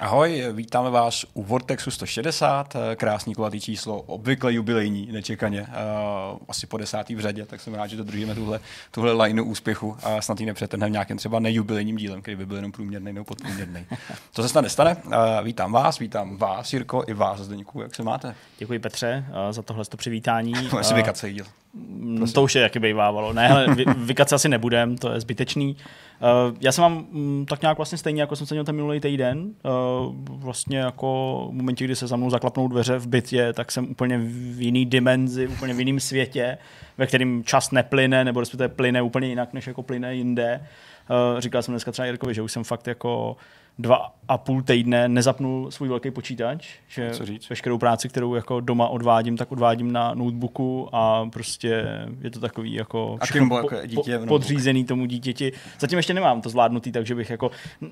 Ahoj, vítáme vás u Vortexu 160, krásný kulatý číslo, obvykle jubilejní, nečekaně, uh, asi po desátý v řadě, tak jsem rád, že dodržíme tuhle, tuhle lineu úspěchu a snad ji nepřetrhneme nějakým třeba nejubilejním dílem, který by byl jenom průměrný nebo podprůměrný. To se snad nestane. Uh, vítám vás, vítám vás, Jirko, i vás, Zdeňku, jak se máte? Děkuji Petře uh, za tohle přivítání. Asi vykacej díl. Prosím. To už je jaký bývávalo. Ne, hele, vy, vykat se asi nebudem, to je zbytečný. Uh, já jsem mám mm, tak nějak vlastně stejně, jako jsem se měl ten minulý týden. Uh, vlastně jako v momentě, kdy se za mnou zaklapnou dveře v bytě, tak jsem úplně v jiný dimenzi, úplně v jiném světě, ve kterým čas neplyne, nebo respektive plyne úplně jinak, než jako plyne jinde. Uh, říkal jsem dneska třeba Jirkovi, že už jsem fakt jako dva a půl týdne nezapnul svůj velký počítač, že Co říct? veškerou práci, kterou jako doma odvádím, tak odvádím na notebooku a prostě je to takový jako, A Kimbo jako dítě notebooku. podřízený tomu dítěti. Zatím ještě nemám to zvládnutý, takže bych jako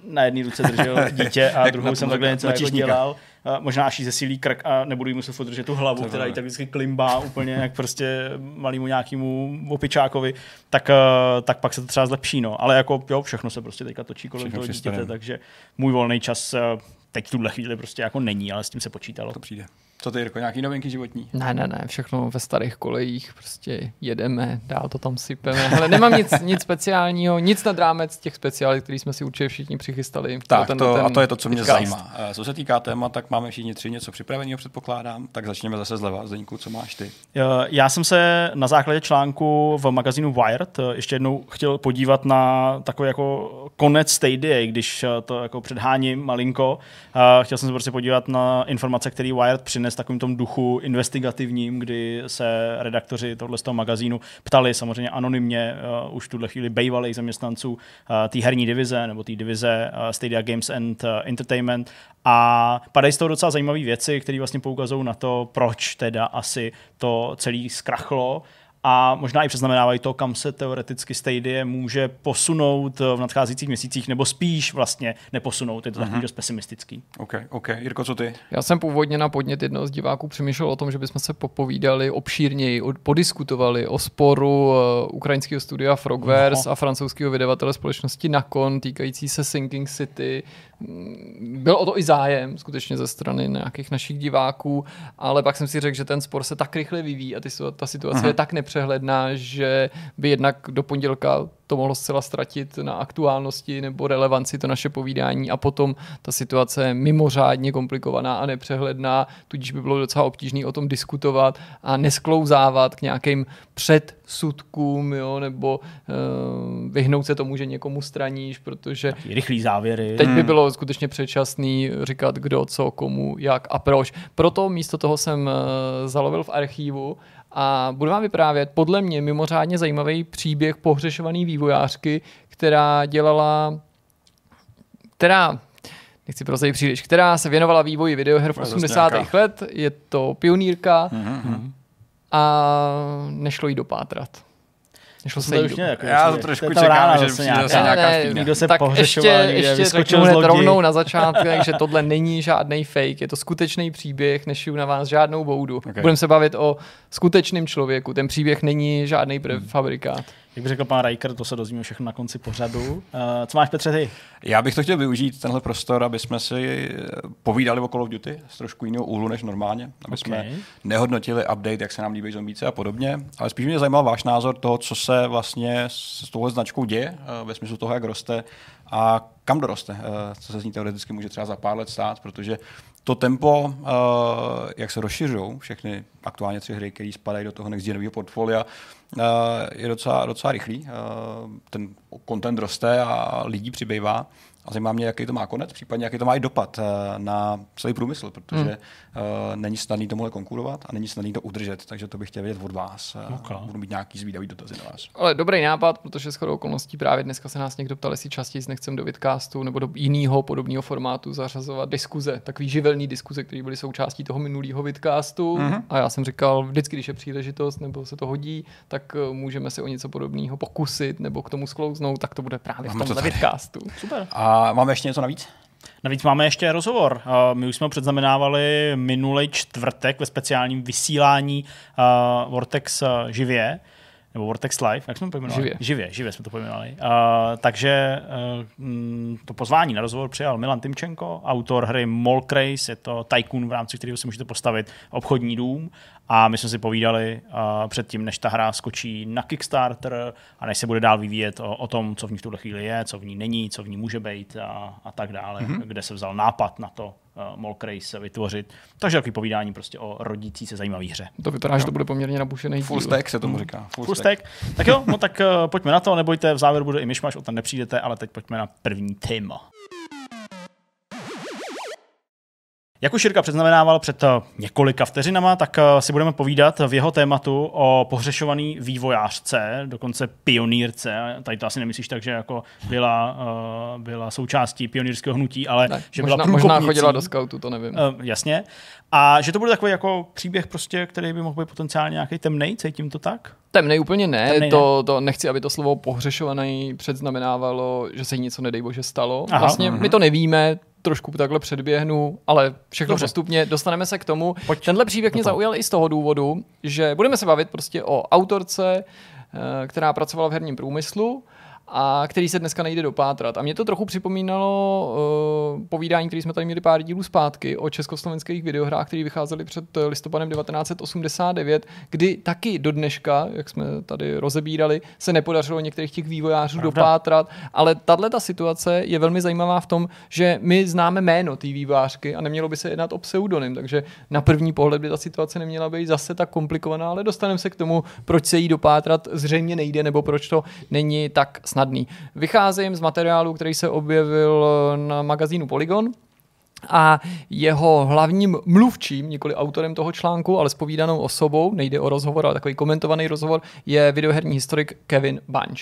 na jedné ruce držel dítě a druhou jsem takhle něco jako dělal. Možná až jí zesílí krk a nebudu jí muset furt držet tu hlavu, To která jí tak vždycky klimbá úplně jak prostě malýmu nějakému opičákovi, tak, eh, tak pak se to třeba zlepší. No. Ale jako jo, všechno se prostě teďka točí kolem Všechno toho dítěte, takže můj volný čas eh, teď v tuhle chvíli prostě jako není, ale s tím se počítalo. To přijde. Co ty, Jirko, nějaký novinky životní? Ne, ne, ne, všechno ve starých kolejích, prostě jedeme, dál to tam sypeme. Ale nemám nic, nic speciálního, nic nad rámec těch speciálit, který jsme si určitě všichni přichystali. Tak, tenhle to, ten a to je to, co mě podcast. zajímá. Eh, Co se týká téma, tak máme všichni tři něco připraveného, předpokládám. Tak začněme zase zleva. Zdeňku, co máš ty? Eh, Já jsem se na základě článku v magazínu Wired eh, ještě jednou chtěl podívat na takový jako konec Stadia, když to jako předháním malinko. Chtěl jsem se prostě podívat na informace, které Wired přines v takovým tom duchu investigativním, kdy se redaktoři tohle z toho magazínu ptali samozřejmě anonymně uh, už tuhle chvíli bejvalých zaměstnanců uh, té herní divize nebo té divize uh, Stadia Games and uh, Entertainment. A padají z toho docela zajímavé věci, které vlastně poukazují na to, proč teda asi to celé zkrachlo a možná i přeznamenávají to, kam se teoreticky Stadia může posunout v nadcházejících měsících, nebo spíš vlastně neposunout. Je to takový dost pesimistický. OK, OK. Jirko, co ty? Já jsem původně na podnět jednoho z diváků přemýšlel o tom, že bychom se popovídali obšírněji, podiskutovali o sporu eh, ukrajinského studia Frogwares No. a francouzského vydavatele společnosti Nakon týkající se Sinking City. Byl o to i zájem skutečně ze strany nějakých našich diváků, ale pak jsem si řekl, že ten spor se tak rychle vyvíjí a ty, ta situace Aha. je tak nepřehledná, že by jednak do pondělka to mohlo zcela ztratit na aktuálnosti nebo relevanci to naše povídání a potom ta situace je mimořádně komplikovaná a nepřehledná, tudíž by bylo docela obtížné o tom diskutovat a nesklouzávat k nějakým předsudkům, jo, nebo uh, vyhnout se tomu, že někomu straníš, protože Taky rychlý závěry. Teď by bylo skutečně předčasný říkat, kdo, co, komu, jak a proč. Proto místo toho jsem eh, zalovil v archívu a budu vám vyprávět podle mě mimořádně zajímavý příběh pohřešovaný vývojářky, která dělala, která nechci prozejít příliš, která se věnovala vývoji videoher v To je zase 80. nějaká- let, je to pionýrka Mhm. A nešlo jí dopátrat. Nešlo se to jí už dopátrat. nějak, Já to trošku to čekám, rána že přijde nějaká. zase nějaká Ne. Někdo se tak pohřešoval, ještě, ještě vyskočil řeknu z hned rovnou na začátku, že tohle není žádný fake, je to skutečný příběh, nešiju na vás žádnou boudu. Ok. Budeme se bavit o skutečném člověku, ten příběh není žádný prefabrikát. Jak by řekl pan Riker, to se dozvíme všechno na konci pořadu. Uh, co máš, Petře, ty? Já bych to chtěl využít, tenhle prostor, aby jsme si eh, povídali o Call of Duty z trošku jiného úhlu než normálně. Aby jsme Ok. nehodnotili update, jak se nám líbí zombíce a podobně. Ale spíš mě zajímal váš názor toho, co se vlastně s touhle značkou děje, eh, ve smyslu toho, jak roste a kam doroste. eh, Co se z ní teoreticky může třeba za pár let stát, protože to tempo, eh, jak se rozšiřují všechny aktuálně tři hry, které spadají do toho next portfolia, eh, je docela, docela rychlý. Eh, Ten content roste a lidí přibývá. A zajímá mě, jaký to má konec, případně jaký to má i dopad eh, na celý průmysl, protože hmm. není snadný tomuhle konkurovat a není snadný to udržet, takže to bych chtěl vědět od vás. Eh, Ok. Budu mít nějaký zvídavý dotazy na vás. Ale dobrý nápad, protože shodou okolností právě dneska se nás někdo ptal, jestli častěji nechcem do vidcastu nebo do jiného podobného formátu zařazovat diskuze, takový živelný diskuze, které byly součástí toho minulého vidcastu. Mm-hmm. A já jsem říkal, vždycky, když je příležitost nebo se to hodí, tak eh, můžeme se o něco podobného pokusit nebo k tomu sklouznout, tak to bude právě Máme v to tomhle tady. vidcastu. Super. A máme ještě něco navíc? Navíc máme ještě rozhovor. My už jsme ho předznamenávali minulý čtvrtek ve speciálním vysílání Vortex živě. Nebo Vortex Live, jak jsme to pojmenovali? Živě. Živě, živě jsme to pojmenovali. Uh, takže uh, to pozvání na rozhovor přijal Milan Timčenko, autor hry Molk Race, je to tycoon, v rámci kterého si můžete postavit obchodní dům a my jsme si povídali uh, předtím, než ta hra skočí na Kickstarter a než se bude dál vyvíjet o, o tom, co v ní v tuhle chvíli je, co v ní není, co v ní může být a, a tak dále, mm-hmm. kde se vzal nápad na to uh, Molk Race vytvořit. Takže takový povídání prostě o rodící se zajímavé hře. To vypadá, že to bude poměrně nabušený Full díl. stack se tomu říká. Full, Full stack. Tak jo, no tak uh, pojďme na to, nebojte, v závěru bude i myšmaš, o ten nepřijdete, ale teď pojďme na první téma. Jak už Jirka předznamenával před eh, několika vteřinama, tak eh, si budeme povídat v jeho tématu o pohřešovaný vývojářce, dokonce pionýrce. Tady to asi nemyslíš tak, že jako byla, eh, byla součástí pionýrského hnutí, ale Ne, že možná, byla možná průkopnicí. chodila do scoutu, to nevím. Jasně. A že to bude takový jako příběh, prostě, který by mohl být potenciálně nějaký temnej, cítím to tak? Temnej úplně ne, Temnej to, to nechci, aby to slovo pohřešovaný předznamenávalo, že se jí něco nedej bože stalo. Aha. vlastně my to nevíme, trošku takhle předběhnu, ale všechno Dobře. postupně, dostaneme se k tomu. Pojď Tenhle příběh mě zaujal i z toho důvodu, že budeme se bavit prostě o autorce, eh, která pracovala v herním průmyslu a který se dneska nejde dopátrat. A mě to trochu připomínalo uh, povídání, které jsme tady měli pár dílů zpátky o československých videohrách, které vycházely před listopadem 1989, kdy taky do dneška, jak jsme tady rozebírali, se nepodařilo některých těch vývojářů Pravda. dopátrat, ale tahle ta situace je velmi zajímavá v tom, že my známe jméno té vývojářky a nemělo by se jednat o pseudonym, takže na první pohled by ta situace neměla být zase tak komplikovaná, ale dostaneme se k tomu, proč se jí dopátrat zřejmě nejde, nebo proč to není tak snadný. Vycházím z materiálu, který se objevil na magazínu Polygon, a jeho hlavním mluvčím, nikoli autorem toho článku, ale spovídanou osobou, nejde o rozhovor, ale takový komentovaný rozhovor, je videoherní historik Kevin Bunch.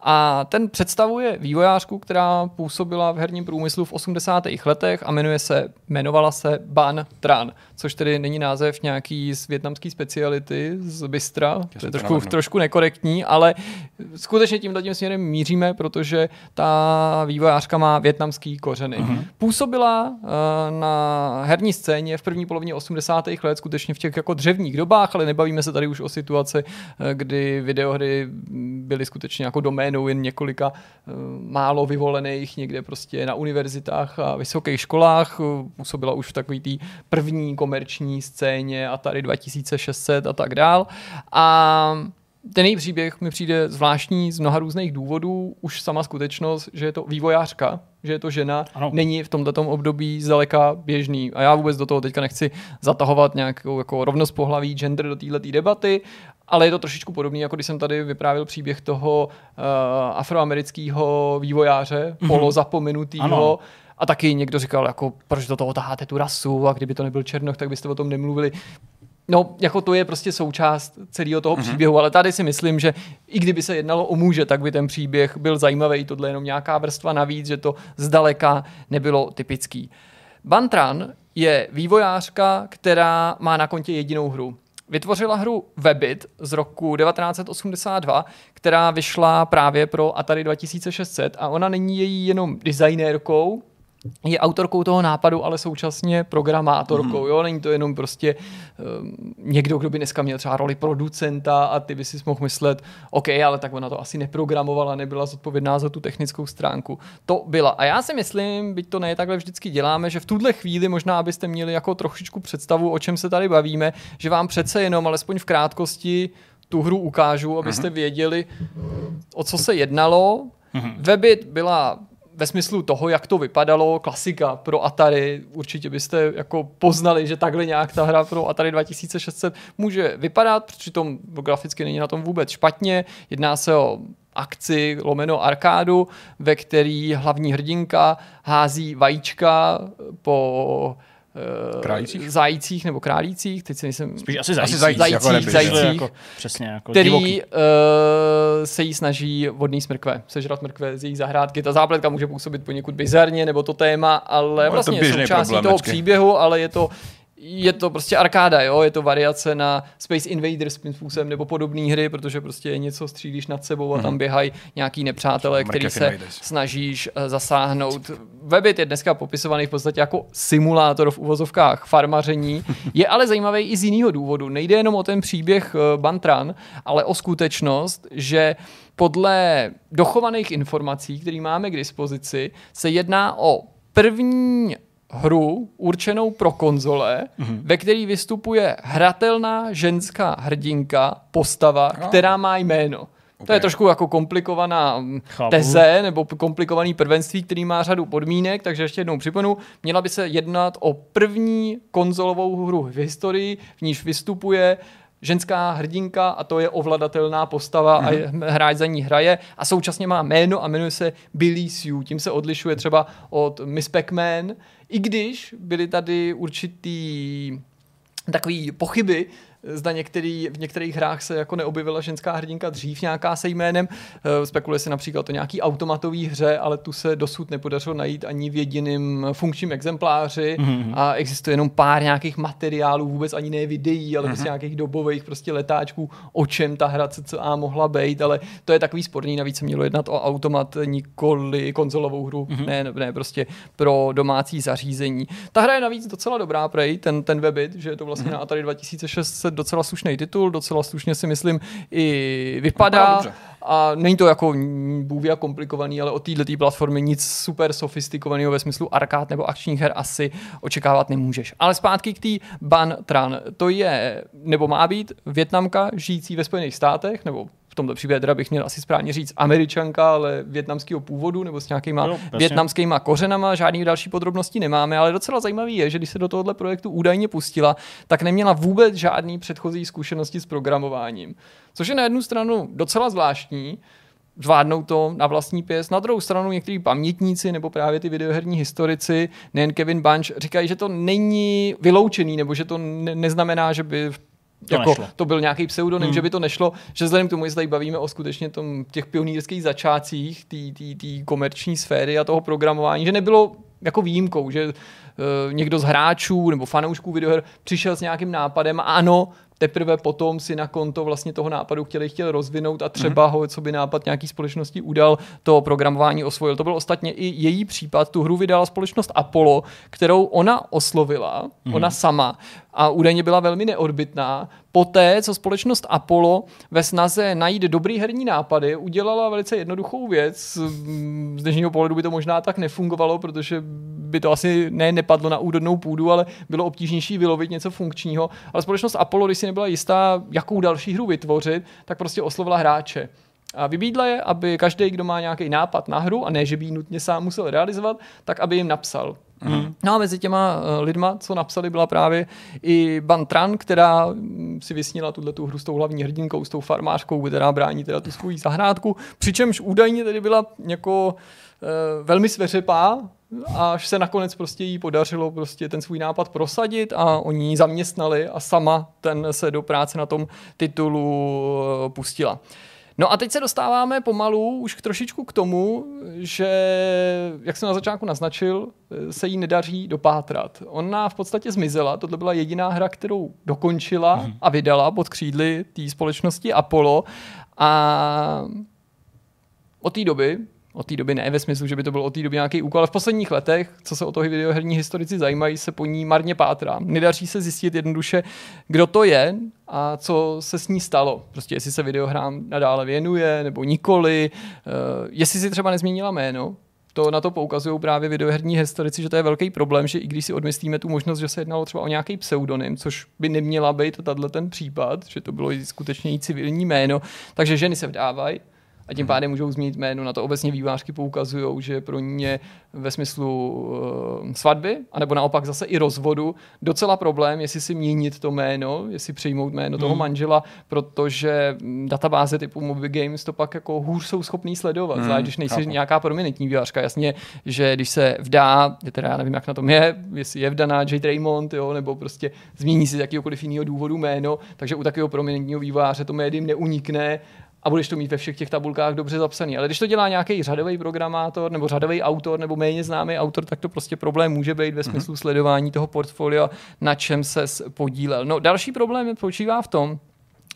A ten představuje vývojářku, která působila v herním průmyslu v 80. letech a jmenuje se, jmenovala se Ban Tran, což tedy není název nějaký z větnamské speciality z Bystra, to je trošku, trošku nekorektní, ale skutečně tímhle tím směrem míříme, protože ta vývojářka má větnamský kořeny. Uh-huh. Působila uh, na herní scéně v první polovině 80. let, skutečně v těch jako dřevních dobách, ale nebavíme se tady už o situaci, eh, kdy videohry byly skutečně jako doménou jen několika eh, málo vyvolených někde prostě na univerzitách a vysokých školách. Působila už v takový té první komerční scéně Atari 2600 a tak dál. A ten její příběh mi přijde zvláštní z mnoha různých důvodů. Už sama skutečnost, že je to vývojářka, že je to žena, Ano. není v tomto období zdaleka běžný. A já vůbec do toho teďka nechci zatahovat nějakou jako rovnost pohlaví, gender do této debaty, ale je to trošičku podobný, jako když jsem tady vyprávěl příběh toho uh, afroamerického vývojáře, mm-hmm. polozapomenutýho, Ano. A taky někdo říkal, jako, proč do toho taháte tu rasu a kdyby to nebyl Černoch, tak byste o tom nemluvili. No, jako to je prostě součást celého toho mm-hmm. příběhu, ale tady si myslím, že i kdyby se jednalo o muže, tak by ten příběh byl zajímavý. Tohle je jenom nějaká vrstva navíc, že to zdaleka nebylo typický. Bantran je vývojářka, která má na kontě jedinou hru. Vytvořila hru Webit z roku 1982, která vyšla právě pro Atari 2600 a ona není její jenom designérkou, je autorkou toho nápadu, ale současně programátorkou. Jo? Není to jenom prostě um, někdo, kdo by dneska měl třeba roli producenta a ty by si mohl myslet, OK, ale tak ona to asi neprogramovala, nebyla zodpovědná za tu technickou stránku. To byla. A já si myslím, byť to ne takhle vždycky děláme, že v tuhle chvíli možná, abyste měli jako trošičku představu, o čem se tady bavíme, že vám přece jenom, alespoň v krátkosti, tu hru ukážu, abyste věděli, o co se jednalo. Webit byla ve smyslu toho, jak to vypadalo, klasika pro Atari, určitě byste jako poznali, že takhle nějak ta hra pro Atari 2600 může vypadat, přitom graficky není na tom vůbec špatně, jedná se o akci lomeno arkádu, ve který hlavní hrdinka hází vajíčka po Králících? zajících nebo králících, teď si nejsem... Spíš asi zající. zající, jako zajících, že? zajících, Jako, přesně, jako který divoký. uh, se jí snaží vodný smrkve, sežrat mrkve z jejich zahrádky. Ta zápletka může působit poněkud bizarně, nebo to téma, ale to vlastně je běžný součástí problém toho příběhu, ale je to je to prostě arkáda, jo? je to variace na Space Invaders svým způsobem nebo podobné hry, protože prostě něco střílíš nad sebou a tam Mhm. běhají nějaký nepřátelé, který se Invaders. snažíš eh, zasáhnout. Webit je dneska popisovaný v podstatě jako simulátor v uvozovkách farmaření, je ale zajímavý i z jiného důvodu. Nejde jenom o ten příběh eh, Bantran, ale o skutečnost, že podle dochovaných informací, které máme k dispozici, se jedná o první hru určenou pro konzole, mm-hmm. ve který vystupuje hratelná ženská hrdinka, postava, No. která má jméno. To Okay. je trošku jako komplikovaná mm, Chápu. teze nebo komplikovaný prvenství, který má řadu podmínek, takže ještě jednou připomenu, měla by se jednat o první konzolovou hru v historii, v níž vystupuje ženská hrdinka a to je ovladatelná postava mm-hmm. a je, hráč za ní hraje a současně má jméno a jmenuje se Billy Sue. Tím se odlišuje třeba od Miss Pac-Man, i když byly tady určitý takový pochyby, zda některý, v některých hrách se jako neobjevila ženská hrdinka dřív nějaká se jménem. Eh, Spekuluje se například o nějaký automatový hře, ale tu se dosud nepodařilo najít ani v jediném funkčním exempláři mm-hmm. a existuje jenom pár nějakých materiálů, vůbec ani ne videí, ale mm-hmm. prostě nějakých dobových prostě letáčků, o čem ta hra CCA mohla být, ale to je takový sporný, navíc se mělo jednat o automat, nikoli konzolovou hru, mm-hmm. ne, ne, prostě pro domácí zařízení. Ta hra je navíc docela dobrá, prej, ten, ten Webit, že je to vlastně mm-hmm. na Atari 2600 docela slušný titul, docela slušně si myslím i Vypadá. A není to jako bůvě komplikovaný, ale od této platformy nic super sofistikovaného ve smyslu arkád nebo akčních her asi očekávat nemůžeš. Ale zpátky k té Ban Tran. To je, nebo má být, Větnamka žijící ve Spojených státech, nebo tomto případě teda bych měl asi správně říct američanka, ale větnamského původu nebo s nějakýma jasně. větnamskýma kořenama, žádný další podrobnosti nemáme, ale docela zajímavý je, že když se do tohohle projektu údajně pustila, tak neměla vůbec žádný předchozí zkušenosti s programováním. Což je na jednu stranu docela zvláštní, zvládnou to na vlastní pěst. Na druhou stranu někteří pamětníci nebo právě ty videoherní historici, nejen Kevin Bunch, říkají, že to není vyloučený, nebo že to ne- neznamená, že by To jako, nešlo. to byl nějaký pseudonym, Hmm. že by to nešlo, že vzhledem k tomu, že se tady bavíme o skutečně tom, těch pionýrských začátcích té komerční sféry a toho programování, že nebylo jako výjimkou, že uh, někdo z hráčů nebo fanoušků videoher přišel s nějakým nápadem a ano, teprve potom si na konto vlastně toho nápadu chtěli chtěl rozvinout a třeba ho, co by nápad nějaký společnosti udal, to programování osvojil. To byl ostatně i její případ. Tu hru vydala společnost Apollo, kterou ona oslovila, ona sama, a údajně byla velmi neodbitná. Poté, co společnost Apollo ve snaze najít dobrý herní nápady, udělala velice jednoduchou věc. Mm, Z dnešního pohledu by to možná tak nefungovalo, protože by to asi ne nepadlo na úrodnou půdu, ale bylo obtížnější vylovit něco funkčního. Ale společnost Apollo, když si nebyla jistá, jakou další hru vytvořit, tak prostě oslovila hráče. A vybídla je, aby každý, kdo má nějaký nápad na hru, a ne, že by ji nutně sám musel realizovat, tak aby jim napsal. Mm. No a mezi těma uh, lidma, co napsali, byla právě i Bantran, která mm, si vysnila tuhle tu hru s tou hlavní hrdinkou, s tou farmářkou, která brání teda tu svou zahrádku, přičemž údajně tedy byla jako uh, velmi sveřepá, až se nakonec prostě jí podařilo prostě ten svůj nápad prosadit a oni ji zaměstnali a sama ten se do práce na tom titulu uh, pustila. No a teď se dostáváme pomalu už k trošičku k tomu, že, jak jsem na začátku naznačil, se jí nedaří dopátrat. Ona v podstatě zmizela, tohle byla jediná hra, kterou dokončila a vydala pod křídly té společnosti Apollo a od té doby, od té doby ne ve smyslu, že by to byl od té doby nějaký úkol, ale v posledních letech, co se o toho videoherní historici zajímají, se po ní marně pátrá. Nedaří se zjistit jednoduše, kdo to je a co se s ní stalo. Prostě jestli se videohrám nadále věnuje nebo nikoli, uh, jestli si třeba nezměnila jméno, to na to poukazují právě videoherní historici, že to je velký problém, že i když si odmyslíme tu možnost, že se jednalo třeba o nějaký pseudonym, což by neměla být tato ten případ, že to bylo skutečně její civilní jméno, takže ženy se vdávají, a tím pádem můžou změnit jméno. Na to obecně vývářky poukazují, že pro ně ve smyslu uh, svatby, anebo naopak zase i rozvodu, docela problém, jestli si měnit to jméno, jestli přijmout jméno toho manžela, protože mm, databáze typu Moby Games to pak jako hůř jsou schopný sledovat, Hmm, zvlášť když nejsi chápu. nějaká prominentní vývářka. Jasně, že když se vdá, je teda já nevím, jak na tom je, jestli je vdaná Jade Raymond, jo, nebo prostě změní si z jakýhokoliv jiného důvodu jméno, takže u takového prominentního výváře to médium neunikne a budeš to mít ve všech těch tabulkách dobře zapsaný. Ale když to dělá nějaký řadový programátor nebo řadový autor nebo méně známý autor, tak to prostě problém může být ve smyslu mm-hmm. sledování toho portfolia, na čem se podílel. No další problém spočívá v tom,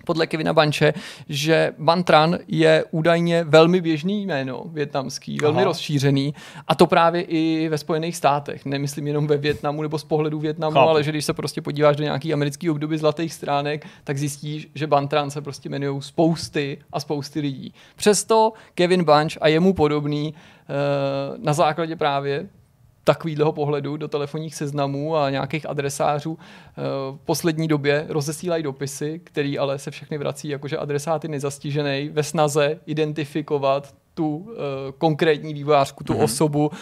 podle Kevina Banče, že Bantran je údajně velmi běžný jméno větnamský, velmi Aha. rozšířený a to právě i ve Spojených státech. Nemyslím jenom ve Větnamu nebo z pohledu Větnamu, Chápu. ale že když se prostě podíváš do nějaký americký období zlatých stránek, tak zjistíš, že Bantran se prostě jmenují spousty a spousty lidí. Přesto Kevin Bunch a jemu podobný eh, na základě právě takovýhleho pohledu do telefonních seznamů a nějakých adresářů eh, v poslední době rozesílají dopisy, který ale se všechny vrací jakože adresáty nezastižený ve snaze identifikovat tu uh, konkrétní vývojářku, tu mm-hmm. osobu, uh,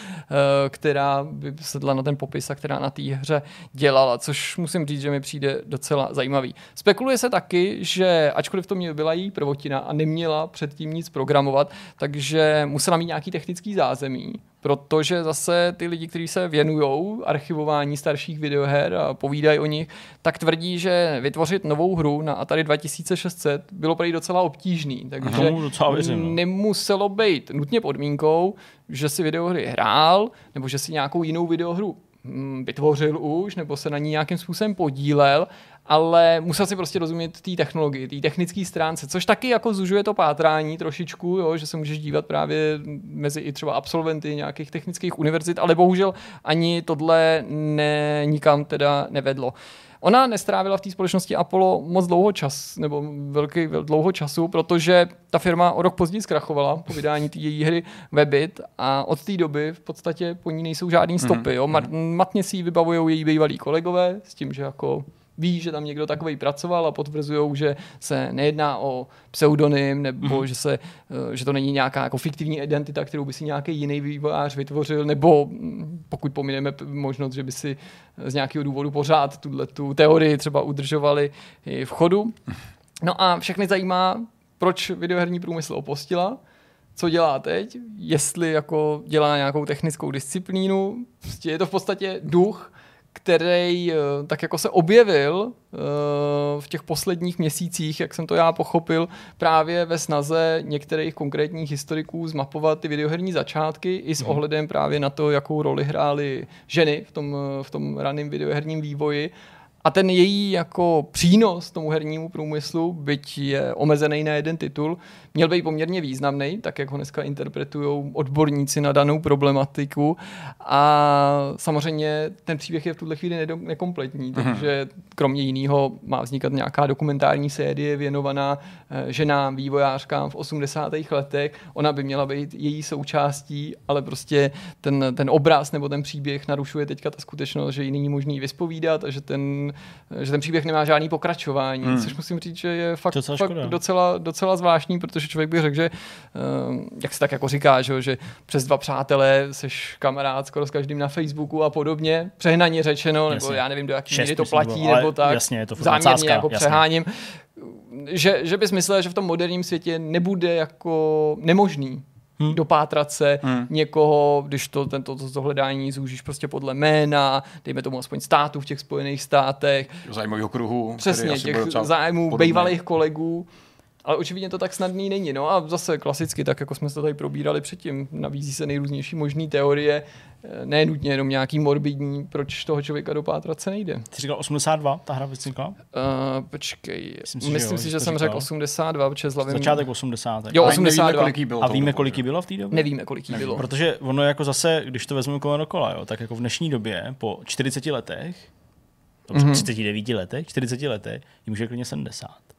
která by sedla na ten popis a která na té hře dělala, což musím říct, že mi přijde docela zajímavý. Spekuluje se taky, že ačkoliv to byla její prvotina a neměla předtím nic programovat, takže musela mít nějaký technický zázemí, protože zase ty lidi, kteří se věnují archivování starších videoher a povídají o nich, tak tvrdí, že vytvořit novou hru na Atari 2600 bylo prý docela obtížný, takže no, docela věřím, no. nemuselo být nutně podmínkou, že si videohry hrál, nebo že si nějakou jinou videohru hm, vytvořil už, nebo se na ní nějakým způsobem podílel, ale musel si prostě rozumět té technologii, té technické stránce, což taky jako zužuje to pátrání trošičku, jo, že se můžeš dívat právě mezi i třeba absolventy nějakých technických univerzit, ale bohužel ani tohle ne, nikam teda nevedlo. Ona nestrávila v té společnosti Apollo moc dlouho čas, nebo velký dlouho času, protože ta firma o rok později zkrachovala po vydání té její hry Webit a od té doby v podstatě po ní nejsou žádný stopy. Jo. Mhm. Matně si ji vybavují její bývalí kolegové s tím, že jako ví, že tam někdo takový pracoval a potvrzují, že se nejedná o pseudonym nebo mm-hmm. že, se, eh, že to není nějaká jako fiktivní identita, kterou by si nějaký jiný vývojář vytvořil, nebo mm, pokud pomineme možnost, že by si z nějakého důvodu pořád tuhle tu teorii třeba udržovali v chodu. No a všechny zajímá, proč videoherní průmysl opostila, co dělá teď, jestli jako dělá nějakou technickou disciplínu, prostě je to v podstatě duch, který eh, tak jako se objevil eh, v těch posledních měsících, jak jsem to já pochopil, právě ve snaze některých konkrétních historiků zmapovat ty videoherní začátky i s mhm. ohledem právě na to, jakou roli hrály ženy v tom, v tom raném videoherním vývoji a ten její jako přínos tomu hernímu průmyslu, byť je omezený na jeden titul, měl být poměrně významný, tak jak ho dneska interpretují odborníci na danou problematiku. A samozřejmě ten příběh je v tuhle chvíli nekompletní, mm-hmm. takže kromě jiného má vznikat nějaká dokumentární série věnovaná eh, ženám, vývojářkám v 80. letech. Ona by měla být její součástí, ale prostě ten, ten obraz nebo ten příběh narušuje teďka ta skutečnost, že ji není možný vyspovídat a že ten, že ten příběh nemá žádný pokračování, mm. což musím říct, že je fakt, fakt docela, docela zvláštní, protože člověk by řekl, že ehm, jak se tak jako říká, že, že přes dva přátelé seš kamarád skoro s každým na Facebooku a podobně, přehnaně řečeno, jasně. nebo já nevím, do jaký míry to platí, nebo, nebo tak, jasně, je to záměrně jako jasně. přeháním, že, že bys myslel, že v tom moderním světě nebude jako nemožný hmm. dopátrat se hmm. někoho, když to, tento to, to hledání zúžíš prostě podle jména, dejme tomu aspoň států v těch Spojených státech. Zájmového kruhu. Přesně, těch zájmů bývalých kolegů. Ale očividně to tak snadný není. No a zase klasicky, tak jako jsme se to tady probírali předtím, nabízí se nejrůznější možné teorie, eh, ne nutně jenom nějaký morbidní, proč toho člověka dopátrat se nejde. Ty říkal 82, ta hra vznikla? Uh, počkej, myslím si, myslím že, si, že jsem řekl 82, protože zlavím... Začátek 80. Jo, 82. Nevíme, kolik bylo a víme, kolik jí bylo v té době? Nevíme, kolik jí bylo. Protože ono jako zase, když to vezmeme kolo dokola, jo, tak jako v dnešní době po 40 letech, mm-hmm. 39 letech, 40 letech, jí může klidně 70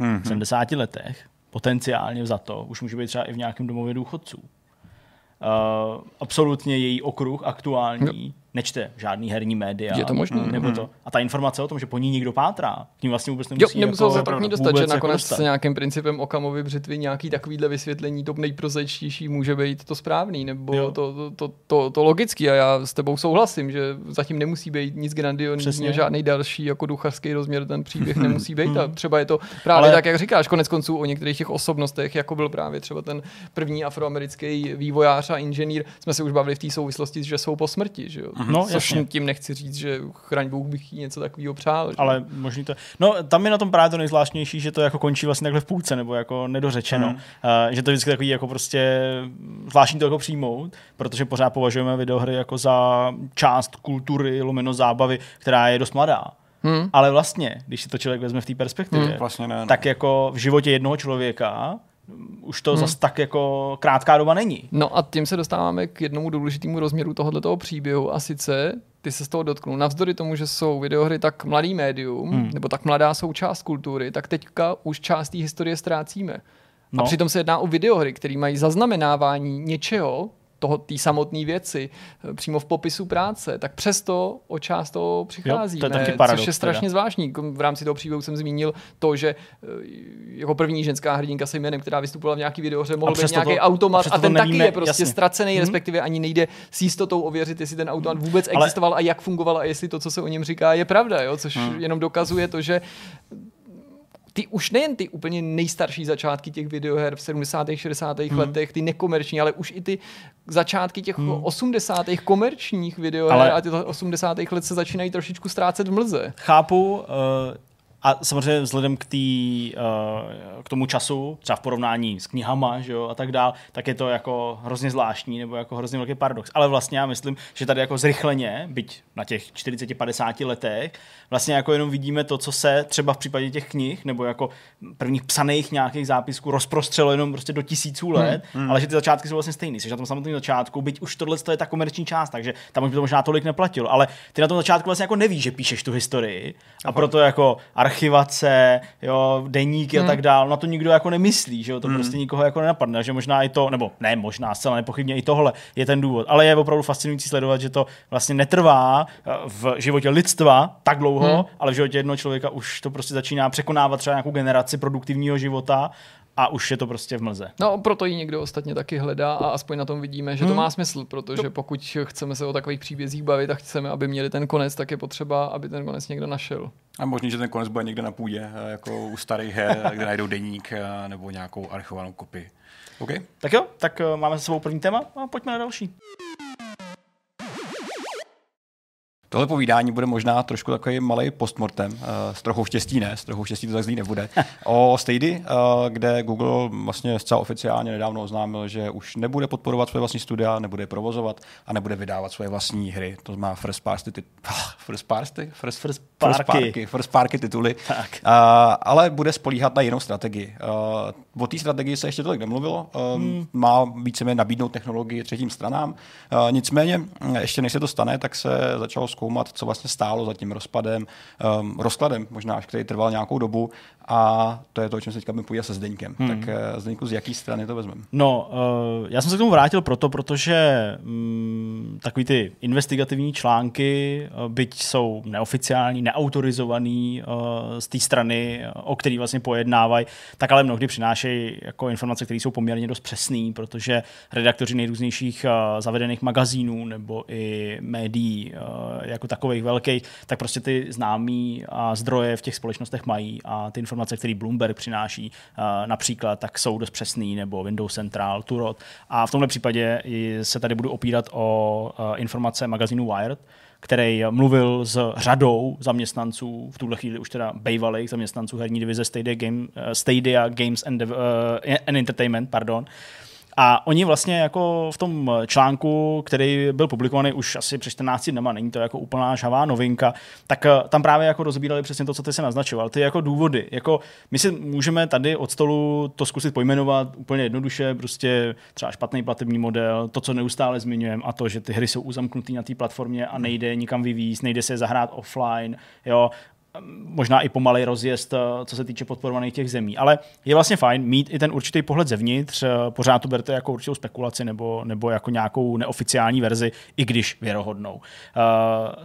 mm-hmm. v 70 letech, potenciálně za to, už může být třeba i v nějakém domově důchodců. Uh, absolutně její okruh aktuální, nečte žádný herní média. Je to možné. Nebo to. A ta informace o tom, že po ní někdo pátrá, k ní vlastně vůbec nemusí. Jo, nemusel jako, se tak ní dostat, že nakonec jako s nějakým principem Okamovy břitvy nějaký takovýhle vysvětlení, to nejprozečtější může být to správný, nebo to, to, to, to, to, logický. A já s tebou souhlasím, že zatím nemusí být nic grandiozního, žádný další jako ducharský rozměr ten příběh nemusí být. A třeba je to právě Ale... tak, jak říkáš, konec konců o některých těch osobnostech, jako byl právě třeba ten první afroamerický vývojář a inženýr, jsme se už bavili v té souvislosti, že jsou po smrti. Že jo? No, Což jasně. tím nechci říct, že chraň Bůh bych jí něco takového přál. že? Ale možný to. No, tam je na tom právě to nejzvláštnější, že to jako končí vlastně takhle v půlce, nebo jako nedořečeno. Hmm. Uh, že to je vždycky takový jako prostě zvláštní to jako přijmout, protože pořád považujeme videohry jako za část kultury, lomeno zábavy, která je dost mladá. Hmm. Ale vlastně, když si to člověk vezme v té perspektivě, Hmm. Vlastně ne. tak jako v životě jednoho člověka mm, už to Hmm. zas tak jako krátká doba není. No a tím se dostáváme k jednomu důležitému rozměru tohoto příběhu a sice ty se z toho dotknul. Navzdory tomu, že jsou videohry tak mladý médium, Hmm. nebo tak mladá součást kultury, tak teďka už část té historie ztrácíme. No. A přitom se jedná o videohry, které mají zaznamenávání něčeho, toho, té samotné věci, eh, přímo v popisu práce, tak přesto o část toho přicházíme, to je taky paradox což je strašně teda. zvláštní. V rámci toho příběhu jsem zmínil to, že jako první ženská hrdinka se jménem, která vystupovala v nějaký videohře, mohl být nějaký to- automat a to ten taky nevíme, je prostě jasně. ztracený, Mhm. respektive ani nejde s jistotou ověřit, jestli ten automat vůbec Ale- existoval a jak fungoval a jestli to, co se o něm říká, je pravda, jo? což Hmm. jenom dokazuje to, že ty už nejen ty úplně nejstarší začátky těch videoher v 70. 60. Hmm. Letech, ty nekomerční, ale už i ty začátky těch Hmm. hmm. 80. komerčních videoher ale... a ty 80. let se začínají trošičku ztrácet v mlze. Chápu, uh, a samozřejmě vzhledem k, tý, uh, k tomu času, třeba v porovnání s knihama že jo, a tak dál, tak je to jako hrozně zvláštní nebo jako hrozně velký paradox. Ale vlastně já myslím, že tady jako zrychleně, byť na těch 40-50 letech, vlastně jako jenom vidíme to, co se třeba v případě těch knih nebo jako prvních psaných nějakých zápisků rozprostřelo jenom prostě do tisíců let, hmm. ale že ty začátky jsou vlastně stejný. Jsi na tom samotném začátku, byť už tohle je ta komerční část, takže tam už by to možná tolik neplatilo, ale ty na tom začátku vlastně jako nevíš, že píšeš tu historii a proto jako archivace, jo, deníky Hmm. a tak dál, na to nikdo jako nemyslí, že jo, to prostě nikoho jako nenapadne, že možná i to, nebo ne možná, zcela nepochybně i tohle je ten důvod, ale je opravdu fascinující sledovat, že to vlastně netrvá eh, v životě lidstva tak dlouho, Hmm. hmm. ale v životě jednoho člověka už to prostě začíná překonávat třeba nějakou generaci produktivního života a už je to prostě v mlze. No, proto ji někdo ostatně taky hledá a aspoň na tom vidíme, že to Hmm. má smysl, protože pokud chceme se o takových příbězích bavit a chceme, aby měli ten konec, tak je potřeba, aby ten konec někdo našel. A možný, že ten konec bude někde na půdě, eh, jako u starých her, kde najdou deník eh, nebo nějakou archivovanou kopii. OK? Tak jo, tak eh, máme se svou první téma a pojďme na další. Tohle povídání bude možná trošku takový malý postmortem, uh, s trochou štěstí ne, s trochou štěstí to tak zlý nebude, o Stady, uh, kde Google vlastně zcela oficiálně nedávno oznámil, že už nebude podporovat své vlastní studia, nebude je provozovat a nebude vydávat své vlastní hry. To má first party, tit- first party? First, First first parky. first parky tituly, Tak. uh, ale bude spolíhat na jinou strategii. Uh, o té strategii se ještě tolik nemluvilo. Uh, hmm. Má víceméně nabídnout technologii třetím stranám. Uh, nicméně, ještě než se to stane, tak se začalo zkoumat, co vlastně stálo za tím rozpadem, um, rozkladem, možná až který trval nějakou dobu. A to je to, o čem se teďka budeme povídat se Zdeňkem. Hmm. Tak uh, Zdeňku, z jaký strany to vezmeme? No, uh, já jsem se k tomu vrátil proto, protože um, takový ty investigativní články, uh, byť jsou neoficiální, neautorizovaný uh, z té strany, o který vlastně pojednávají, tak ale mnohdy přinášejí jako informace, které jsou poměrně dost přesné, protože redaktoři nejrůznějších uh, zavedených magazínů nebo i médií uh, jako takových velkých, tak prostě ty známý a zdroje v těch společnostech mají a ty informace, které Bloomberg přináší uh, například, tak jsou dost přesný, nebo Windows Central, Turot. A v tomhle případě se tady budu opírat o uh, informace magazínu Wired, který mluvil s řadou zaměstnanců, v tuhle chvíli už teda bývalých zaměstnanců herní divize Stadia, Game, eh, Stadia Games and, eh, and Entertainment, pardon, a oni vlastně jako v tom článku, který byl publikovaný už asi před 14 dnama, není to jako úplná žhavá novinka, tak eh, tam právě jako rozbírali přesně to, co ty se naznačoval. Ty jako důvody. Jako my si můžeme tady od stolu to zkusit pojmenovat úplně jednoduše, prostě třeba špatný platební model, to, co neustále zmiňujeme a to, že ty hry jsou uzamknuté na té platformě a nejde nikam vyvízt, nejde se zahrát offline, jo, možná i pomalej rozjezd, eh, co se týče podporovaných těch zemí. Ale je vlastně fajn mít i ten určitý pohled zevnitř, eh, pořád to berte jako určitou spekulaci nebo, nebo jako nějakou neoficiální verzi, i když věrohodnou. Uh,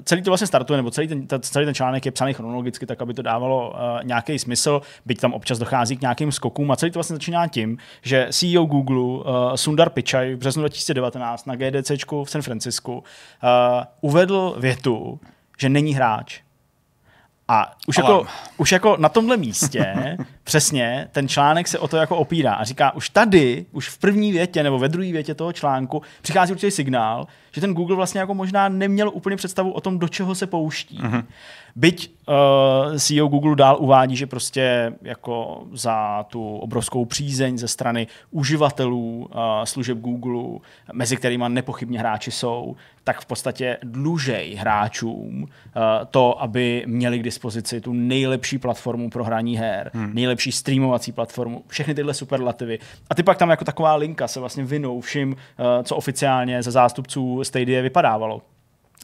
celý to vlastně startuje, nebo celý ten, ta- celý ten článek je psaný chronologicky, tak aby to dávalo uh, nějaký smysl, byť tam občas dochází k nějakým skokům. A celý to vlastně začíná tím, že CEO Google uh, Sundar Pichai v březnu 2019 na GDC v San Francisku uh, uvedl větu, že není hráč, A už jako, už jako na tomhle místě přesně ten článek se o to jako opírá a říká, už tady, už v první větě nebo ve druhé větě toho článku přichází určitý signál, že ten Google vlastně jako možná neměl úplně představu o tom, do čeho se pouští. Mm-hmm. Byť uh, CEO Google dál uvádí, že prostě jako za tu obrovskou přízeň ze strany uživatelů uh, služeb Google, mezi kterými nepochybně hráči jsou, tak v podstatě dlužej hráčům uh, to, aby měli k dispozici tu nejlepší platformu pro hraní her, hmm. nejlepší streamovací platformu, všechny tyhle superlativy. A ty pak tam jako taková linka se vlastně vinou vším, uh, co oficiálně ze zástupců Stadia vypadávalo.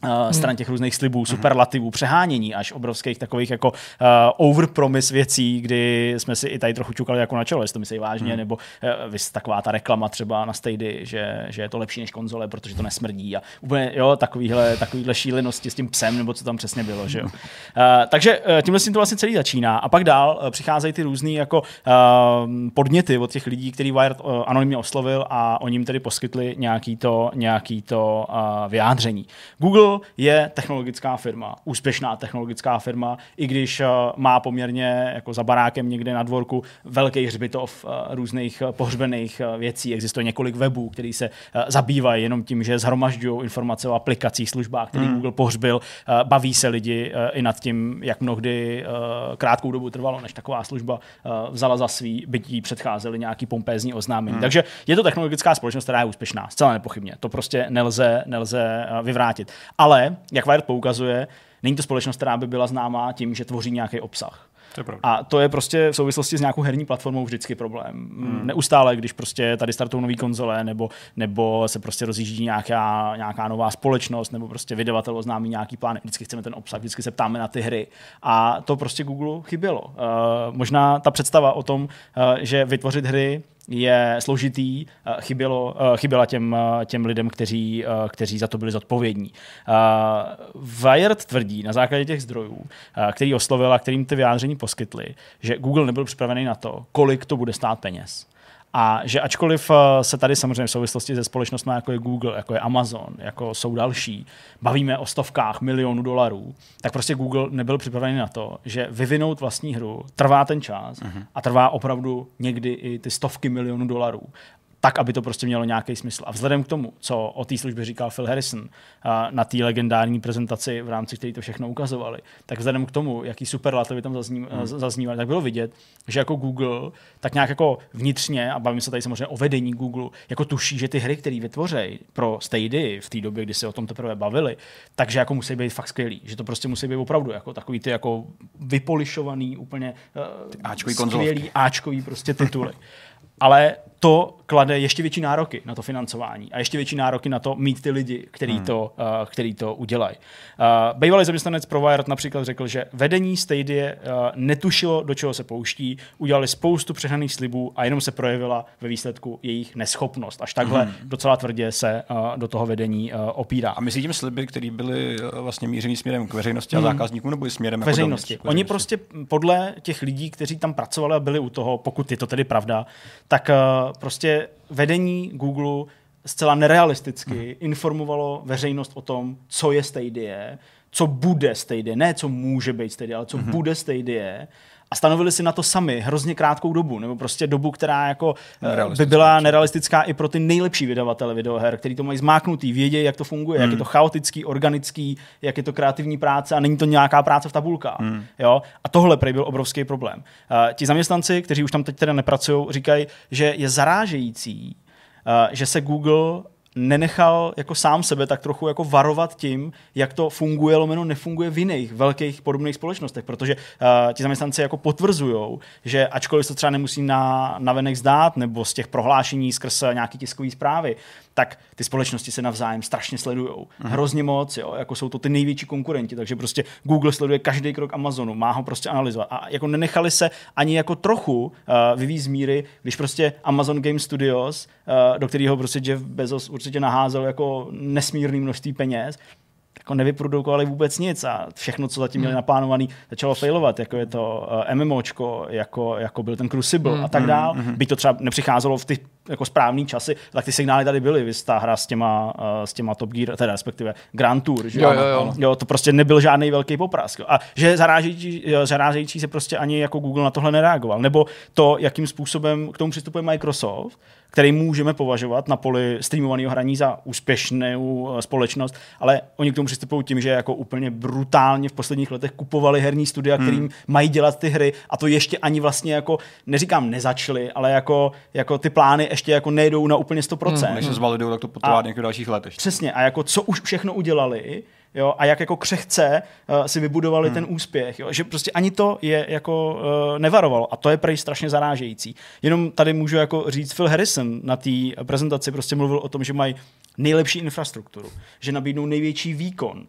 Uh, stran těch různých slibů, mhm. superlativů, přehánění až obrovských takových jako uh, overpromise věcí, kdy jsme si i tady trochu čukali jako na čelo, jestli to myslí vážně, hmm. nebo uh, vys, taková ta reklama třeba na Stady, že, že je to lepší než konzole, protože to nesmrdí a úplně, jo, takovýhle, takovýhle šílenosti s tím psem, nebo co tam přesně bylo, že jo. Uh, takže uh, tímhle s tím to vlastně celý začíná a pak dál uh, přicházejí ty různý jako uh, podněty od těch lidí, který Wired uh, anonymně oslovil a oni jim tedy poskytli nějaký to, nějaký to uh, vyjádření. Google Je technologická firma, úspěšná technologická firma, i když uh, má poměrně jako za barákem někde na dvorku velký hřbitov uh, různých uh, pohřbených věcí. Existuje několik webů, které se zabývají jenom tím, že zhromažďují informace o aplikacích, službách, které hmm. Google pohřbil. Baví se lidi i nad tím, jak mnohdy krátkou dobu trvalo, než taková služba vzala za svý, byť jí předcházely nějaký pompézní oznámení. Hmm. Takže je to technologická společnost, která je úspěšná, zcela nepochybně. To prostě nelze, nelze vyvrátit. Ale, jak Wired poukazuje, není to společnost, která by byla známá tím, že tvoří nějaký obsah. To je a to je prostě v souvislosti s nějakou herní platformou vždycky problém. Hmm. Neustále, když prostě tady startují nové konzole, nebo, nebo se prostě rozjíždí nějaká, nějaká nová společnost, nebo prostě vydavatel oznámí nějaký plán, vždycky chceme ten obsah, vždycky se ptáme na ty hry. A to prostě Google chybělo. Uh, možná ta představa o tom, uh, že vytvořit hry je složitý, eh, chybělo, eh, chyběla těm, eh, těm lidem, kteří, kteří za to byli zodpovědní. Wired tvrdí na základě těch zdrojů, který oslovil a kterým ty vyjádření poskytli, že Google nebyl připravený na to, kolik to bude stát peněz. A že ačkoliv eh, se tady samozřejmě v souvislosti se společnostmi jako je Google, jako je Amazon, jako jsou další, bavíme o stovkách milionů dolarů, tak prostě Google nebyl připravený na to, že vyvinout vlastní hru trvá ten čas uh-huh. a trvá opravdu někdy i ty stovky milionů dolarů tak, aby to prostě mělo nějaký smysl. A vzhledem k tomu, co o té službě říkal Phil Harrison na té legendární prezentaci, v rámci které to všechno ukazovali, tak vzhledem k tomu, jaký superlativy tam zazní, hmm. zaznívaly, tak bylo vidět, že jako Google tak nějak jako vnitřně, a bavím se tady samozřejmě o vedení Google, jako tuší, že ty hry, které vytvoří pro Stady v té době, kdy se o tom teprve bavili, takže jako musí být fakt skvělý, že to prostě musí být opravdu jako takový ty jako vypolišovaný, úplně uh, Áčkový skvělý konzolovky. Áčkový prostě tituly. Ale to klade ještě větší nároky na to financování a ještě větší nároky na to mít ty lidi, který, hmm. to, uh, který to udělají. Uh, bývalý zaměstnanec Provired například řekl, že vedení Stadia uh, netušilo, do čeho se pouští, udělali spoustu přehnaných slibů a jenom se projevila ve výsledku jejich neschopnost. Až takhle hmm. docela tvrdě se uh, do toho vedení uh, opírá. A myslíte tím sliby, které byly uh, vlastně mířený směrem k veřejnosti a hmm. zákazníkům, nebo i směrem k veřejnosti? Jako Oni prostě podle těch lidí, kteří tam pracovali a byli u toho, pokud je to tedy pravda, tak uh, prostě vedení Google zcela nerealisticky hmm. informovalo veřejnost o tom, co je Stadia, co bude Stadia, ne co může být Stadia, ale co hmm. bude Stadia a stanovili si na to sami hrozně krátkou dobu, nebo prostě dobu, která jako eh, by byla nerealistická i pro ty nejlepší vydavatele videoher, který to mají zmáknutý, vědějí, jak to funguje, hmm. jak je to chaotický, organický, jak je to kreativní práce a není to nějaká práce v tabulkách. Hmm. Jo? A tohle prej byl obrovský problém. Uh, ti zaměstnanci, kteří už tam teď teda nepracují, říkají, že je zarážející, uh, že se Google nenechal jako sám sebe tak trochu jako varovat tím, jak to funguje, lomeno nefunguje v jiných velkých podobných společnostech, protože uh, ti zaměstnanci jako potvrzují, že ačkoliv se třeba nemusí na, na venek zdát, nebo z těch prohlášení skrz nějaký tiskové zprávy, tak ty společnosti se navzájem strašně sledují. Uh-huh. Hrozně moc, jo, jako jsou to ty největší konkurenti, takže prostě Google sleduje každý krok Amazonu, má ho prostě analyzovat. A jako nenechali se ani jako trochu uh, vyvíjet z míry, když prostě Amazon Game Studios, uh, do kterého prostě Jeff Bezos určitě naházel jako nesmírný množství peněz, jako nevyprodukovali vůbec nic a všechno, co zatím měli hmm. naplánovaný, začalo failovat, jako je to uh, MMOčko, jako, jako byl ten Crucible mm, a tak dál. Mm, mm. By to třeba nepřicházelo v těch jako správný časy, tak ty signály tady byly, vy ta hra s těma, uh, s těma Top Gear, teda respektive Grand Tour, že Jo, jo, jo. jo, to prostě nebyl žádný velký poprask. A že zarážející, jo, zarážející se prostě ani jako Google na tohle nereagoval. Nebo to, jakým způsobem k tomu přistupuje Microsoft, který můžeme považovat na poli streamovaného hraní za úspěšnou eh, společnost, ale oni k tomu přistupují tím, že jako úplně brutálně v posledních letech kupovali herní studia, kterým Hmm. mají dělat ty hry a to ještě ani vlastně jako, neříkám nezačali, ale jako, jako ty plány ještě jako nejdou na úplně 100%. Než se zvalidují, tak to potrvá nějakých dalších let ještě. Přesně. A jako co už všechno udělali, jo, a jak jako křehce uh, si vybudovali hmm. ten úspěch, jo, že prostě ani to je jako uh, nevarovalo a to je prej strašně zarážející. Jenom tady můžu jako říct Phil Harrison na té prezentaci prostě mluvil o tom, že mají nejlepší infrastrukturu, že nabídnou největší výkon,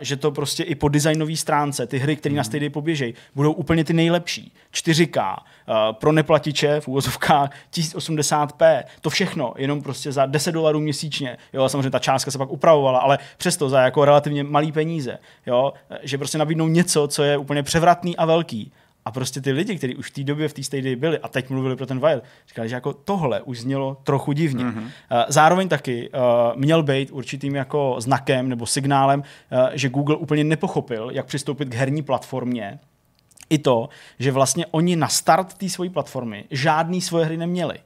že to prostě i po designové stránce, ty hry, které na Stadia poběžejí, budou úplně ty nejlepší. 4K, uh, pro neplatiče v úvozovkách 1080p, to všechno, jenom prostě za 10 dolarů měsíčně. Jo, a samozřejmě ta částka se pak upravovala, ale přesto za jako relativně malý peníze. Jo, že prostě nabídnou něco, co je úplně převratný a velký. A prostě ty lidi, kteří už v té době v té Stadia byli a teď mluvili pro ten Wild, říkali, že jako tohle už znělo trochu divně. Mm-hmm. Zároveň taky uh, měl být určitým jako znakem nebo signálem, uh, že Google úplně nepochopil, jak přistoupit k herní platformě, i to, že vlastně oni na start té svojí platformy žádný svoje hry neměli.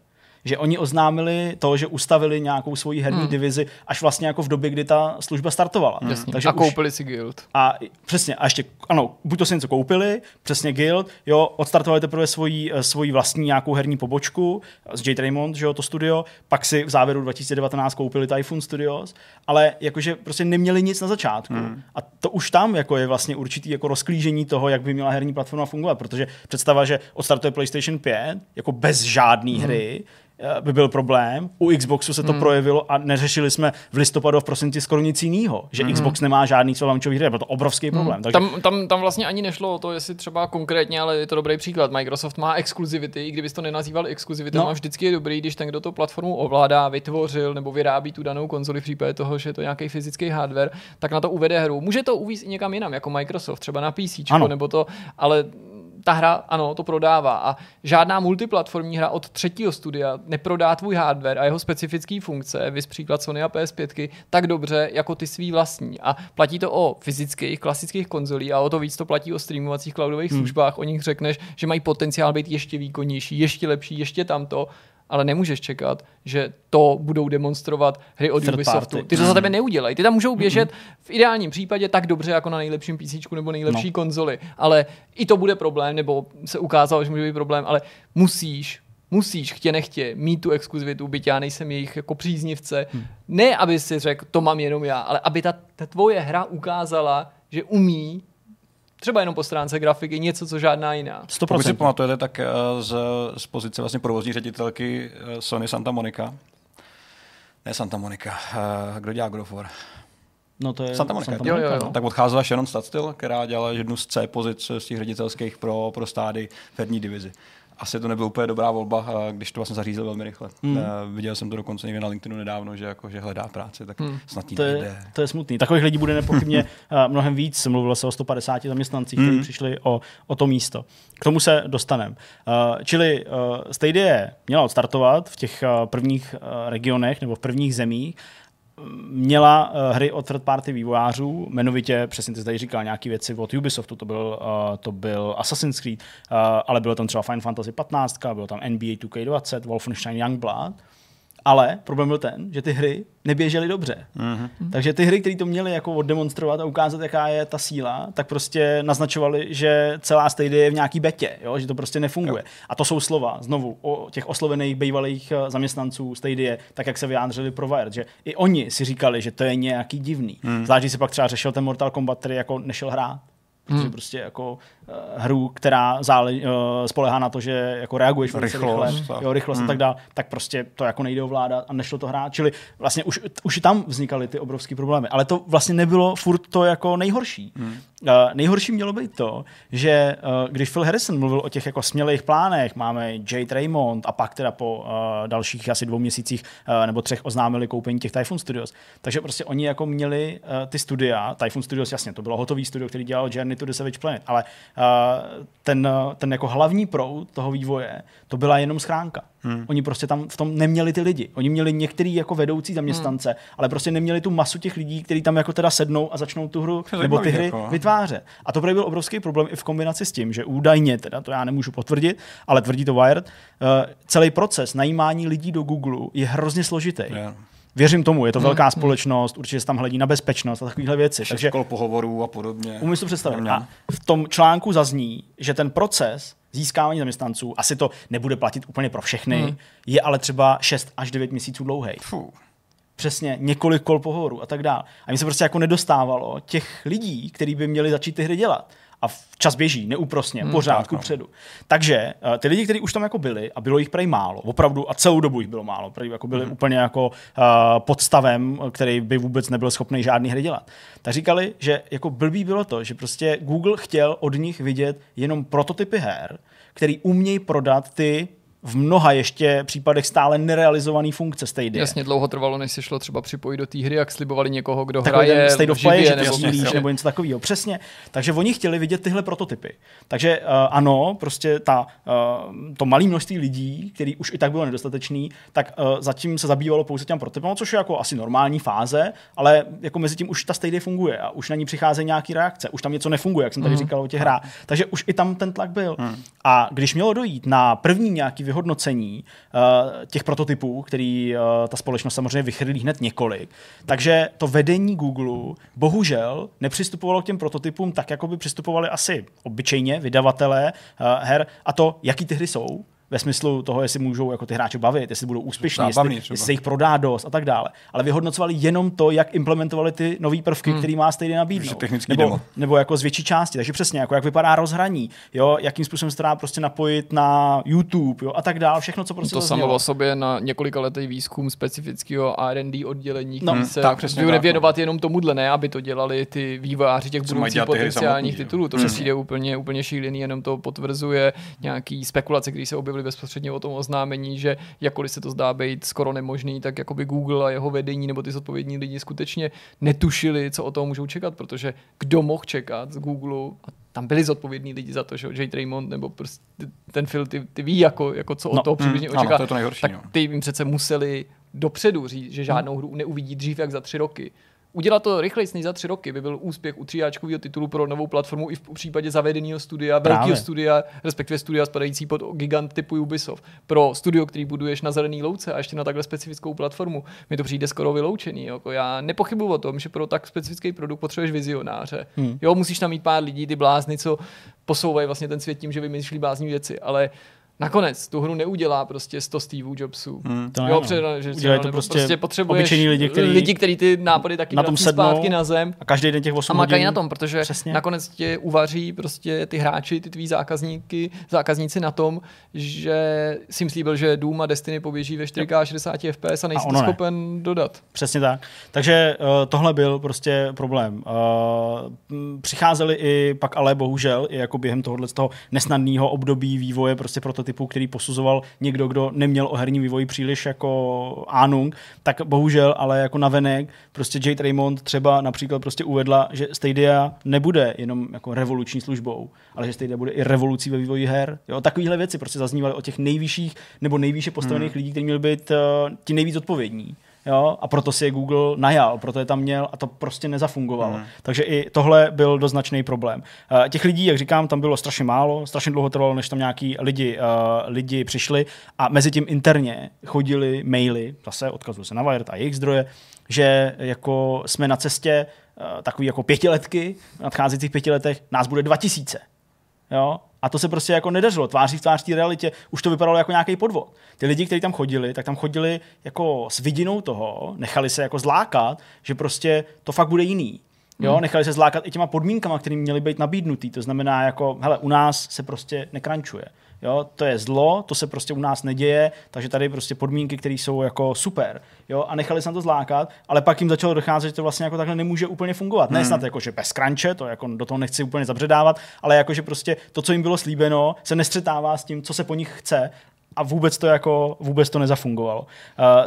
Že oni oznámili to, že ustavili nějakou svoji herní hmm. divizi až vlastně jako v době, kdy ta služba startovala. Jasně. Takže a už- koupili si Guild. a přesně, a ještě, ano, buď to si něco koupili, přesně Guild, jo, odstartovali teprve svoji, eh, svoji vlastní nějakou herní pobočku z Jade Raymond, že jo, to studio, pak si v závěru 2019 koupili Typhoon Studios, ale jakože prostě neměli nic na začátku. Hmm. A to už tam jako je vlastně určitý jako rozklížení toho, jak by měla herní platforma fungovat, protože představa, že odstartuje PlayStation 5 jako bez žádné hmm. hry, eh, by byl problém. U Xboxu se to hmm. projevilo a neřešili jsme v listopadu a v prosinci skoro nic jiného, že hmm. Xbox nemá žádný své launchový hry, byl to obrovský problém. Hmm. Takže Tam, tam, tam vlastně ani nešlo o to, jestli třeba konkrétně, ale je to dobrý příklad. Microsoft má exkluzivity, i kdybys to nenazýval exkluzivitou, No. no. vždycky je dobrý, když ten, kdo to platformu ovládá, vytvořil nebo vyrábí tu danou konzoli v případě toho, že je to nějaký fyzický hardware, tak na to uvede hru. Může to uvízt i někam jinam, jako Microsoft, třeba na PC, nebo to, ale ta hra, ano, to prodává a žádná multiplatformní hra od třetího studia neprodá tvůj hardware a jeho specifické funkce, vys příklad Sony a PS5, tak dobře jako ty svý vlastní. A platí to o fyzických, klasických konzolí a o to víc to platí o streamovacích cloudových hmm. službách. O nich řekneš, že mají potenciál být ještě výkonnější, ještě lepší, ještě tamto ale nemůžeš čekat, že to budou demonstrovat hry od Third Ubisoftu. party. Ty to za tebe neudělají. Ty tam můžou běžet v ideálním případě tak dobře jako na nejlepším PC nebo nejlepší No. konzoli, ale i to bude problém, nebo se ukázalo, že může být problém, ale musíš musíš chtě nechtě mít tu exkluzivitu, byť já nejsem jejich jako příznivce. Hmm. Ne, aby si řekl, to mám jenom já, ale aby ta, ta tvoje hra ukázala, že umí třeba jenom po stránce grafiky něco, co žádná jiná. Pokud si 100%. pamatujete, tak eh, z, z pozice vlastně provozní ředitelky eh, Sony Santa Monica, ne Santa Monica, eh, kdo dělá God of War? No to je Santa Monica. Jo, jo, jo. no. Tak odcházela Sharon Stadstill, která dělala jednu z C pozic z těch ředitelských pro, pro stády v herní divizi. Asi to nebyla úplně dobrá volba, eh, když to vlastně zařízl velmi rychle. Hmm. Mm. Viděl jsem to dokonce někde na LinkedInu nedávno, že, jako, že hledá práci, tak Hmm. mm. snad To je, to je smutný. Takových lidí bude nepochybně eh, mnohem víc. Mluvilo se o 150 zaměstnancích, kteří Mm. přišli o, o to místo. K tomu se dostaneme. Čili Stadia měla odstartovat v těch prvních regionech nebo v prvních zemích. Měla uh, hry od third party vývojářů, jmenovitě, přesně ty tady říkal, nějaké věci od Ubisoftu, to byl, uh, to byl Assassin's Creed, uh, ale bylo tam třeba Final Fantasy 15, bylo tam NBA 2K20, Wolfenstein Youngblood. Ale problém byl ten, že ty hry neběžely dobře. Mm-hmm. Takže ty hry, které to měly jako oddemonstrovat a ukázat, jaká je ta síla, tak prostě naznačovaly, že celá Stadia je v nějaký betě, jo? že to prostě nefunguje. Jo. A to jsou slova, znovu, o těch oslovených bývalých eh, zaměstnanců Stadia, tak jak se vyjádřili pro Wired, že i oni si říkali, že to je nějaký divný. Mm. Zvlášť, když se pak třeba řešil ten Mortal Kombat, který jako nešel hrát. Protože Hmm. prostě jako hru, která zále, uh, spolehá na to, že jako reaguješ velice Rychlost, rychle, tak. jo, rychlost hmm. a tak dále, tak prostě to jako nejde ovládat a nešlo to hrát. Čili vlastně už, už tam vznikaly ty obrovské problémy. Ale to vlastně nebylo furt to jako nejhorší. Hmm. Uh, nejhorší mělo být to, že uh, když Phil Harrison mluvil o těch jako smělých plánech, máme Jade Raymond a pak teda po uh, dalších asi dvou měsících uh, nebo třech oznámili koupení těch Typhoon Studios. Takže prostě oni jako měli uh, ty studia, Typhoon Studios, jasně, to bylo hotový studio, který dělal Journey to the Savage Planet, ale ten, ten jako hlavní proud toho vývoje, to byla jenom schránka. Hmm. Oni prostě tam v tom neměli ty lidi. Oni měli některý jako vedoucí zaměstnance, hmm. ale prostě neměli tu masu těch lidí, kteří tam jako teda sednou a začnou tu hru nebo ty hry jako. vytvářet. A to byl obrovský problém i v kombinaci s tím, že údajně, teda to já nemůžu potvrdit, ale tvrdí to Wired, uh, celý proces najímání lidí do Google je hrozně složitý. Yeah. Věřím tomu, je to hmm, velká hmm. společnost, určitě se tam hledí na bezpečnost a takovéhle věci. Takže pohovorů a podobně. Umím si to představit. A v tom článku zazní, že ten proces získávání zaměstnanců, asi to nebude platit úplně pro všechny, hmm. je ale třeba 6 až 9 měsíců dlouhý. Přesně, několik kol pohovorů a tak dále. A mi se prostě jako nedostávalo těch lidí, kteří by měli začít ty hry dělat a čas běží neúprosně, hmm, pořád ku no. předu. Takže uh, ty lidi, kteří už tam jako byli, a bylo jich prej málo, opravdu, a celou dobu jich bylo málo, prej jako byli hmm. úplně jako uh, podstavem, který by vůbec nebyl schopný žádný hry dělat. Tak říkali, že jako blbý bylo to, že prostě Google chtěl od nich vidět jenom prototypy her, který umějí prodat ty v mnoha ještě případech stále nerealizované funkce Stadia. Jasně, dlouho trvalo, než se šlo třeba připojit do té hry, jak slibovali někoho, kdo Takový hraje State of Play, že nebo, jasně, nebo něco takového. Přesně. Takže oni chtěli vidět tyhle prototypy. Takže uh, ano, prostě ta, uh, to malé množství lidí, který už i tak bylo nedostatečný, tak uh, zatím se zabývalo pouze těm prototypem, což je jako asi normální fáze, ale jako mezi tím už ta Stadia funguje a už na ní přicházejí nějaké reakce, už tam něco nefunguje, jak jsem tady mm. říkal o těch hrách. Takže už i tam ten tlak byl. Mm. A když mělo dojít na první nějaký vyhodnocení uh, těch prototypů, který uh, ta společnost samozřejmě vychrlí hned několik. Takže to vedení Google bohužel nepřistupovalo k těm prototypům tak, jako by přistupovali asi obyčejně vydavatelé uh, her a to, jaký ty hry jsou, ve smyslu toho, jestli můžou jako ty hráče bavit, jestli budou úspěšní, jestli, jestli se jich prodá dost a tak dále. Ale vyhodnocovali jenom to, jak implementovali ty nové prvky, hmm. který má stejně nabídnout. Nebo, demo. nebo jako z větší části. Takže přesně, jako jak vypadá rozhraní, jo, jakým způsobem se dá prostě napojit na YouTube jo, a tak dále. Všechno, co prostě To samo o sobě na několika letý výzkum specifického R&D oddělení, no, se tak, přesně bude tak, no. věnovat no. jenom tomuhle, ne, aby to dělali ty vývojáři těch budoucích potenciálních titulů. To hmm. přijde úplně, úplně šílený, jenom to potvrzuje nějaký spekulace, které se objevily mluvili bezprostředně o tom oznámení, že jakkoliv se to zdá být skoro nemožný, tak jakoby Google a jeho vedení nebo ty zodpovědní lidi skutečně netušili, co o tom můžou čekat, protože kdo mohl čekat z Google a tam byli zodpovědní lidi za to, že Jay Raymond nebo prostě ten Phil, ty, ty ví, jako, jako co no, o toho přibližně mm, očeká, to je to nejhorší, tak no. ty jim přece museli dopředu říct, že žádnou hru neuvidí dřív jak za tři roky. Udělat to rychleji než za tři roky by byl úspěch u tříáčkového titulu pro novou platformu i v případě zavedeného studia, velkého studia, respektive studia spadající pod gigant typu Ubisoft. Pro studio, který buduješ na zelený louce a ještě na takhle specifickou platformu, mi to přijde skoro vyloučený. Jako já nepochybuji o tom, že pro tak specifický produkt potřebuješ vizionáře. Hmm. Jo, musíš tam mít pár lidí, ty blázni, co posouvají vlastně ten svět tím, že vymýšlí blázní věci, ale nakonec tu hru neudělá prostě 100 Steve Jobsů. Hmm, to jo, před, že Udělá to prostě, prostě potřebuješ lidi, který, lidi, který ty nápady taky na tom sednou zpátky na zem. A každý den těch 8 A makají na tom, protože Přesně. nakonec tě uvaří prostě ty hráči, ty tví zákazníky, zákazníci na tom, že si myslíbil, že Doom a Destiny poběží ve 4K 60 FPS a nejsi a schopen ne. dodat. Přesně tak. Takže uh, tohle byl prostě problém. Uh, přicházeli i pak ale bohužel i jako během tohohle z toho nesnadného období vývoje prostě prototyp typu, který posuzoval někdo, kdo neměl o herní vývoji příliš jako Anung, tak bohužel, ale jako navenek, prostě Jade Raymond třeba například prostě uvedla, že Stadia nebude jenom jako revoluční službou, ale že Stadia bude i revolucí ve vývoji her. Jo, takovéhle věci prostě zaznívaly o těch nejvyšších nebo nejvýše postavených hmm. lidí, kteří měli být uh, ti nejvíc odpovědní. Jo? A proto si je Google najal, proto je tam měl a to prostě nezafungovalo. Mm. Takže i tohle byl doznačný problém. Uh, těch lidí, jak říkám, tam bylo strašně málo, strašně dlouho trvalo, než tam nějaký lidi, uh, lidi přišli a mezi tím interně chodili maily, zase odkazuju se na Wired a jejich zdroje, že jako jsme na cestě uh, takový jako pětiletky, v nadcházejících pěti letech nás bude 2000. Jo? A to se prostě jako nedařilo. Tváří v tvář té realitě už to vypadalo jako nějaký podvod. Ty lidi, kteří tam chodili, tak tam chodili jako s vidinou toho, nechali se jako zlákat, že prostě to fakt bude jiný. Jo, hmm. nechali se zlákat i těma podmínkama, které měly být nabídnutý. To znamená, jako, hele, u nás se prostě nekrančuje. Jo, to je zlo, to se prostě u nás neděje, takže tady prostě podmínky, které jsou jako super. Jo, a nechali se na to zlákat, ale pak jim začalo docházet, že to vlastně jako takhle nemůže úplně fungovat. Hmm. Ne snad jako, že bez crunche, to jako do toho nechci úplně zabředávat, ale jako, že prostě to, co jim bylo slíbeno, se nestřetává s tím, co se po nich chce a vůbec to jako, vůbec to nezafungovalo. Uh,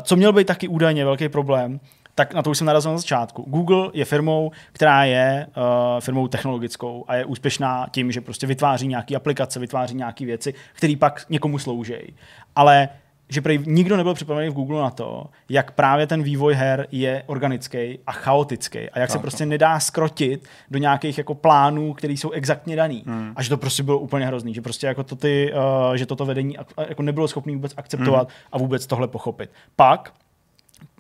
co měl být taky údajně velký problém, tak na to už jsem narazil na začátku. Google je firmou, která je uh, firmou technologickou a je úspěšná tím, že prostě vytváří nějaké aplikace, vytváří nějaké věci, které pak někomu slouží. Ale že prý nikdo nebyl připravený v Google na to, jak právě ten vývoj her je organický a chaotický a jak tak. se prostě nedá skrotit do nějakých jako plánů, které jsou exaktně daný. Hmm. A že to prostě bylo úplně hrozný, že prostě jako to ty, uh, že toto vedení jako nebylo schopný vůbec akceptovat hmm. a vůbec tohle pochopit. Pak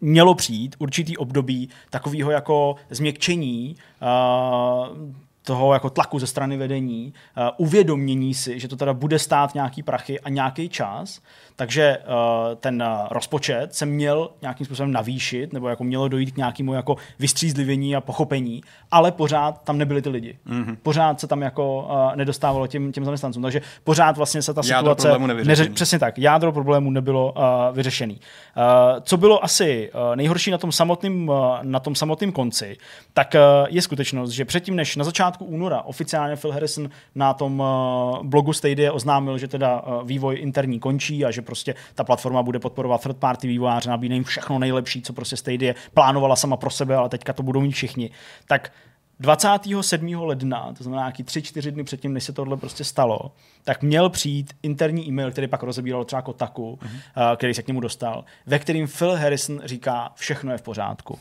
mělo přijít určitý období takového jako změkčení uh, toho jako tlaku ze strany vedení, uh, uvědomění si, že to teda bude stát nějaký prachy a nějaký čas takže uh, ten uh, rozpočet se měl nějakým způsobem navýšit, nebo jako mělo dojít k nějakému jako vystřízlivění a pochopení, ale pořád tam nebyli ty lidi. Mm-hmm. Pořád se tam jako uh, nedostávalo těm, těm zaměstnancům. Takže pořád vlastně se ta jádro situace... Neře- přesně tak, jádro problému nebylo uh, vyřešený. Uh, co bylo asi uh, nejhorší na tom samotném uh, na tom samotném konci, tak uh, je skutečnost, že předtím, než na začátku února oficiálně Phil Harrison na tom uh, blogu Stadia oznámil, že teda uh, vývoj interní končí a že prostě ta platforma bude podporovat third party vývojáře, nabídne jim všechno nejlepší, co prostě Stadia plánovala sama pro sebe, ale teďka to budou mít všichni. Tak 27. ledna, to znamená nějaký 3-4 dny předtím, než se tohle prostě stalo, tak měl přijít interní e-mail, který pak rozebíral třeba Kotaku, mm-hmm. který se k němu dostal, ve kterým Phil Harrison říká, všechno je v pořádku.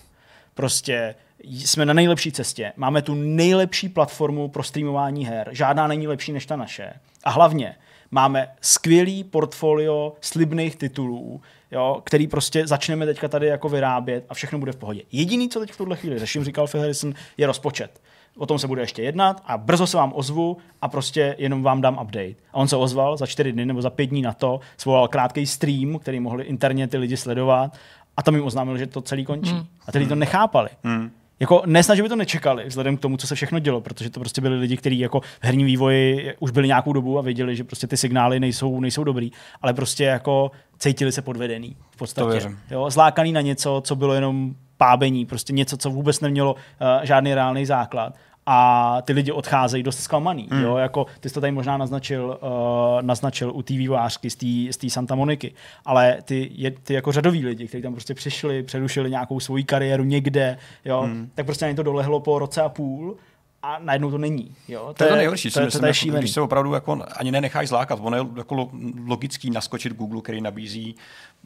Prostě jsme na nejlepší cestě, máme tu nejlepší platformu pro streamování her, žádná není lepší než ta naše. A hlavně, máme skvělý portfolio slibných titulů, jo, který prostě začneme teďka tady jako vyrábět a všechno bude v pohodě. Jediný, co teď v tuhle chvíli řeším, říkal Phil Harrison, je rozpočet. O tom se bude ještě jednat a brzo se vám ozvu a prostě jenom vám dám update. A on se ozval za čtyři dny nebo za pět dní na to, svolal krátký stream, který mohli interně ty lidi sledovat a tam jim oznámil, že to celý končí. Hmm. A ty lidi to nechápali. Hmm jako nesnad, že by to nečekali, vzhledem k tomu, co se všechno dělo, protože to prostě byli lidi, kteří jako v herním vývoji už byli nějakou dobu a věděli, že prostě ty signály nejsou, nejsou dobrý, ale prostě jako cítili se podvedený v podstatě. Jo, zlákaný na něco, co bylo jenom pábení, prostě něco, co vůbec nemělo uh, žádný reálný základ a ty lidi odcházejí dost zklamaný. Mm. Jo? Jako, ty jsi to tady možná naznačil, uh, naznačil u té vývářky z té Santa Moniky, ale ty, je, ty jako řadoví lidi, kteří tam prostě přišli, přerušili nějakou svoji kariéru někde, jo? Mm. tak prostě na to dolehlo po roce a půl a najednou to není. Jo? To, to je to nejhorší, to, myslím, to, to jako, když se opravdu jako ani nenecháš zlákat. Ono je jako logický naskočit Google, který nabízí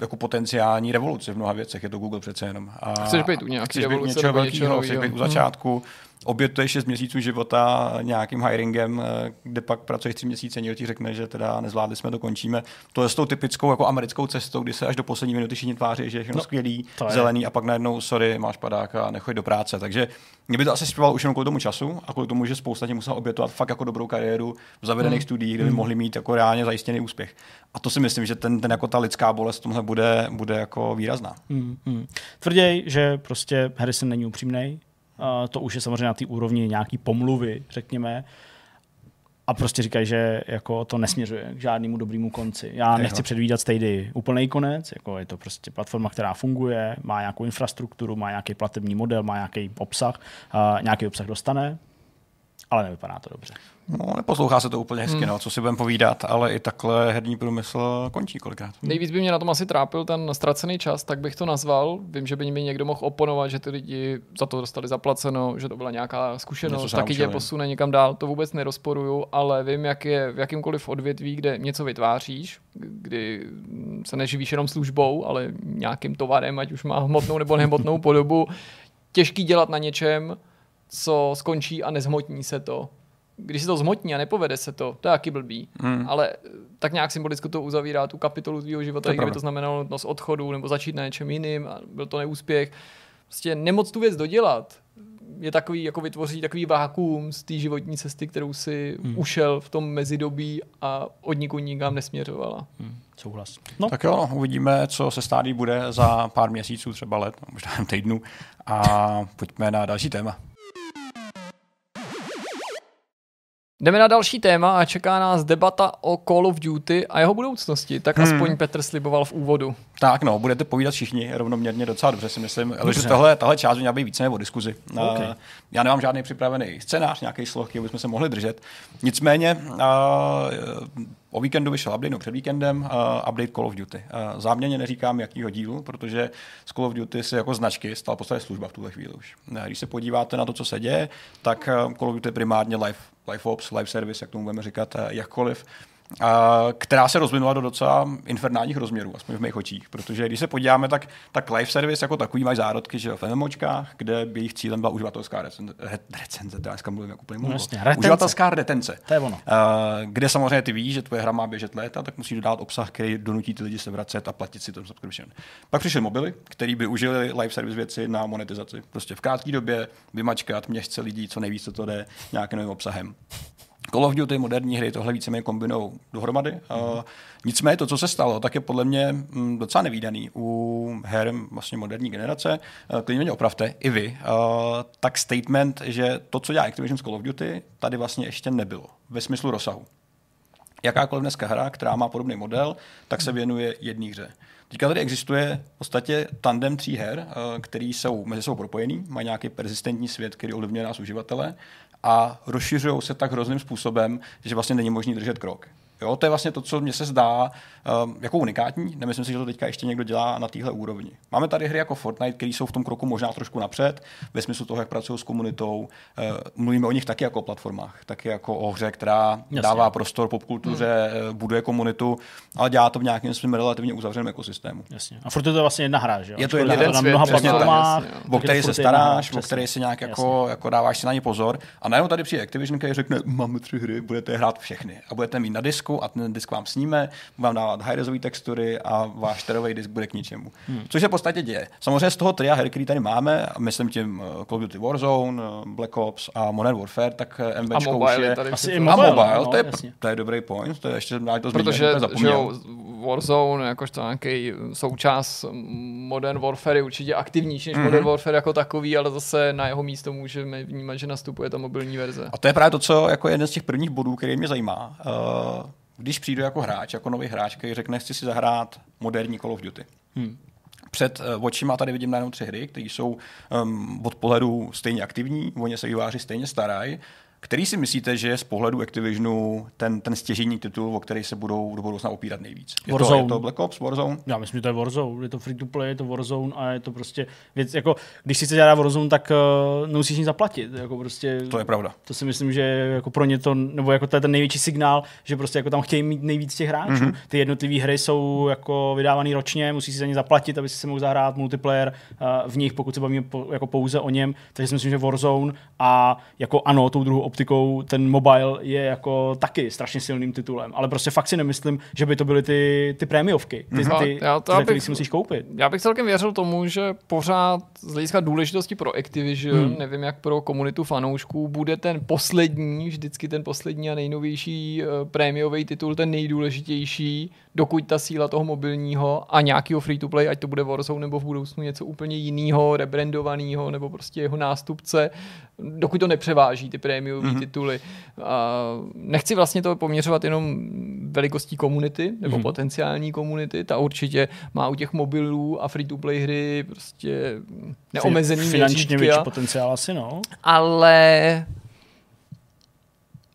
jako potenciální revoluci v mnoha věcech. Je to Google přece jenom. A chceš být u nějaký revoluce, něčeho velkého, chceš být u začátku. Hmm obětuješ 6 měsíců života nějakým hiringem, eh, kde pak pracuješ 3 měsíce, někdo ti řekne, že teda nezvládli jsme, to končíme. To je s tou typickou jako americkou cestou, kdy se až do poslední minuty všichni tváří, že je všechno no, skvělý, zelený a pak najednou, sorry, máš padák a nechoď do práce. Takže mě by to asi zpívalo už jenom kvůli tomu času a kvůli tomu, že spousta těch musel obětovat fakt jako dobrou kariéru v zavedených hmm. studiích, kde by hmm. mohli mít jako reálně zajištěný úspěch. A to si myslím, že ten, ten jako ta lidská bolest v tomhle bude, bude jako výrazná. Hmm. Hmm. Tvrděj, že prostě Harrison není upřímný, to už je samozřejmě na té úrovni nějaký pomluvy, řekněme, a prostě říkají, že jako to nesměřuje k žádnému dobrému konci. Já nechci předvídat stejdy úplný konec, jako je to prostě platforma, která funguje, má nějakou infrastrukturu, má nějaký platební model, má nějaký obsah, uh, nějaký obsah dostane, ale nevypadá to dobře. No, neposlouchá se to úplně hezky, hmm. no, co si budeme povídat, ale i takhle herní průmysl končí kolikrát. Nejvíc by mě na tom asi trápil ten ztracený čas, tak bych to nazval. Vím, že by mi někdo mohl oponovat, že ty lidi za to dostali zaplaceno, že to byla nějaká zkušenost, taky tě posune někam dál. To vůbec nerozporuju, ale vím, jak je v jakýmkoliv odvětví, kde něco vytváříš, kdy se neživíš jenom službou, ale nějakým tovarem, ať už má hmotnou nebo nehmotnou podobu, těžký dělat na něčem, co skončí a nezhmotní se to když se to zmotní a nepovede se to, to je jaký blbý. Hmm. Ale eh, tak nějak symbolicky to uzavírá tu kapitolu tvýho života, to kdyby to znamenalo nutnost odchodu nebo začít na něčem jiným a byl to neúspěch. Prostě nemoc tu věc dodělat je takový, jako vytvoří takový vákuum z té životní cesty, kterou si hmm. ušel v tom mezidobí a od nikud nikam nesměřovala. Hmm. Souhlas. No. Tak jo, no, uvidíme, co se stádí bude za pár měsíců, třeba let, možná týdnu. A pojďme na další téma. Jdeme na další téma a čeká nás debata o Call of Duty a jeho budoucnosti. Tak hmm. aspoň Petr sliboval v úvodu. Tak no, budete povídat všichni rovnoměrně docela dobře si myslím. Ale že tohle, tahle část měla být více nebo diskuzi. Okay. Já nemám žádný připravený scénář, nějaký sloh, který bychom se mohli držet. Nicméně O víkendu vyšel update, no před víkendem, uh, update Call of Duty. Uh, záměrně neříkám, jakýho dílu, protože z Call of Duty si jako značky stala podstatě služba v tuhle chvíli už. Když se podíváte na to, co se děje, tak Call of Duty primárně live, live ops, live service, jak tomu budeme říkat, jakkoliv, která se rozvinula do docela infernálních rozměrů, aspoň v mých očích. Protože když se podíváme, tak, tak live service jako takový mají zárodky, že v MMOčkách, kde by jejich cílem byla uživatelská recenze, recenze to dneska mluvím jako úplně no, jasně, retence. Uživatelská retence. To je ono. Kde samozřejmě ty víš, že tvoje hra má běžet léta, tak musí dodat obsah, který donutí ty lidi se vracet a platit si to subscription. Pak přišly mobily, který by užili live service věci na monetizaci. Prostě v krátké době vymačkat měšce lidí, co nejvíc to jde nějakým novým obsahem. Call of Duty, moderní hry, tohle víceméně kombinou dohromady. Mm-hmm. Uh, nicméně to, co se stalo, tak je podle mě mm, docela nevýdaný u her vlastně moderní generace. Uh, klidně mě opravte, i vy. Uh, tak statement, že to, co dělá Activision z Call of Duty, tady vlastně ještě nebylo ve smyslu rozsahu. Jakákoliv dneska hra, která má podobný model, tak se věnuje jedné hře. Teďka tady existuje v podstatě tandem tří her, který jsou mezi sebou propojený, mají nějaký persistentní svět, který ovlivňuje nás uživatele a rozšiřují se tak hrozným způsobem, že vlastně není možný držet krok. Jo, to je vlastně to, co mně se zdá um, jako unikátní. Nemyslím si, že to teďka ještě někdo dělá na téhle úrovni. Máme tady hry jako Fortnite, které jsou v tom kroku možná trošku napřed, ve smyslu toho, jak pracují s komunitou. Uh, mluvíme o nich taky jako o platformách, taky jako o hře, která Jasně. dává prostor popkultuře, hmm. buduje komunitu, ale dělá to v nějakém svým relativně uzavřeném ekosystému. Jasně. A furt je to vlastně jedna hra, že jo? Je to jedna hra na mnoha platformách, o který se staráš, o který si nějak jako, jako dáváš si na ně pozor. A najednou tady přijde Activision, který řekne, máme tři hry, budete hrát všechny. A budete mít na disku a ten disk vám sníme, vám dávat high textury a váš terový disk bude k ničemu. Hmm. Což se v podstatě děje. Samozřejmě z toho tria her, který tady máme, myslím tím eh, Call of Duty Warzone, eh, Black Ops a Modern Warfare, tak eh, MB už je... Asi i mobile, a mobile, no, to, je, to je dobrý point, to je ještě to Protože že jo, Warzone, jakožto nějaký součást Modern Warfare je určitě aktivnější než mm-hmm. Modern Warfare jako takový, ale zase na jeho místo můžeme vnímat, že nastupuje ta mobilní verze. A to je právě to, co jako jeden z těch prvních bodů, který mě zajímá. Uh, když přijdu jako hráč, jako nový hráč, který řekne, chci si zahrát moderní Call of Duty. Hmm. Před uh, očima tady vidím najednou tři hry, které jsou um, od pohledu stejně aktivní, oni se výváři stejně starají který si myslíte, že je z pohledu Activisionu ten, ten stěžení titul, o který se budou do budoucna opírat nejvíc? Je Warzone. To, je to Black Ops, Warzone? Já myslím, že to je Warzone. Je to free to play, je to Warzone a je to prostě věc, jako když si chce dělat Warzone, tak uh, nemusíš nic zaplatit. Jako prostě, to je pravda. To si myslím, že jako pro ně to, nebo jako to je ten největší signál, že prostě jako tam chtějí mít nejvíc těch hráčů. Mm-hmm. Ty jednotlivé hry jsou jako vydávané ročně, musí si za ně zaplatit, aby si se mohl zahrát multiplayer uh, v nich, pokud se bavíme po, jako pouze o něm. Takže si myslím, že Warzone a jako ano, tou druhou optikou ten mobile je jako taky strašně silným titulem, ale prostě fakt si nemyslím, že by to byly ty, ty prémiovky, ty, no, ty, já to ty, bych, si musíš koupit. Já bych celkem věřil tomu, že pořád z hlediska důležitosti pro Activision, hmm. nevím jak pro komunitu fanoušků, bude ten poslední, vždycky ten poslední a nejnovější uh, prémiový titul, ten nejdůležitější, dokud ta síla toho mobilního a nějakého free-to-play, ať to bude Warzone nebo v budoucnu něco úplně jiného, rebrandovaného, nebo prostě jeho nástupce, dokud to nepřeváží ty prémiové mm-hmm. tituly. A nechci vlastně to poměřovat jenom velikostí komunity nebo mm-hmm. potenciální komunity, ta určitě má u těch mobilů a free-to-play hry prostě neomezený Finančně větší potenciál asi, no. Ale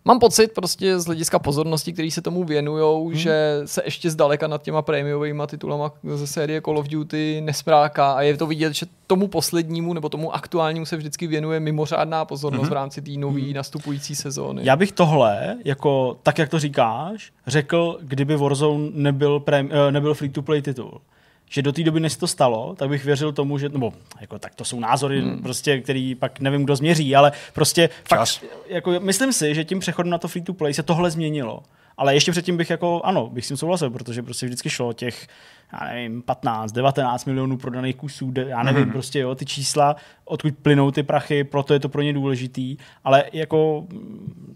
Mám pocit prostě z hlediska pozornosti, který se tomu věnují, hmm. že se ještě zdaleka nad těma prémiovými titulama ze série Call of Duty nespráká a je to vidět, že tomu poslednímu nebo tomu aktuálnímu se vždycky věnuje mimořádná pozornost hmm. v rámci té nové hmm. nastupující sezóny. Já bych tohle, jako tak jak to říkáš, řekl, kdyby Warzone nebyl, prém, eh, nebyl free-to-play titul že do té doby, než to stalo, tak bych věřil tomu, že, nebo jako tak to jsou názory, hmm. prostě, který pak nevím, kdo změří, ale prostě fakt, jako, myslím si, že tím přechodem na to free to play se tohle změnilo. Ale ještě předtím bych jako, ano, bych s tím souhlasil, protože prostě vždycky šlo těch, já nevím, 15, 19 milionů prodaných kusů, já nevím, mm-hmm. prostě jo, ty čísla, odkud plynou ty prachy, proto je to pro ně důležitý, ale jako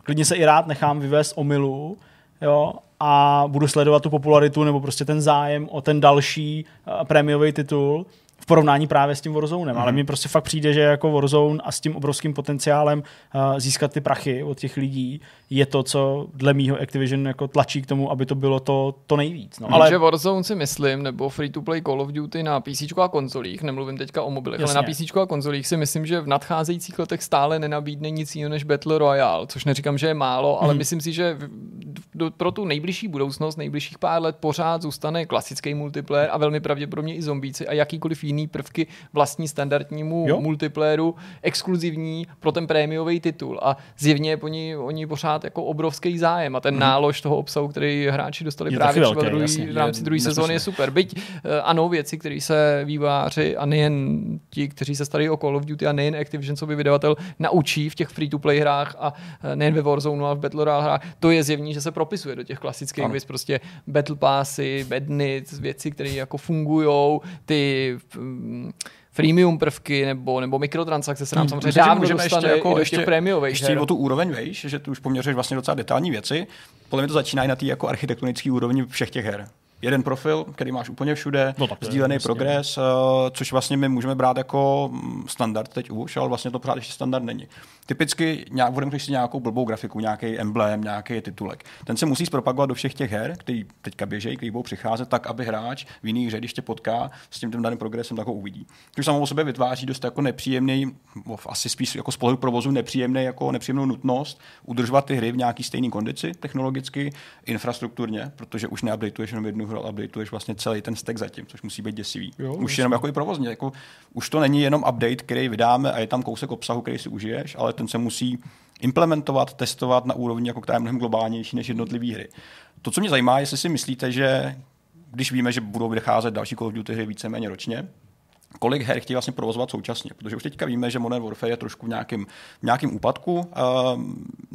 klidně se i rád nechám vyvést omylu, jo, a budu sledovat tu popularitu nebo prostě ten zájem o ten další uh, prémiový titul v porovnání právě s tím Warzonem, mm-hmm. ale mhm. mi prostě fakt přijde, že jako Warzone a s tím obrovským potenciálem uh, získat ty prachy od těch lidí je to, co dle mýho Activision jako tlačí k tomu, aby to bylo to, to nejvíc. No, ale... Že Warzone si myslím, nebo free-to-play Call of Duty na PC a konzolích, nemluvím teďka o mobilech, Jasně. ale na PC a konzolích si myslím, že v nadcházejících letech stále nenabídne nic jiného než Battle Royale, což neříkám, že je málo, ale mm. myslím si, že do, pro tu nejbližší budoucnost, nejbližších pár let pořád zůstane klasický multiplayer a velmi pravděpodobně i zombíci a jakýkoliv jiný prvky vlastní standardnímu jo? multiplayeru, exkluzivní pro ten prémiový titul. A zjevně po ní, oni pořád jako obrovský zájem a ten hmm. nálož toho obsahu, který hráči dostali je právě třeba velký, druhý, jasně, v rámci druhé sezóny je super. Byť eh, ano, věci, které se výváři a nejen ti, kteří se starají o Call of Duty a nejen Activision, co by vydavatel, naučí v těch free-to-play hrách a eh, nejen ve Warzone, ale v Battle Royale hrách, to je zjevný, že se propisuje do těch klasických věc, prostě Battle Passy, Badnits, věci, které jako fungují, ty freemium prvky nebo, nebo mikrotransakce se nám hmm, samozřejmě Myslím, dávno dostane ještě jako do ještě, prémiových ještě o tu úroveň, vejš, že tu už poměřuješ vlastně docela detailní věci. Podle mě to začíná i na té jako architektonické úrovni všech těch her jeden profil, který máš úplně všude, no, sdílený vlastně. progres, uh, což vlastně my můžeme brát jako mm, standard teď už, ale vlastně to pořád ještě standard není. Typicky nějak, budeme si nějakou blbou grafiku, nějaký emblém, nějaký titulek. Ten se musí zpropagovat do všech těch her, který teďka běžejí, který budou přicházet, tak, aby hráč v jiných hře, když tě potká s tím, tím daným progresem, tak ho uvidí. Což samo o sobě vytváří dost jako nepříjemný, asi spíš jako z pohledu provozu nepříjemný, jako nepříjemnou nutnost udržovat ty hry v nějaký stejné kondici technologicky, infrastrukturně, protože už neupdateuješ jenom jednu hru, ale updateuješ vlastně celý ten stack zatím, což musí být děsivý. Jo, už jenom jako i provozně. Jako, už to není jenom update, který vydáme a je tam kousek obsahu, který si užiješ, ale ten se musí implementovat, testovat na úrovni, jako která je mnohem globálnější než jednotlivé hry. To, co mě zajímá, jestli si myslíte, že když víme, že budou vycházet další Call of Duty hry víceméně ročně, kolik her chtějí vlastně provozovat současně. Protože už teďka víme, že Modern Warfare je trošku v nějakém, v nějakém úpadku. Uh,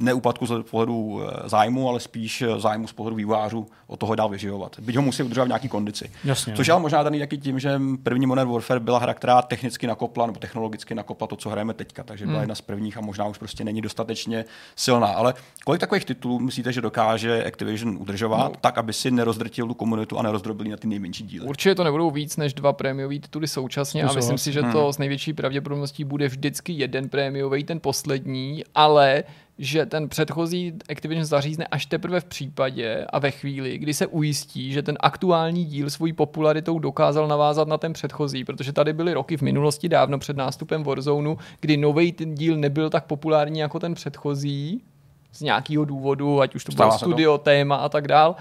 ne úpadku z pohledu eh, zájmu, ale spíš eh, zájmu z pohledu vývářů o toho dál vyživovat. Byť ho musí udržovat v nějaký kondici. Jasně, Což je ale možná daný taky tím, že první Modern Warfare byla hra, která technicky nakopla nebo technologicky nakopla to, co hrajeme teďka. Takže byla hmm. jedna z prvních a možná už prostě není dostatečně silná. Ale kolik takových titulů myslíte, že dokáže Activision udržovat, no. tak, aby si nerozdrtil tu komunitu a nerozdrobil na ty nejmenší díly? Určitě to nebudou víc než dva prémiové tituly současně současně a myslím si, že to hmm. s největší pravděpodobností bude vždycky jeden prémiový, ten poslední, ale že ten předchozí Activision zařízne až teprve v případě a ve chvíli, kdy se ujistí, že ten aktuální díl svojí popularitou dokázal navázat na ten předchozí, protože tady byly roky v minulosti, dávno před nástupem Warzone, kdy nový ten díl nebyl tak populární jako ten předchozí, z nějakého důvodu, ať už to bylo studio, to. téma a tak dál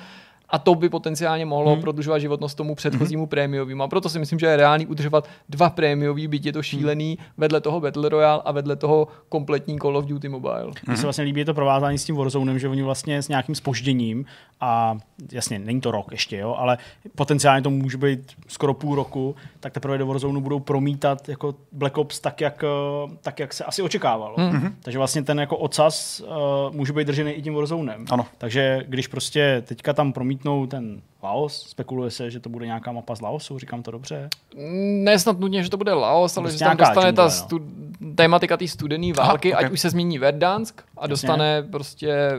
a to by potenciálně mohlo hmm. prodlužovat životnost tomu předchozímu hmm. prémiovému. A proto si myslím, že je reálný udržovat dva prémiový, byť je to šílený, hmm. vedle toho Battle Royale a vedle toho kompletní Call of Duty Mobile. Mně hmm. se vlastně líbí to provázání s tím Warzonem, že oni vlastně s nějakým spožděním a jasně, není to rok ještě, jo, ale potenciálně to může být skoro půl roku, tak teprve do Warzone budou promítat jako Black Ops tak, jak, eh, tak, jak se asi očekávalo. Mm-hmm. Takže vlastně ten jako ocas uh, může být držený i tím Warzonem. Ano. Takže když prostě teďka tam promítnou ten Laos? Spekuluje se, že to bude nějaká mapa z Laosu, říkám to dobře? Ne snad nutně, že to bude Laos, ale prostě že tam dostane džungle, ta no. stu- tématika té studené války, Aha, okay. ať už se změní Verdansk a Jasně. dostane prostě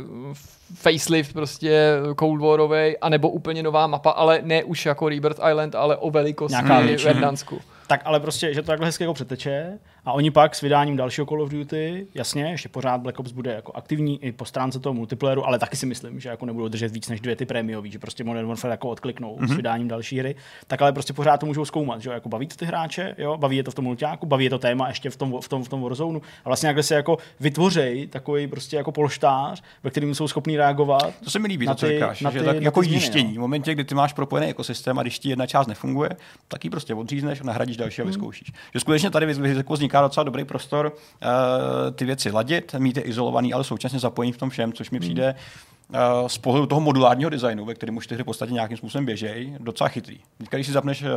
facelift prostě Cold Warovej, anebo úplně nová mapa, ale ne už jako Rebirth Island, ale o velikosti Verdansku. Tak ale prostě, že to takhle hezky jako přeteče a oni pak s vydáním dalšího Call of Duty, jasně, ještě pořád Black Ops bude jako aktivní i po stránce toho multiplayeru, ale taky si myslím, že jako nebudou držet víc než dvě ty prémiový, že prostě Modern Warfare jako odkliknou mm-hmm. s mhm. vydáním další hry, tak ale prostě pořád to můžou zkoumat, že jako baví to ty hráče, jo, baví je to v tom multiáku, baví je to téma ještě v tom, v tom, v tom Warzone a vlastně jakhle se jako vytvořej takový prostě jako polštář, ve kterým jsou schopní reagovat. To se mi líbí, to, co říkáš, ty, že tak jako jištění. No. V momentě, kdy ty máš propojený ekosystém a když ti jedna část nefunguje, tak ji prostě odřízneš a nahradíš další a hmm. vyzkoušíš. Že skutečně tady vzniká docela dobrý prostor uh, ty věci ladit, mít je izolovaný, ale současně zapojení v tom všem, což mi hmm. přijde Eh, z pohledu toho modulárního designu, ve kterém už ty hry v podstatě nějakým způsobem běžejí, docela chytrý. Teď, když si zapneš eh,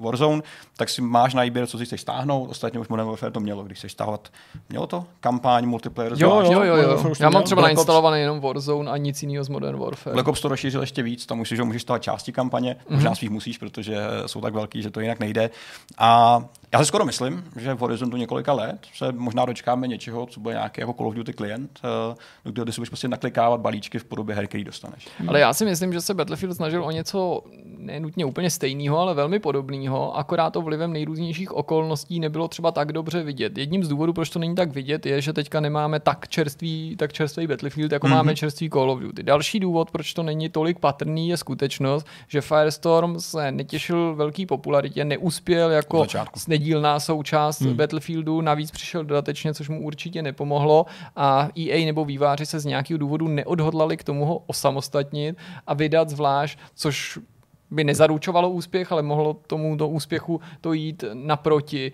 Warzone, tak si máš na výběr, co si chceš stáhnout. Ostatně už Modern Warfare to mělo, když chceš stáhnout. Mělo to? Kampaň, multiplayer? Jo, jo, jo, jo. Já mám třeba nainstalovaný jenom Warzone a nic jiného z Modern Warfare. Black Ops to rozšířil ještě víc, tam musíš, že můžeš stát části kampaně, mm-hmm. možná svých musíš, protože jsou tak velký, že to jinak nejde. A já si skoro myslím, že v horizontu několika let se možná dočkáme něčeho, co bude nějaký jako Call of Duty klient, eh, kde si budeš prostě naklikávat balíčky v podobě her, který dostaneš. Ale já si myslím, že se Battlefield snažil o něco nenutně úplně stejného, ale velmi podobného, akorát to vlivem nejrůznějších okolností nebylo třeba tak dobře vidět. Jedním z důvodů, proč to není tak vidět, je, že teďka nemáme tak čerstvý, tak čerstvý Battlefield, jako mm-hmm. máme čerstvý Call of Duty. Další důvod, proč to není tolik patrný, je skutečnost, že Firestorm se netěšil velký popularitě, neuspěl jako nedílná součást mm. Battlefieldu, navíc přišel dodatečně, což mu určitě nepomohlo a EA nebo výváři se z nějakého důvodu neodhodlali k tomu ho osamostatnit a vydat zvlášť, což by nezaručovalo úspěch, ale mohlo tomu do úspěchu to jít naproti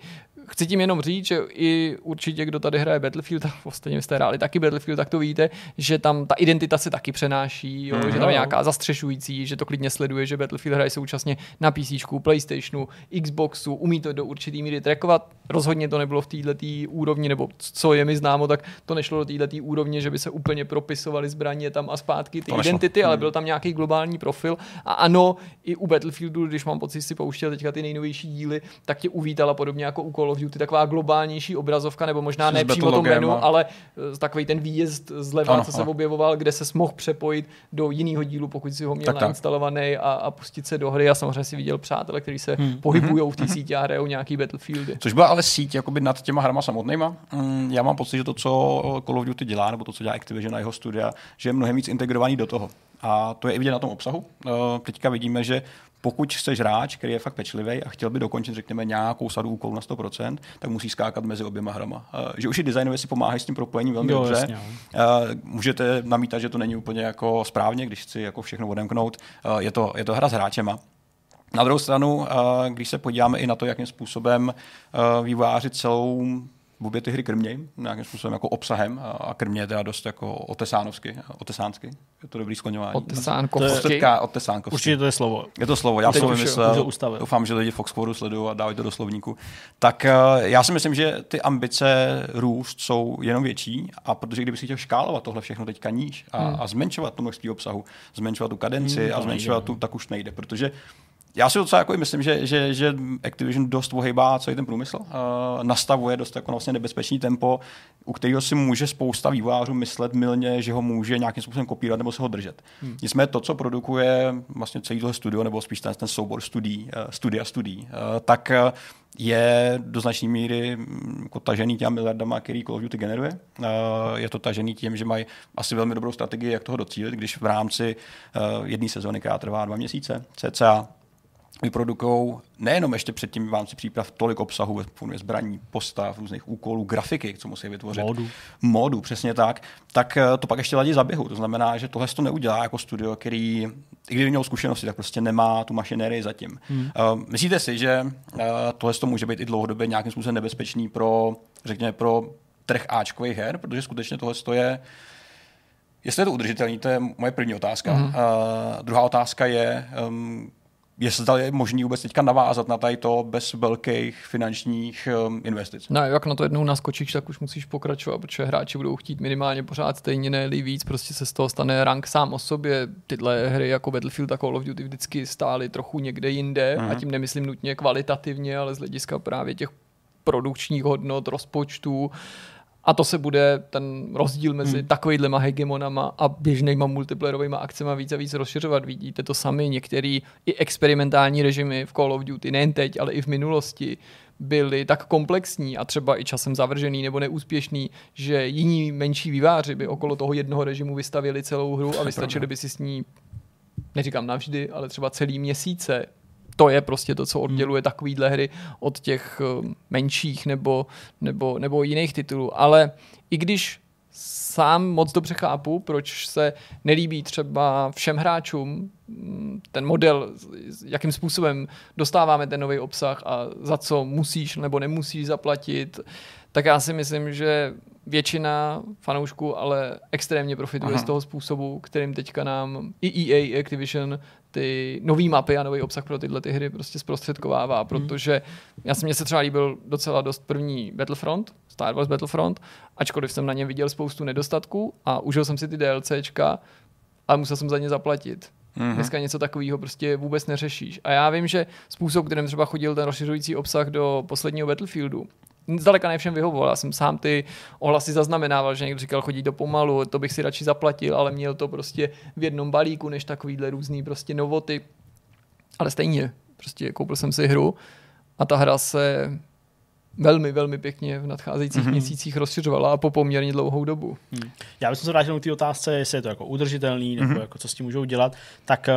chci tím jenom říct, že i určitě, kdo tady hraje Battlefield, a ostatně jste hráli taky Battlefield, tak to víte, že tam ta identita se taky přenáší, jo, mm, že tam je nějaká zastřešující, že to klidně sleduje, že Battlefield hraje současně na PC, PlayStationu, Xboxu, umí to do určitý míry trackovat. Rozhodně to nebylo v této úrovni, nebo co je mi známo, tak to nešlo do této úrovně, že by se úplně propisovaly zbraně tam a zpátky ty to identity, nešlo. ale hmm. byl tam nějaký globální profil. A ano, i u Battlefieldu, když mám pocit si pouštěl teďka ty nejnovější díly, tak tě uvítala podobně jako u Call of Duty taková globálnější obrazovka, nebo možná ne přímo to menu, a... ale eh, takový ten výjezd zleva, ano, co se ano. objevoval, kde se mohl přepojit do jiného dílu, pokud si ho měl tak, nainstalovaný a, a pustit se do hry. A samozřejmě si viděl přátelé, kteří se hmm. pohybují v té hmm. síti a hrajou nějaký Battlefieldy. Což byla ale síť jakoby nad těma hrama samotnýma. Mm, já mám pocit, že to, co Call of Duty dělá, nebo to, co dělá Activision na jeho studia, že je mnohem víc integrovaný do toho. A to je i vidět na tom obsahu. Uh, teďka vidíme, že pokud chceš hráč, který je fakt pečlivý a chtěl by dokončit, řekněme, nějakou sadu úkolů na 100%, tak musí skákat mezi oběma hrama. Uh, že už i designově si pomáhají s tím propojením velmi jo, dobře. Jasně, uh, můžete namítat, že to není úplně jako správně, když chci jako všechno odemknout. Uh, je, to, je to hra s hráčema. Na druhou stranu, když se podíváme i na to, jakým způsobem vývojáři celou obě ty hry krmějí nějakým způsobem jako obsahem a krmě je teda dost jako otesánovsky, otesánsky. Je to dobrý skloňování. Otesánkovsky. Otesánkovsky. Určitě to je slovo. Je to slovo, já jsem vymyslel. Doufám, že lidi Foxforu sledují a dávají to do slovníku. Tak eh, já si myslím, že ty ambice růst jsou jenom větší a protože kdyby si chtěl škálovat tohle všechno teďka níž a, hmm. a zmenšovat to množství obsahu, zmenšovat tu kadenci hmm, a zmenšovat tu, tak už nejde, protože já si docela jako myslím, že, že, že Activision dost ohejbá celý ten průmysl, uh, nastavuje dost jako vlastně nebezpečný tempo, u kterého si může spousta vývojářů myslet milně, že ho může nějakým způsobem kopírovat nebo se ho držet. Hmm. Nicméně to, co produkuje vlastně celý tohle studio, nebo spíš ten, ten soubor studií, uh, studia studií, uh, tak uh, je do značné míry mm, jako tažený těma miliardama, který Call of Duty generuje. Uh, je to tažený tím, že mají asi velmi dobrou strategii, jak toho docílit, když v rámci uh, jedné sezóny, která trvá dva měsíce, cca, vyprodukují nejenom ještě předtím v rámci příprav tolik obsahu ve formě zbraní, postav, různých úkolů, grafiky, co musí vytvořit. Modu. Modu, přesně tak. Tak eh, to pak ještě ladí zaběhu. To znamená, že tohle to neudělá jako studio, který, i kdyby měl zkušenosti, tak prostě nemá tu mašinérii zatím. Hmm. Uh, myslíte si, že uh, tohle to může být i dlouhodobě nějakým způsobem nebezpečný pro, řekněme, pro trh Ačkových her, protože skutečně tohle je Jestli je to udržitelný, to je moje první otázka. Mm. Uh, druhá otázka je, um, jestli je možný vůbec teďka navázat na tady to bez velkých finančních um, investic. No, jak na to jednou naskočíš, tak už musíš pokračovat, protože hráči budou chtít minimálně pořád stejně ne víc, prostě se z toho stane rank sám o sobě. Tyhle hry jako Battlefield a Call of Duty vždycky stály trochu někde jinde mm-hmm. a tím nemyslím nutně kvalitativně, ale z hlediska právě těch produkčních hodnot, rozpočtů a to se bude ten rozdíl mezi hmm. takovýhlema hegemonama a běžnýma multiplayerovými akcemi víc a víc rozšiřovat. Vidíte to sami, některé i experimentální režimy v Call of Duty, nejen teď, ale i v minulosti, byly tak komplexní a třeba i časem zavržený nebo neúspěšný, že jiní menší výváři by okolo toho jednoho režimu vystavili celou hru a vystačili by si s ní neříkám navždy, ale třeba celý měsíce to je prostě to, co odděluje takovýhle hry od těch eh, menších nebo, nebo, nebo jiných titulů. Ale i když sám moc dobře chápu, proč se nelíbí třeba všem hráčům mm, ten model, jakým způsobem dostáváme ten nový obsah a za co musíš nebo nemusíš zaplatit, tak já si myslím, že většina fanoušků ale extrémně profituje Aha. z toho způsobu, kterým teďka nám i EA, i Activision ty nové mapy a nový obsah pro tyhle ty hry prostě zprostředkovává, hmm. protože já jsem mě se třeba líbil docela dost první Battlefront, Star Wars Battlefront, ačkoliv jsem na něm viděl spoustu nedostatků a užil jsem si ty DLCčka, ale musel jsem za ně zaplatit. Mm-hmm. Dneska něco takového prostě vůbec neřešíš. A já vím, že způsob, kterým třeba chodil ten rozšiřující obsah do posledního Battlefieldu, zdaleka ne všem vyhovoval. Já jsem sám ty ohlasy zaznamenával, že někdo říkal, chodí to pomalu, to bych si radši zaplatil, ale měl to prostě v jednom balíku, než takovýhle různý prostě novoty. Ale stejně, prostě koupil jsem si hru a ta hra se velmi, velmi pěkně v nadcházejících mm-hmm. měsících rozšiřovala a po poměrně dlouhou dobu. Hmm. Já bych se vrátil k té otázce, jestli je to jako udržitelný, nebo mm-hmm. jako co s tím můžou dělat. Tak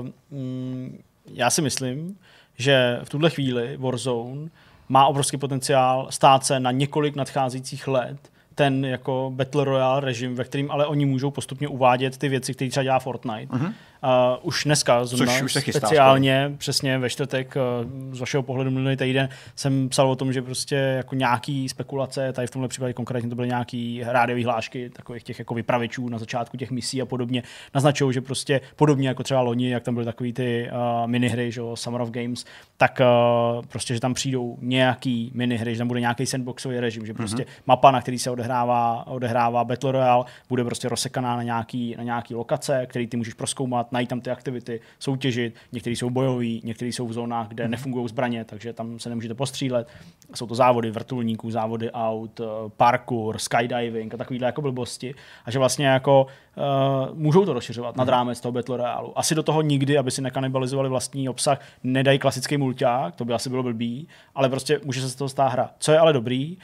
uh, mm, já si myslím, že v tuhle chvíli Warzone má obrovský potenciál stát se na několik nadcházejících let ten jako Battle Royale režim, ve kterým ale oni můžou postupně uvádět ty věci, které třeba dělá Fortnite. Uh-huh. Uh, už dneska, zrovna už se chystá speciálně, skoro. přesně ve čtvrtek, uh, z vašeho pohledu minulý týden, jsem psal o tom, že prostě jako nějaký spekulace, tady v tomhle případě konkrétně to byly nějaký rádiové hlášky, takových těch jako vypravičů na začátku těch misí a podobně, naznačují, že prostě podobně jako třeba loni, jak tam byly takový ty uh, minihry, že Summer of Games, tak uh, prostě, že tam přijdou nějaký minihry, že tam bude nějaký sandboxový režim, že prostě mm-hmm. mapa, na který se odehrává, odehrává Battle Royale, bude prostě rozsekaná na nějaký, na nějaký lokace, který ty můžeš proskoumat, najít tam ty aktivity, soutěžit, některý jsou bojový, některý jsou v zónách, kde mm-hmm. nefungují zbraně, takže tam se nemůžete postřílet. Jsou to závody vrtulníků, závody aut, eh, parkour, skydiving a takovýhle jako blbosti. A že vlastně jako uh, můžou to rozšiřovat nad mhm. rámec toho Battle Royale. Asi do toho nikdy, aby si nekanibalizovali vlastní obsah, nedají klasický mulťák, to by asi bylo blbý, ale prostě může se z toho stát hra. Co je ale dobrý,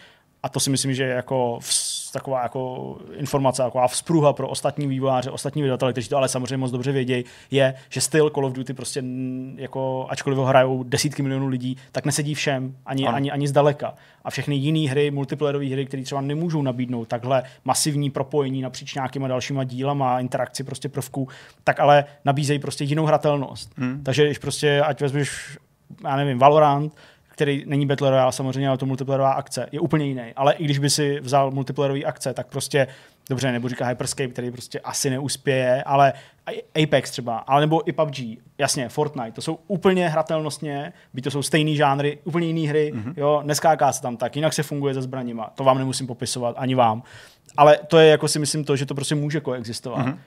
a to si myslím, že jako vz, taková jako informace, taková vzpruha pro ostatní vývojáře, ostatní vydavatele, kteří to ale samozřejmě moc dobře vědějí, je, že styl Call of Duty prostě jako, ačkoliv ho hrajou desítky milionů lidí, tak nesedí všem, ani, ani, ani zdaleka. A všechny jiné hry, multiplayerové hry, které třeba nemůžou nabídnout takhle masivní propojení napříč nějakýma dalšíma dílama, interakci prostě prvků, tak ale nabízejí prostě jinou hratelnost. Hmm. Takže když prostě, ať vezmeš, já nevím, Valorant, který není Battle Royale samozřejmě, ale to multiplayerová akce, je úplně jiný. Ale i když by si vzal multiplayerový akce, tak prostě, dobře, nebudu říkat Hyperscape, který prostě asi neuspěje, ale Apex třeba, ale nebo i PUBG, jasně, Fortnite, to jsou úplně hratelnostně, by to jsou stejný žánry, úplně jiný hry, mm-hmm. jo, neskáká se tam tak, jinak se funguje se zbraněma, to vám nemusím popisovat, ani vám. Ale to je jako si myslím to, že to prostě může koexistovat. Mm-hmm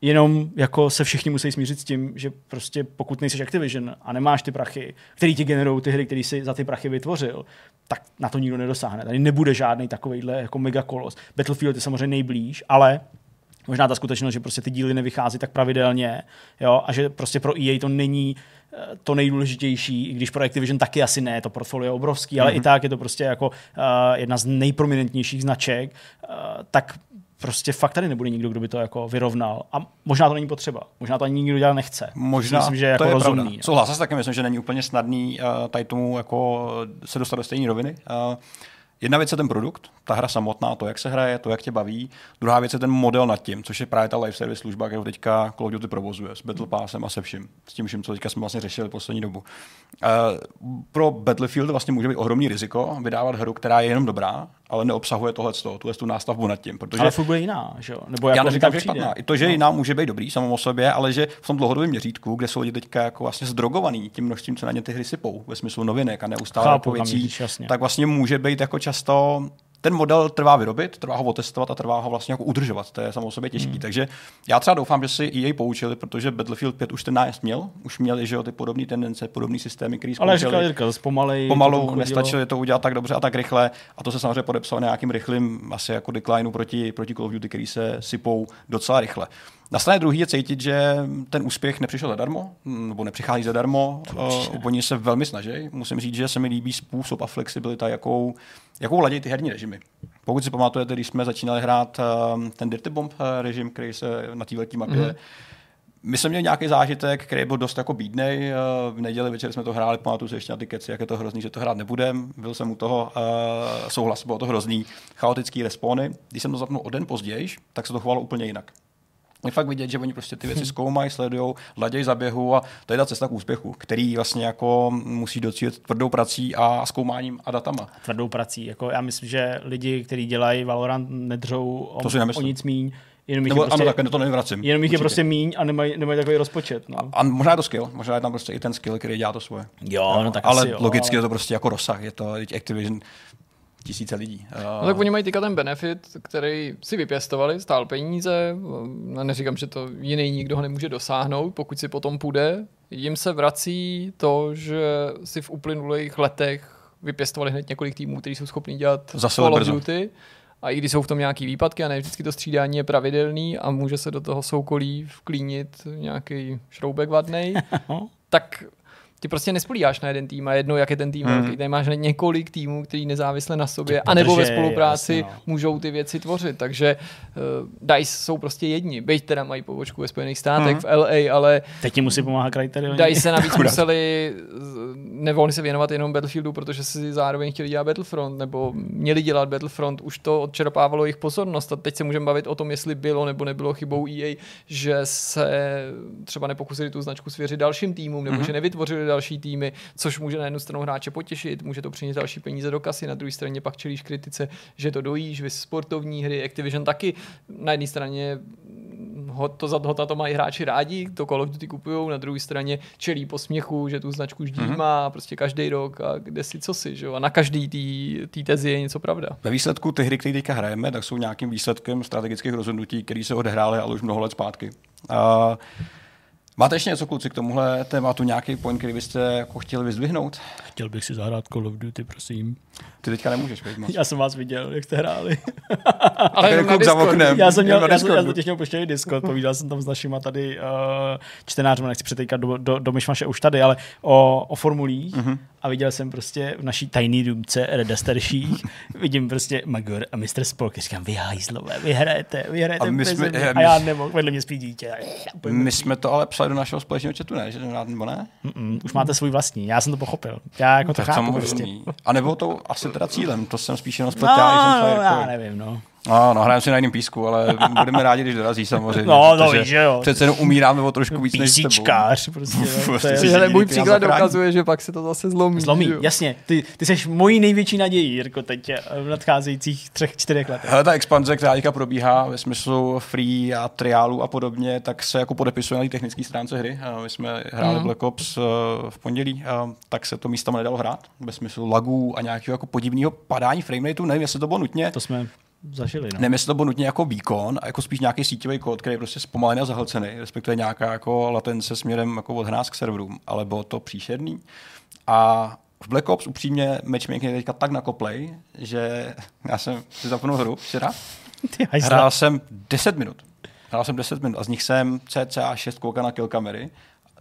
jenom jako se všichni musí smířit s tím, že prostě pokud nejsi Activision a nemáš ty prachy, který ti generují ty hry, které si za ty prachy vytvořil, tak na to nikdo nedosáhne. Tady nebude žádný takovýhle jako megakolos. Battlefield je samozřejmě nejblíž, ale možná ta skutečnost, že prostě ty díly nevychází tak pravidelně, jo, a že prostě pro EA to není eh, to nejdůležitější, i když pro Activision taky asi ne, to portfolio je obrovský, ale mm-hmm. i tak je to prostě jako uh, jedna z nejprominentnějších značek, uh, tak prostě fakt tady nebude nikdo, kdo by to jako vyrovnal. A možná to není potřeba. Možná to ani nikdo dělat nechce. Možná, myslím, že je jako to je rozumný. No. Souhlasím s taky, myslím, že není úplně snadný uh, tady tomu jako se dostat do stejné roviny. Uh, Jedna věc je ten produkt, ta hra samotná, to, jak se hraje, to, jak tě baví. Druhá věc je ten model nad tím, což je právě ta live service služba, kterou teďka Call of Duty provozuje s Battle Passem a se vším. S tím vším, co teďka jsme vlastně řešili poslední dobu. Uh, pro Battlefield vlastně může být ohromný riziko vydávat hru, která je jenom dobrá, ale neobsahuje tohle, tu tu nástavbu nad tím. Protože ale furt bude jiná, že jo? Nebo jako já neříkám, že špatná. I to, že no. jiná může být dobrý samou o sobě, ale že v tom dlouhodobém měřítku, kde jsou lidi teďka jako vlastně zdrogovaný tím množstvím, co na ně ty hry sypou, ve smyslu novinek a neustále Chápu, věcí, tak vlastně může být jako často ten model trvá vyrobit, trvá ho otestovat a trvá ho vlastně jako udržovat. To je samo sobě těžký. Hmm. Takže já třeba doufám, že si EA poučili, protože Battlefield 5 už ten nájezd měl, už měli že jo, ty podobné tendence, podobné systémy, které Ale říkal Jirka, pomalej, pomalu to nestačili to udělat tak dobře a tak rychle. A to se samozřejmě podepsalo nějakým rychlým asi jako declineu proti, proti Call of Duty, který se sypou docela rychle. Na straně druhé je cítit, že ten úspěch nepřišel zadarmo, nebo nepřichází zadarmo. Uh, oni se velmi snaží. Musím říct, že se mi líbí způsob a flexibilita, jakou, jakou ladí ty herní režimy. Pokud si pamatujete, když jsme začínali hrát uh, ten Dirty Bomb uh, režim, který se na té velké mapě mm-hmm. My jsme měli nějaký zážitek, který byl dost jako bídnej. V neděli večer jsme to hráli, pamatuju si ještě na ty keci, jak je to hrozný, že to hrát nebudem. Byl jsem u toho, uh, souhlas, bylo to hrozný, chaotický respony. Když jsem to zapnul o den později, tak se to chovalo úplně jinak je fakt vidět, že oni prostě ty věci zkoumají, sledují, ladějí zaběhu a to je ta cesta k úspěchu, který vlastně jako musí docílit tvrdou prací a zkoumáním a datama. Tvrdou prací. Jako já myslím, že lidi, kteří dělají Valorant, nedřou o, to si o nic míň. Jenom Nebo, prostě, ano, tak to nevracím. Jenom jich je prostě míň a nemají, nemají takový rozpočet. No. A, a, možná je to skill, možná je tam prostě i ten skill, který dělá to svoje. Jo, no, tak ale asi jo, logicky ale... je to prostě jako rozsah, je to Activision tisíce lidí. No tak oni mají teďka ten benefit, který si vypěstovali, stál peníze, neříkám, že to jiný nikdo ho nemůže dosáhnout, pokud si potom půjde. Jim se vrací to, že si v uplynulých letech vypěstovali hned několik týmů, kteří jsou schopni dělat Zase Call of Duty. A i když jsou v tom nějaký výpadky a ne vždycky to střídání je pravidelný a může se do toho soukolí vklínit nějaký šroubek vadnej, tak ty prostě nespolíháš na jeden tým a jedno, jak je ten tým Hmm. velký. Tady máš několik týmů, který nezávisle na sobě, Tě anebo ve spolupráci jasně, no. můžou ty věci tvořit. Takže uh, DICE jsou prostě jedni. Byť teda mají pobočku ve Spojených státech, Mhm. v LA, ale Teď ti musí pomáhat Criterion. DICE se navíc museli, nevolili se věnovat jenom Battlefieldu, protože si zároveň chtěli dělat Battlefront, nebo měli dělat Battlefront, už to odčerpávalo jejich pozornost a teď se můžeme bavit o tom, jestli bylo nebo nebylo chybou EA, že se třeba nepokusili tu značku svěřit dalším týmům, nebo Mhm. že nevytvořili další týmy, což může na jednu stranu hráče potěšit, může to přinést další peníze do kasy, na druhé straně pak čelíš kritice, že to dojíš, vy sportovní hry, Activision taky na jedné straně ho, to za to mají hráči rádi, to Call of Duty kupují, na druhé straně čelí posměchu, že tu značku Mhm. mm-hmm. má prostě každý rok a kde si co si, že jo? A na každý té tezi je něco pravda. Ve výsledku ty hry, které teďka hrajeme, tak jsou nějakým výsledkem strategických rozhodnutí, které se odehrály ale už mnoho let zpátky. A máte ještě něco, kluci, k tomuhle tématu, nějaký point, který byste jako chtěli vyzdvihnout? Chtěl bych si zahrát Call of Duty, prosím. Ty teďka nemůžeš, veď moc. Já jsem vás viděl, jak jste hráli. Ale Ten jenom na za oknem. Já jsem měl, Na já jsem, já jsem poštěný Discord, povídal jsem tam s našima tady uh, čtenářmi, nechci přetejkat do, do, do myšmaše už tady, ale o, o formulích Mhm. a viděl jsem prostě v naší tajný důmce redasterších, vidím prostě Magor a Mr. Spock, říkám, vy hajzlové, vy hrajete, vy hrajete A my jsme- he, a my- já nemohl, vedle mě spí dítě. My jsme to ale psali do našeho společného chatu, ne? Že nebo ne? Mm-mm, už máte svůj vlastní, já jsem to pochopil. Já jako to Tak chápu prostě. A nebo to asi teda cílem, to jsem spíš jenom No, spletl, já, jsem no, já nevím, no. No, no, hrajeme si na jiném písku, ale budeme rádi, když dorazí samozřejmě. No, no víš, že jo. Přece jenom umíráme o trošku víc než s tebou. Písičkář, prostě. To Prostě je, můj příklad dokazuje, že pak se to zase zlomí. Zlomí, že jo? jasně. Ty, ty jsi mojí největší nadějí, Jirko, teď eh, v nadcházejících třech, čtyřech letech. Hele, ta expanze, která teďka probíhá ve smyslu free a triálu a podobně, tak se jako podepisuje na té technické stránce hry. A My jsme hráli Mhm. Black Ops eh, v pondělí, a tak se to místama nedalo hrát, ve smyslu lagů a nějakého jako podivného padání framerateu. Nevím, jestli to bylo nutně, To jsme zažili, no. jestli to bylo nutně jako výkon, a jako spíš nějaký síťový kód, který je prostě zpomalený a zahlcený, respektive nějaká jako latence směrem jako od nás k serverům, ale bylo to příšerný. A v Black Ops upřímně matchmaking je teďka tak nakoplej, že já jsem si zapnul hru včera, hrál jsem 10 minut. Hrál jsem 10 minut a z nich jsem cca 6 koukal na kill kamery.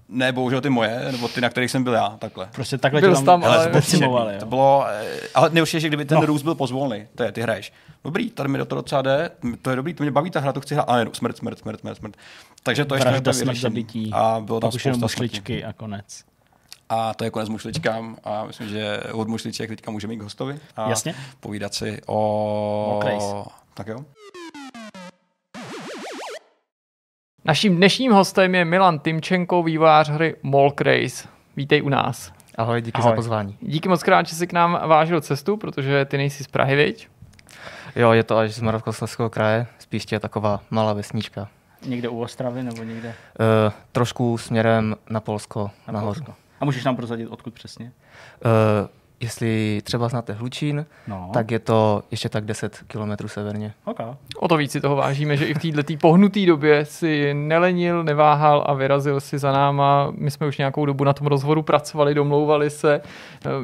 Ne, bohužel ty moje, nebo ty, na kterých jsem byl já, takhle. Prostě takhle Byl jsi tam, ale- to bylo decimovali, příšerný. To bylo, eh, ale nejhorší je, že kdyby ten No. růst byl pozvolný, to je, ty hraješ. Dobrý, tady mi do toho docela jde, to je dobrý, to mě baví ta hra, to chci hrát, ale smrt, smrt, smrt, smrt, smrt. Takže to ještě Vražda, smrt, zabití. A bylo tam spousta smrti. mušličky a konec. A to je konec mušličkám a myslím, že od mušliček teďka můžeme jít k hostovi a Jasně. povídat si o... Mokrace. Tak jo. Naším dnešním hostem je Milan Timčenko, vývojář hry Molk Race. Vítej u nás. Ahoj, díky Ahoj. za pozvání. Díky moc krát, že jsi k nám vážil cestu, protože ty nejsi z Prahy, viď? Jo, je to až z Moravskoslezského kraje, spíš je taková malá vesnička. Někde u Ostravy nebo někde E, trošku směrem na Polsko, na nahoru. Polsko. A můžeš nám prozradit, odkud přesně? E, jestli třeba znáte Hlučín, No. tak je to ještě tak 10 kilometrů severně. Okay. O to víc si toho vážíme, že i v této pohnuté době si nelenil, neváhal a vyrazil si za náma. My jsme už nějakou dobu na tom rozhovoru pracovali, domlouvali se.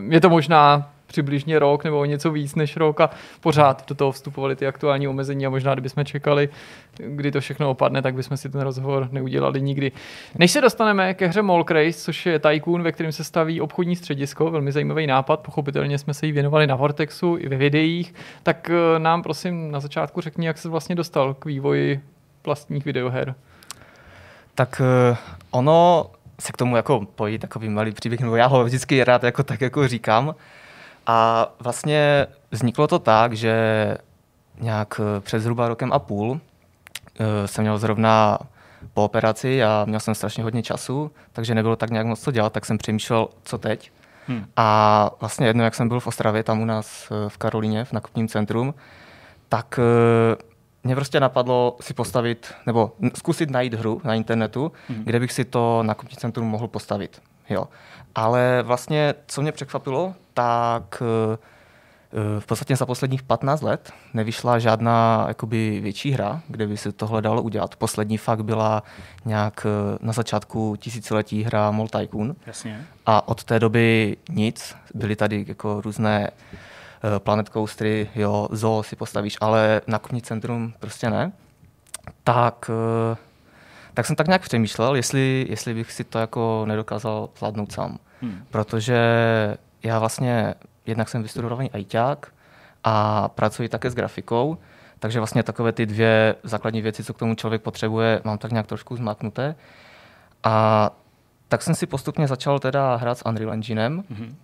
Je to možná přibližně rok nebo o něco víc než rok a pořád do toho vstupovaly ty aktuální omezení a možná, kdybychom čekali, kdy to všechno opadne, tak bychom si ten rozhovor neudělali nikdy. Než se dostaneme ke hře Race, což je Tycoon, ve kterém se staví obchodní středisko, velmi zajímavý nápad, pochopitelně jsme se jí věnovali na Vortexu i ve videích, tak eh, nám prosím na začátku řekni, jak se vlastně dostal k vývoji vlastních videoher. Tak e, ono se k tomu jako pojí takový malý příběh, nebo já ho vždycky rád jako tak jako říkám. A vlastně vzniklo to tak, že nějak eh, před zhruba rokem a půl eh, jsem měl zrovna po operaci a měl jsem strašně hodně času, takže nebylo tak nějak moc co dělat, tak jsem přemýšlel, co teď. Hmm. A vlastně jedno, jak jsem byl v Ostravě, tam u nás eh, v Karolíně, v nakupním centrum, tak mě prostě napadlo si postavit, nebo zkusit najít hru na internetu, Mhm. kde bych si to nakupní centrum mohl postavit. Jo. Ale vlastně, co mě překvapilo, tak eh, eh, v podstatě za posledních 15 let nevyšla žádná jakoby větší hra, kde by se tohle dalo udělat. Poslední fakt byla nějak eh, na začátku tisíciletí hra Mol Tycoon Jasně. a od té doby nic. Byly tady jako různé Planet Coastery, jo, zoo si postavíš, ale nakupní centrum prostě ne. Tak, tak jsem tak nějak přemýšlel, jestli, jestli bych si to jako nedokázal zvládnout sám. Hmm. Protože já vlastně jednak jsem vystudovaný ajťák a pracuji také s grafikou, takže vlastně takové ty dvě základní věci, co k tomu člověk potřebuje, mám tak nějak trošku zmaknuté. A tak jsem si postupně začal teda hrát s Unreal Enginem mm-hmm.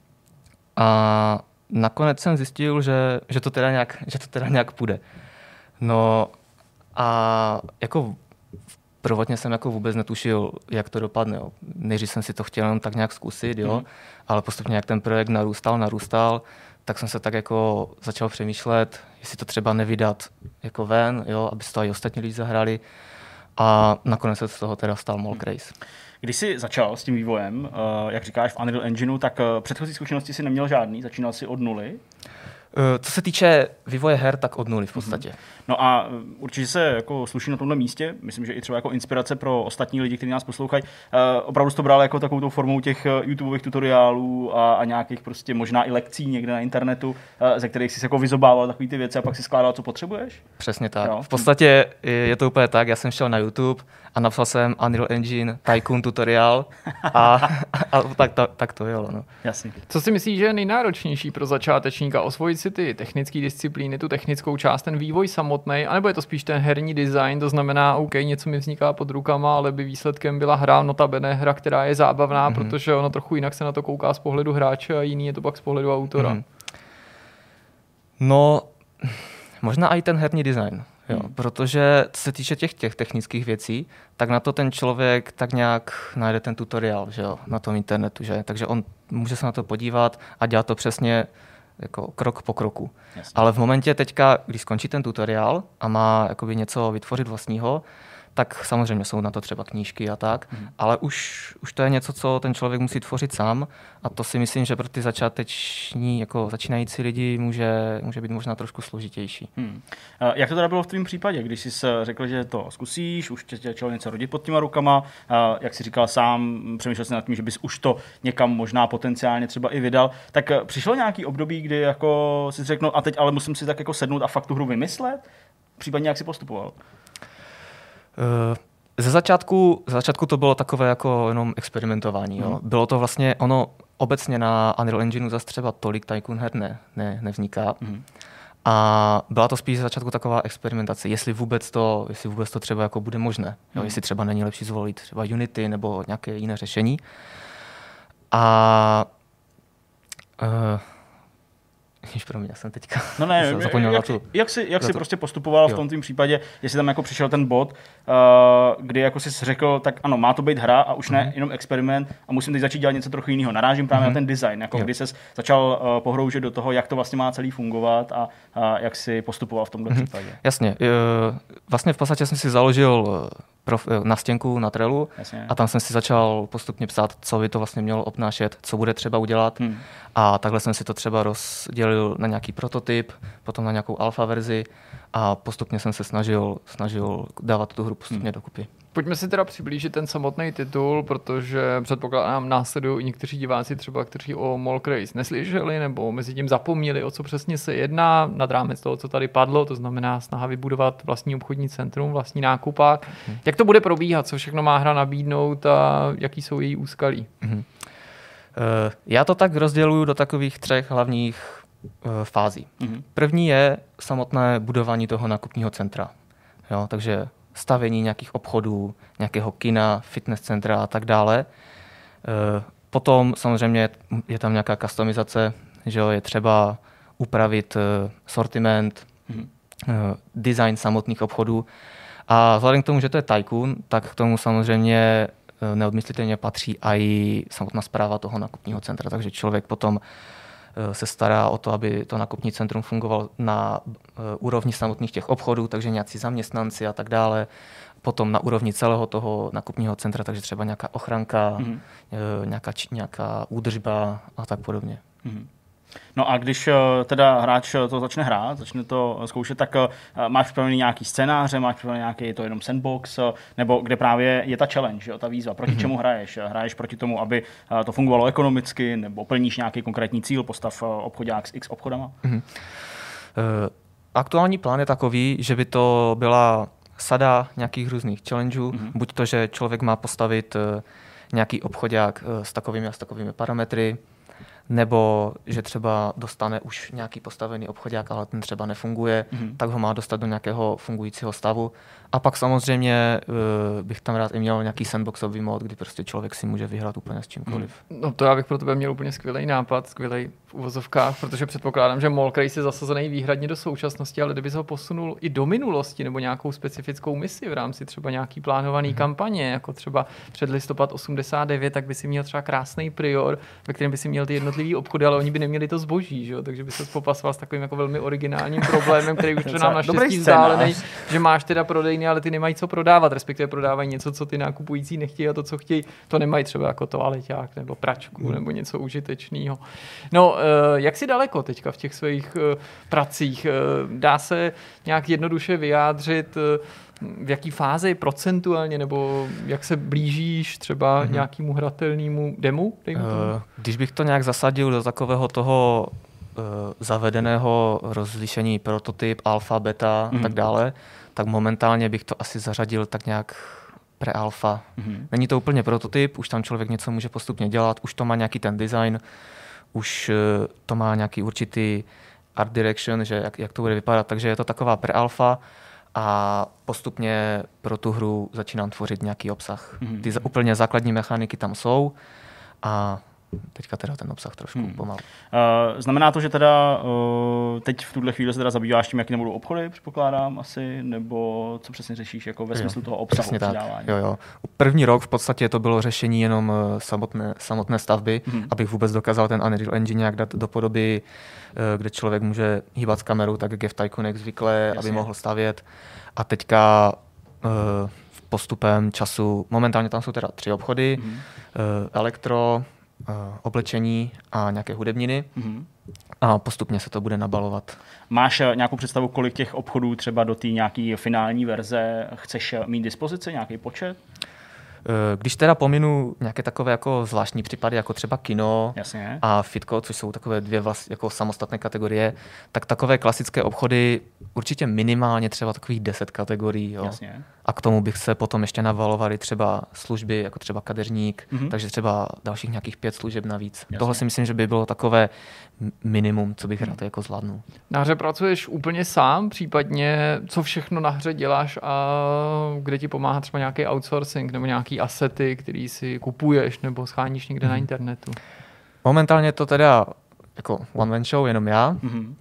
a nakonec jsem zjistil, že, že, to teda nějak, že to teda nějak půjde. No a jako prvotně jsem jako vůbec netušil, jak to dopadne. Jo. Nejdřív jsem si to chtěl jenom tak nějak zkusit, jo, mm. ale postupně, jak ten projekt narůstal, narůstal, tak jsem se tak jako začal přemýšlet, jestli to třeba nevydat jako ven, jo, aby se to i ostatní lidi zahrali. A nakonec se z toho teda stal Molk Race. Když jsi začal s tím vývojem, uh, jak říkáš, v Unreal Engineu, tak uh, předchozí zkušenosti si neměl žádný, začínal si od nuly. Eh, co se týče vývoje her, tak od nuly v podstatě. No a eh, určitě se jako sluší na tomhle místě, myslím, že i třeba jako inspirace pro ostatní lidi, kteří nás poslouchají. Uh, opravdu to bral jako takovou formou těch YouTubeových tutoriálů a, a nějakých prostě možná i lekcí někde na internetu, uh, ze kterých jsi jako vyzobával takové ty věci a pak si skládal, co potřebuješ? Přesně tak. Jo? V podstatě je to úplně tak, já jsem šel na YouTube a napsal jsem Unreal Engine Tycoon tutoriál a, a, a tak, tak, tak to jelo. No. Jasně. Co si myslíš, že je nejnáročnější pro začátečníka osvojit si ty technické disciplíny, tu technickou část, ten vývoj samotný, anebo je to spíš ten herní design, to znamená, OK, něco mi vzniká pod rukama, ale by výsledkem byla hra, notabene hra, která je zábavná, mm-hmm. protože ono trochu jinak se na to kouká z pohledu hráče a jiný je to pak z pohledu autora. Mm-hmm. No, možná i ten herní design. Jo, hmm. Protože co se týče těch, těch technických věcí, tak na to ten člověk tak nějak najde ten tutoriál že jo, na tom internetu. Že? Takže on může se na to podívat a dělat to přesně jako krok po kroku. Jasně. Ale v momentě teďka, když skončí ten tutoriál a má jakoby něco vytvořit vlastního, tak samozřejmě jsou na to třeba knížky a tak, hmm. ale už, už to je něco, co ten člověk musí tvořit sám a to si myslím, že pro ty začáteční, jako začínající lidi může, může být možná trošku složitější. Hmm. Jak to teda bylo v tvém případě, když jsi řekl, že to zkusíš, už tě začal něco rodit pod těma rukama, jak jsi říkal sám, přemýšlel jsi nad tím, že bys už to někam možná potenciálně třeba i vydal, tak přišlo nějaký období, kdy jako si řekl, no a teď ale musím si tak jako sednout a fakt tu hru vymyslet? Případně jak jsi postupoval? Eh, ze začátku, ze začátku to bylo takové jako jenom experimentování. Jo. Mm. Bylo to vlastně, ono obecně na Unreal Engineu zase třeba tolik Tycoon her ne, ne, nevzniká. Mm. A byla to spíš ze začátku taková experimentace, jestli vůbec to, jestli vůbec to třeba jako bude možné. Jo, mm. Jestli třeba není lepší zvolit třeba Unity nebo nějaké jiné řešení. A uh, Jež pro mě, jsem teďka no ne, zapomněl jak, na tu. Jak jsi, jak jsi prostě postupoval jo. v tom tým případě, jestli tam jako přišel ten bod, uh, kdy jako jsi řekl, tak ano, má to být hra a už mm-hmm. ne mhm. jenom experiment a musím teď začít dělat něco trochu jiného. Narážím právě mm-hmm. na ten design, jako jo. kdy jsi začal uh, pohroužet do toho, jak to vlastně má celý fungovat a uh, jak si postupoval v tomto mm-hmm. případě. Jasně. Uh, vlastně v podstatě jsem si založil prof, na stěnku na Trelu Jasně. a tam jsem si začal postupně psát, co by to vlastně mělo obnášet, co bude třeba udělat. Hmm. A takhle jsem si to třeba rozdělil na nějaký prototyp, potom na nějakou alfa verzi a postupně jsem se snažil, snažil dávat tu hru postupně hmm. dokupy. Pojďme si teda přiblížit ten samotný titul, protože předpokládám následují i někteří diváci třeba, kteří o Molk Race neslyšeli nebo mezi tím zapomněli, o co přesně se jedná, nad rámec toho, co tady padlo, to znamená snaha vybudovat vlastní obchodní centrum, vlastní nákupák. Hmm. Jak to bude probíhat, co všechno má hra nabídnout a jaký jsou její úskalí? Hmm. Já to tak rozděluju do takových třech hlavních uh, fází. Hmm. První je samotné budování toho nákupního centra. Jo, takže stavění nějakých obchodů, nějakého kina, fitness centra a tak dále. Eh, potom samozřejmě je tam nějaká customizace, že je třeba upravit eh, sortiment, mm-hmm. design samotných obchodů. A vzhledem k tomu, že to je Tycoon, tak k tomu samozřejmě neodmyslitelně patří i samotná zpráva toho nakupního centra, takže člověk potom se stará o to, aby to nakupní centrum fungovalo na eh, úrovni samotných těch obchodů, takže nějací zaměstnanci a tak dále. Potom na úrovni celého toho nakupního centra, takže třeba nějaká ochranka, mm-hmm. nějaká, nějaká údržba a tak podobně. Mm-hmm. No a když eh, teda hráč eh, to začne hrát, začne to zkoušet, tak eh, máš připravený nějaký scénáře, máš připravený nějaký, je to jenom sandbox, nebo kde právě je ta challenge, jo, ta výzva, proti mm-hmm. čemu hraješ? Hraješ proti tomu, aby to fungovalo ekonomicky, nebo plníš nějaký konkrétní cíl, postav obchodák s x obchodama? Mm-hmm. Aktuální plán je takový, že by to byla sada nějakých různých challengeů, mm-hmm. buď to, že člověk má postavit nějaký obchodák eh, s takovými a s takovými parametry, nebo že třeba dostane už nějaký postavený obchodák, ale ten třeba nefunguje, mm-hmm. tak ho má dostat do nějakého fungujícího stavu. A pak samozřejmě uh, bych tam rád i měl nějaký sandboxový mod, kdy prostě člověk si může vyhrát úplně s čímkoliv. Mm. No to já bych pro tebe měl úplně skvělý nápad, skvělý v uvozovkách, protože předpokládám, že Molcrace je zasazený výhradně do současnosti, ale kdyby se ho posunul i do minulosti nebo nějakou specifickou misi v rámci třeba nějaký plánovaný mm-hmm. kampaně, jako třeba před listopad 89, tak by si měl třeba krásný prior, ve kterém by si měl ty jednotlivý obchody, ale oni by neměli to zboží, že, jo? takže by se popasoval s takovým jako velmi originálním problémem, který už nám naštěstí vzdálený, že máš teda prodejny, ale ty nemají co prodávat, respektive prodávají něco, co ty nákupující nechtějí a to, co chtějí, to nemají třeba jako toaleťák nebo pračku mm. nebo něco užitečného. No, eh, jak si daleko teďka v těch svých eh, pracích? Eh, dá se nějak jednoduše vyjádřit, v jaký fázi procentuálně, nebo jak se blížíš třeba mm-hmm. nějakému hratelnému demu? Uh, když bych to nějak zasadil do takového toho uh, zavedeného rozlišení prototyp, alfa, beta mm-hmm. a tak dále, tak momentálně bych to asi zařadil tak nějak pre-alfa. Mm-hmm. Není to úplně prototyp, už tam člověk něco může postupně dělat, už to má nějaký ten design, už uh, to má nějaký určitý art direction, že jak, jak to bude vypadat, takže je to taková pre-alfa a postupně pro tu hru začínám tvořit nějaký obsah. Mm-hmm. Ty úplně základní mechaniky tam jsou a teďka teda ten obsah trošku hmm. pomalu. Uh, znamená to, že teda uh, teď v tuhle chvíli se teda zabýváš tím, jaký nebudou obchody, předpokládám asi, nebo co přesně řešíš jako ve smyslu jo, toho obsahu přesně tak. Jo, jo. První rok v podstatě to bylo řešení jenom uh, samotné, samotné stavby, hmm. abych vůbec dokázal ten Unreal Engine nějak dát do podoby, kde člověk může hýbat s kamerou, tak jak je v Tycoon zvykle, Jasně. aby mohl stavět. A teďka uh, postupem času, momentálně tam jsou teda tři obchody, hmm. uh, elektro, oblečení a nějaké hudebniny. Mm-hmm. A postupně se to bude nabalovat. Máš eh, nějakou představu, kolik těch obchodů třeba do té nějaké finální verze chceš mít dispozici, nějaký počet? Eh, když teda pominu nějaké takové jako zvláštní případy, jako třeba kino Jasně. a fitko, což jsou takové dvě vlast, jako samostatné kategorie, tak takové klasické obchody určitě minimálně třeba takových deset kategorií. Jo. Jasně. A k tomu bych se potom ještě navalovali třeba služby, jako třeba kadeřník, mm-hmm. takže třeba dalších nějakých pět služeb navíc. Jasně. Tohle si myslím, že by bylo takové minimum, co bych rád jako zvládnul. Na hře pracuješ úplně sám, případně co všechno na hře děláš a kde ti pomáhá třeba nějaký outsourcing nebo nějaký asety, který si kupuješ nebo scháníš někde mm-hmm. na mhm. internetu? Momentálně to teda jako one man show, jenom já. Mm-hmm.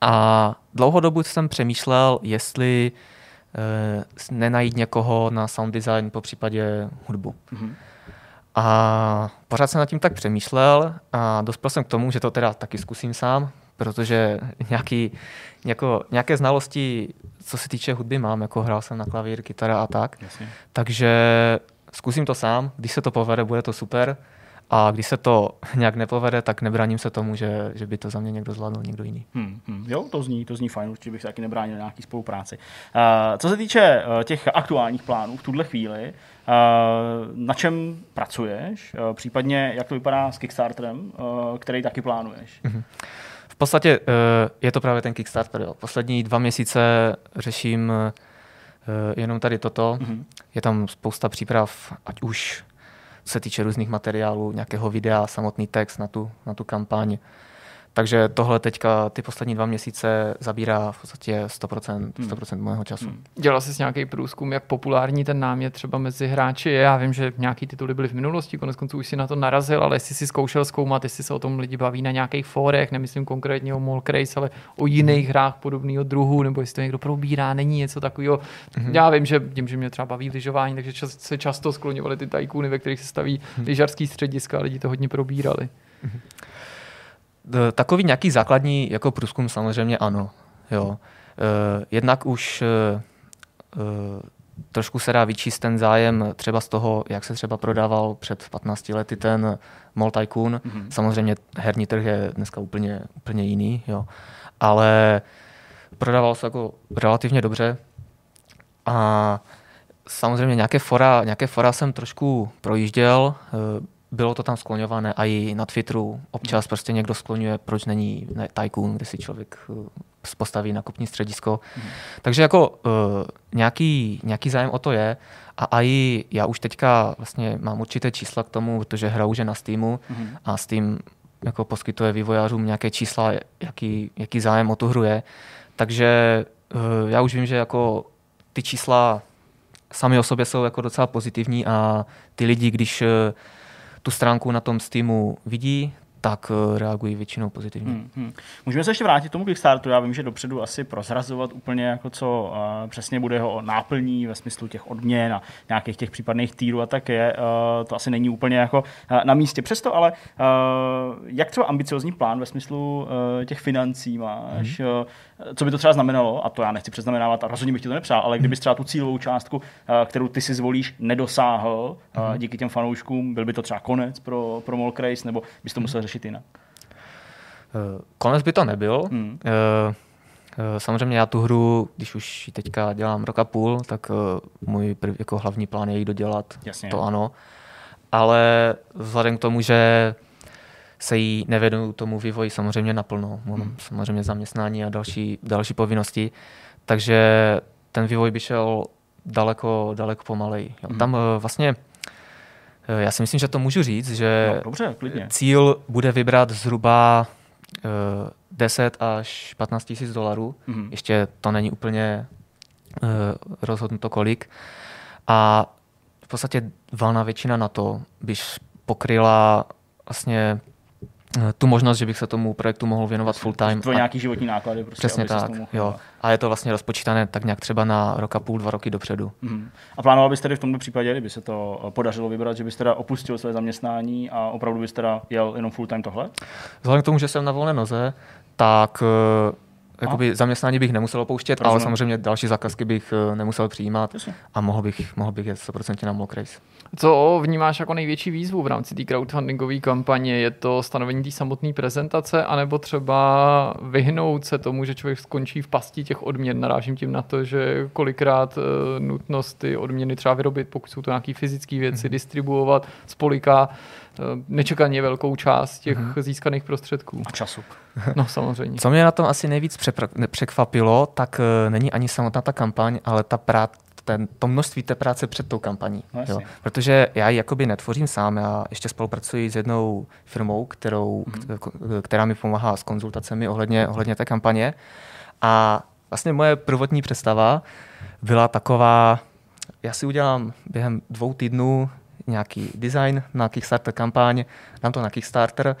A dlouhodobu jsem přemýšlel, jestli uh, nenajít někoho na sound design, po případě hudbu. Mm-hmm. A pořád jsem nad tím tak přemýšlel a dospěl jsem k tomu, že to teda taky zkusím sám, protože nějaký, jako, nějaké znalosti, co se týče hudby mám, jako hrál jsem na klavír, kytara a tak. Jasně. Takže zkusím to sám, když se to povede, bude to super. A když se to nějak nepovede, tak nebraním se tomu, že, že by to za mě někdo zvládl, někdo jiný. Hmm, hmm. Jo, to zní, to zní fajn, určitě bych se taky nebránil nějaký spolupráci. Uh, co se týče uh, těch aktuálních plánů v tuhle chvíli, uh, na čem pracuješ, uh, případně jak to vypadá s Kickstarterem, uh, který taky plánuješ? Mm-hmm. V podstatě uh, je to právě ten Kickstarter. Jo. Poslední dva měsíce řeším uh, jenom tady toto. Mm-hmm. Je tam spousta příprav, ať už se týče různých materiálů, nějakého videa, samotný text na tu, na tu kampaň. Takže tohle teďka ty poslední dva měsíce zabírá v podstatě 100%, 100% hmm. mého času. Hmm. Dělal jsi nějaký průzkum, jak populární ten námět třeba mezi hráči je? Já vím, že nějaký tituly byly v minulosti, konec konců už si na to narazil, ale jestli si zkoušel zkoumat, jestli se o tom lidi baví na nějakých fórech, nemyslím konkrétně o Mall Craze, ale o jiných hrách podobného druhu, nebo jestli to někdo probírá, není něco takového. Hmm. Já vím, že tím, že mě třeba baví lyžování, takže čas, se často skloňovaly ty tajkuny, ve kterých se staví hmm. lyžařský střediska a lidi to hodně probírali. Hmm. Eh, takový nějaký základní jako průzkum samozřejmě ano. Jo. Eh, jednak už eh, trošku se dá vyčíst ten zájem třeba z toho, jak se třeba prodával před 15 lety ten Mall Tycoon. Mm-hmm. Samozřejmě herní trh je dneska úplně, úplně jiný, jo. ale prodával se jako relativně dobře a samozřejmě nějaké fora, nějaké fora jsem trošku projížděl, bylo to tam skloňované a i na Twitteru občas prostě někdo skloňuje, proč není ne, Tycoon, kde si člověk uh, postaví nakupní středisko. Hmm. Takže jako uh, nějaký, nějaký zájem o to je a i já už teďka vlastně mám určité čísla k tomu, protože hraju už na Steamu hmm. a Steam jako poskytuje vývojářům nějaké čísla, jaký, jaký zájem o tu hru je. Takže uh, já už vím, že jako ty čísla sami o sobě jsou jako docela pozitivní a ty lidi, když eh, tu stránku na tom Steamu vidí, tak eh, reagují většinou pozitivně. Hmm, hmm. Můžeme se ještě vrátit k tomu Kickstarteru. Já vím, že dopředu asi prozrazovat úplně jako co uh, přesně bude ho náplní ve smyslu těch odměn a nějakých těch případných týrů a tak je. Uh, to asi není úplně jako uh, na místě. Přesto ale uh, jak třeba ambiciozní plán ve smyslu uh, těch financí máš? Hmm. Uh, co by to třeba znamenalo, a to já nechci přeznamenávat a rozhodně bych ti to nepřál, ale kdyby třeba tu cílovou částku, kterou ty si zvolíš, nedosáhl mm. díky těm fanouškům, byl by to třeba konec pro, pro Molk Race, nebo bys to musel řešit jinak? Eh, konec by to nebyl. Mm. Samozřejmě já tu hru, když už ji teďka dělám rok a půl, tak můj prv, jako hlavní plán je ji dodělat, Jasně. to ano. Ale vzhledem k tomu, že se jí nevedu tomu vývoji samozřejmě naplno. Mám hmm. samozřejmě zaměstnání a další, další povinnosti, takže ten vývoj by šel daleko, daleko pomalej. Jo. Hmm. Tam eh, vlastně eh, já si myslím, že to můžu říct, že no, dobře, cíl bude vybrat zhruba 10 eh, až 15 tisíc dolarů. Hmm. Ještě to není úplně rozhodnuto kolik. A v podstatě valná většina na to by pokryla vlastně tu možnost, že bych se tomu projektu mohl věnovat full time. To nějaký životní náklady. Prostě, Přesně tak, jo. A je to vlastně rozpočítané tak nějak třeba na rok a půl, dva roky dopředu. Mm. A plánoval byste tedy v tomto případě, kdyby se to eh, podařilo vybrat, že byste teda opustil své zaměstnání a opravdu byste teda jel jenom full time tohle? Vzhledem k tomu, že jsem na volné noze, tak eh, jakoby zaměstnání bych nemusel opouštět, Rozumím. ale samozřejmě další zakazky bych nemusel přijímat Jasně. a mohl bych, mohl bych jet 100% na mock race. Co vnímáš jako největší výzvu v rámci té crowdfundingové kampaně? Je to stanovení té samotné prezentace, anebo třeba vyhnout se tomu, že člověk skončí v pasti těch odměn? Narážím tím na to, že kolikrát uh, nutnost ty odměny třeba vyrobit, pokud jsou to nějaké fyzické věci, mm. distribuovat, spoliká uh, nečekaně velkou část těch mm. získaných prostředků. A času. No samozřejmě. Co mě na tom asi nejvíc překvapilo, tak uh, není ani samotná ta kampaň, ale ta práce ten, to množství té práce před tou kampaní. No, jo. Protože já ji jakoby netvořím sám, já ještě spolupracuji s jednou firmou, kterou, mm-hmm. která mi pomáhá s konzultacemi ohledně, ohledně té kampaně. A vlastně moje prvotní představa byla taková, já si udělám během dvou týdnů nějaký design na Kickstarter kampaň, dám to na Kickstarter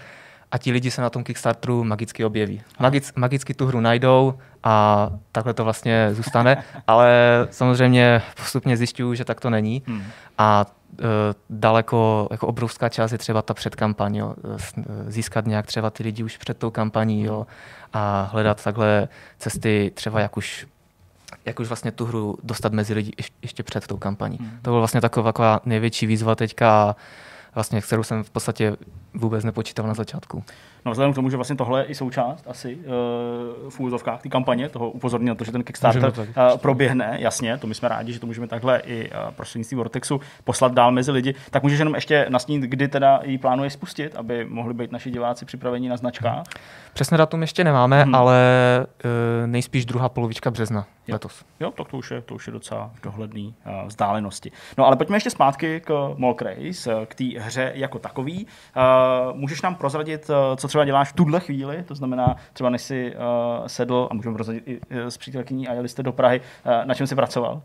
a ti lidi se na tom Kickstarteru magicky objeví. Magic, magicky tu hru najdou a takhle to vlastně zůstane, ale samozřejmě postupně zjišťuju, že tak to není hmm. a e, daleko, jako obrovská část je třeba ta předkampaň, jo. získat nějak třeba ty lidi už před tou kampaní jo. a hledat takhle cesty třeba jak už jak už vlastně tu hru dostat mezi lidi ještě před tou kampaní. Hmm. To byla vlastně taková, taková největší výzva teďka vlastně, kterou jsem v podstatě vůbec nepočítal na začátku. No vzhledem k tomu, že vlastně tohle je i součást asi uh, v úzovkách té kampaně, toho upozorní na to, že ten Kickstarter uh, proběhne, jasně, to my jsme rádi, že to můžeme takhle i uh, prostřednictvím Vortexu poslat dál mezi lidi. Tak můžeš jenom ještě nasnít, kdy teda ji plánuje spustit, aby mohli být naši diváci připraveni na značkách? Přesně datum ještě nemáme, hmm. ale uh, nejspíš druhá polovička března jo. letos. Jo, tak to už je, to už je docela dohledný uh, vzdálenosti. No ale pojďme ještě zpátky k Molk Race, k té hře jako takový. Uh, můžeš nám prozradit, uh, co třeba děláš v tuhle chvíli, to znamená třeba než si uh, sedl a můžeme prozradit i s přítelkyní a jeli jste do Prahy, uh, na čem jsi pracoval?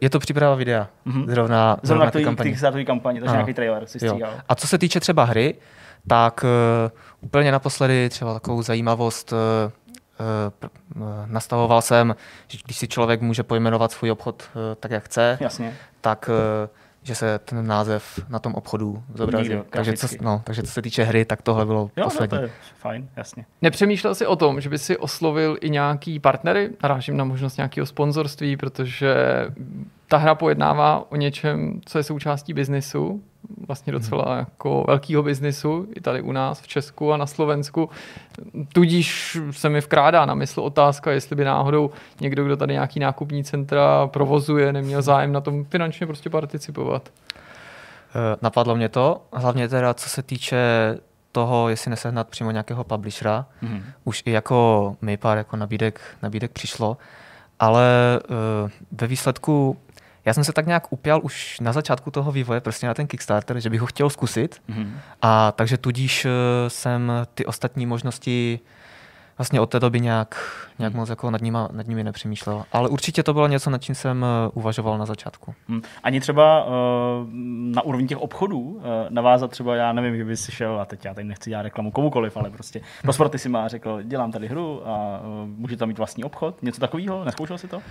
Je to příprava videa. Mm-hmm. Zrovna, zrovna, zrovna kampaně. Ty kampaně, takže nějaký trailer si stříhal. A co se týče třeba hry, tak uh, úplně naposledy třeba takovou zajímavost uh, uh, nastavoval jsem, že když si člověk může pojmenovat svůj obchod uh, tak, jak chce, Jasně. tak uh, že se ten název na tom obchodu zobrazí. takže, co, no, takže co se týče hry, tak tohle bylo jo, poslední. No, to je fajn, jasně. Nepřemýšlel jsi o tom, že by si oslovil i nějaký partnery? Narážím na možnost nějakého sponzorství, protože ta hra pojednává o něčem, co je součástí biznisu, vlastně docela hmm. jako velkého biznisu, i tady u nás v Česku a na Slovensku. Tudíž se mi vkrádá na mysl otázka, jestli by náhodou někdo, kdo tady nějaký nákupní centra provozuje, neměl zájem na tom finančně prostě participovat. Eh, Napadlo mě to, hlavně teda co se týče toho, jestli nesehnat přímo nějakého publishera. Mhm. Už i jako mi pár jako nabídek, nabídek přišlo, ale uh, ve výsledku já jsem se tak nějak upěl už na začátku toho vývoje, prostě na ten Kickstarter, že bych ho chtěl zkusit. Mhm. A takže tudíž eh, jsem ty ostatní možnosti vlastně od té doby nějak, nějak moc jako nad, nima, nad nimi nepřemýšlel. Ale určitě to bylo něco, nad čím jsem eh, uvažoval na začátku. Hm. Ani třeba uh, na úrovni těch obchodů uh, navázat třeba, já nevím, že by si šel, a teď já tady nechci dělat reklamu komukoliv, ale prostě pro sporty si má řekl, dělám tady hru a uh, může tam mít vlastní obchod, něco takového, neskoušel si to?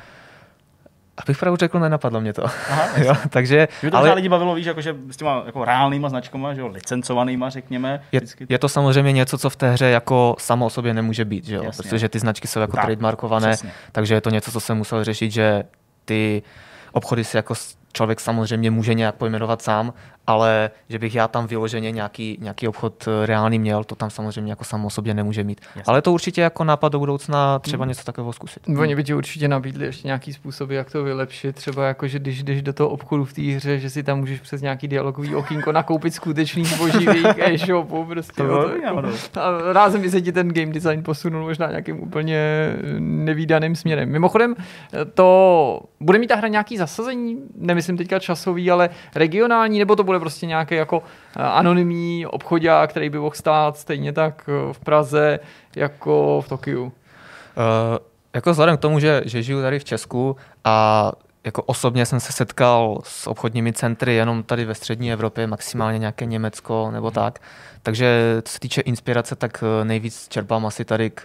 Abych pravdu řekl, nenapadlo mě to. Aha, jo, takže, Že to ale... lidi bavilo, víš, jakože s těma jako reálnýma značkama, že jo, licencovanýma, řekněme. je, vždycky- je to samozřejmě něco, co v té hře jako samo o sobě nemůže být, že jo? Jasně. protože ty značky jsou jako Tak, trademarkované, přesně. takže je to něco, co jsem musel řešit, že ty obchody si jako člověk samozřejmě může nějak pojmenovat sám, ale že bych já tam vyloženě nějaký, nějaký obchod eh, reálný měl, to tam samozřejmě jako samo sobě nemůže mít. Jasně. Ale to určitě jako nápad do budoucna třeba Hmm. něco takového zkusit. Oni by ti určitě nabídli ještě nějaký způsoby, jak to vylepšit. Třeba jako, že když jdeš do toho obchodu v té hře, že si tam můžeš přes nějaký dialogový okýnko nakoupit skutečný zboží v jejich e-shopu. Prostě, To jako, a rázem by se ti ten game design posunul možná nějakým úplně nevýdaným směrem. Mimochodem, to bude mít ta hra nějaký zasazení, nemyslím teďka časový, ale regionální, nebo to bude prostě nějaký jako eh, anonymní obchodák, který by mohl stát stejně tak eh, v Praze jako v Tokiu. Uh, jako vzhledem k tomu, že, že žiju tady v Česku a jako osobně jsem se setkal s obchodními centry jenom tady ve střední Evropě, maximálně nějaké Německo nebo tak. Takže co se týče inspirace, tak nejvíc čerpám asi tady k,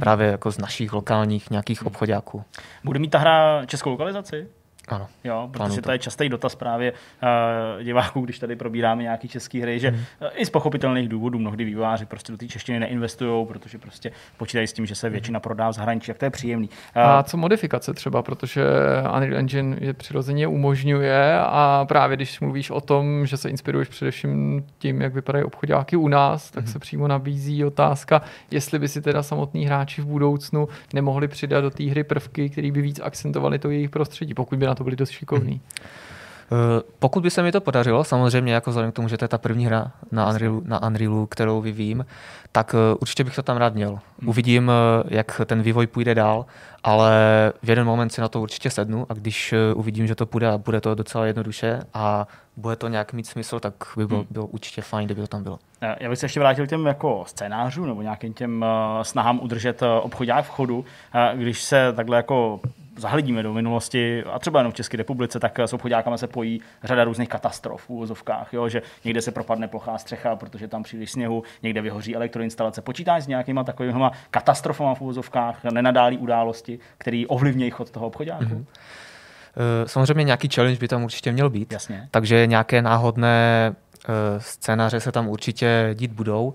právě jako z našich lokálních nějakých obchodáků. Bude mít ta hra českou lokalizaci? Ano. Jo, protože Plánuju to je častý dotaz právě uh, diváků, když tady probíráme nějaký český hry, že Mhm. uh, i z pochopitelných důvodů mnohdy vývojáři prostě do té češtiny neinvestují, protože prostě počítají s tím, že Mhm. se většina prodá v zahraničí, jak to je příjemný. Uh, A co modifikace třeba, protože Unreal Engine je přirozeně umožňuje a právě když mluvíš o tom, že se inspiruješ především tím, jak vypadají obchodáky u nás, tak se přímo nabízí otázka, jestli by si teda samotní hráči v budoucnu nemohli přidat do té hry prvky, které by víc akcentovaly to jejich prostředí, pokud by na to byli dost šikovní. Eh, Pokud by se mi to podařilo, samozřejmě jako vzhledem k tomu, že to je ta první hra na Unrealu, na Unrealu kterou vyvím, tak eh, určitě bych to tam rád měl. Uvidím, eh, jak ten vývoj půjde dál, ale v jeden moment si na to určitě sednu a když uvidím, že to půjde a bude to docela jednoduše a bude to nějak mít smysl, tak by bylo, bylo určitě fajn, kdyby to tam bylo. Já bych se ještě vrátil k těm jako scénářům nebo nějakým těm snahám udržet obchodák v chodu. Když se takhle jako zahledíme do minulosti, a třeba jenom v České republice, tak s obchodákama se pojí řada různých katastrof v úvozovkách, jo? že někde se propadne plochá střecha, protože tam příliš sněhu, někde vyhoří elektroinstalace. Počítáš s nějakýma takovými katastrofama v úvozovkách, nenadálí události, které ovlivňují chod toho obchodáku? Mm-hmm. Eh, Samozřejmě nějaký challenge by tam určitě měl být, Jasně. takže nějaké náhodné eh, scénáře se tam určitě dít budou,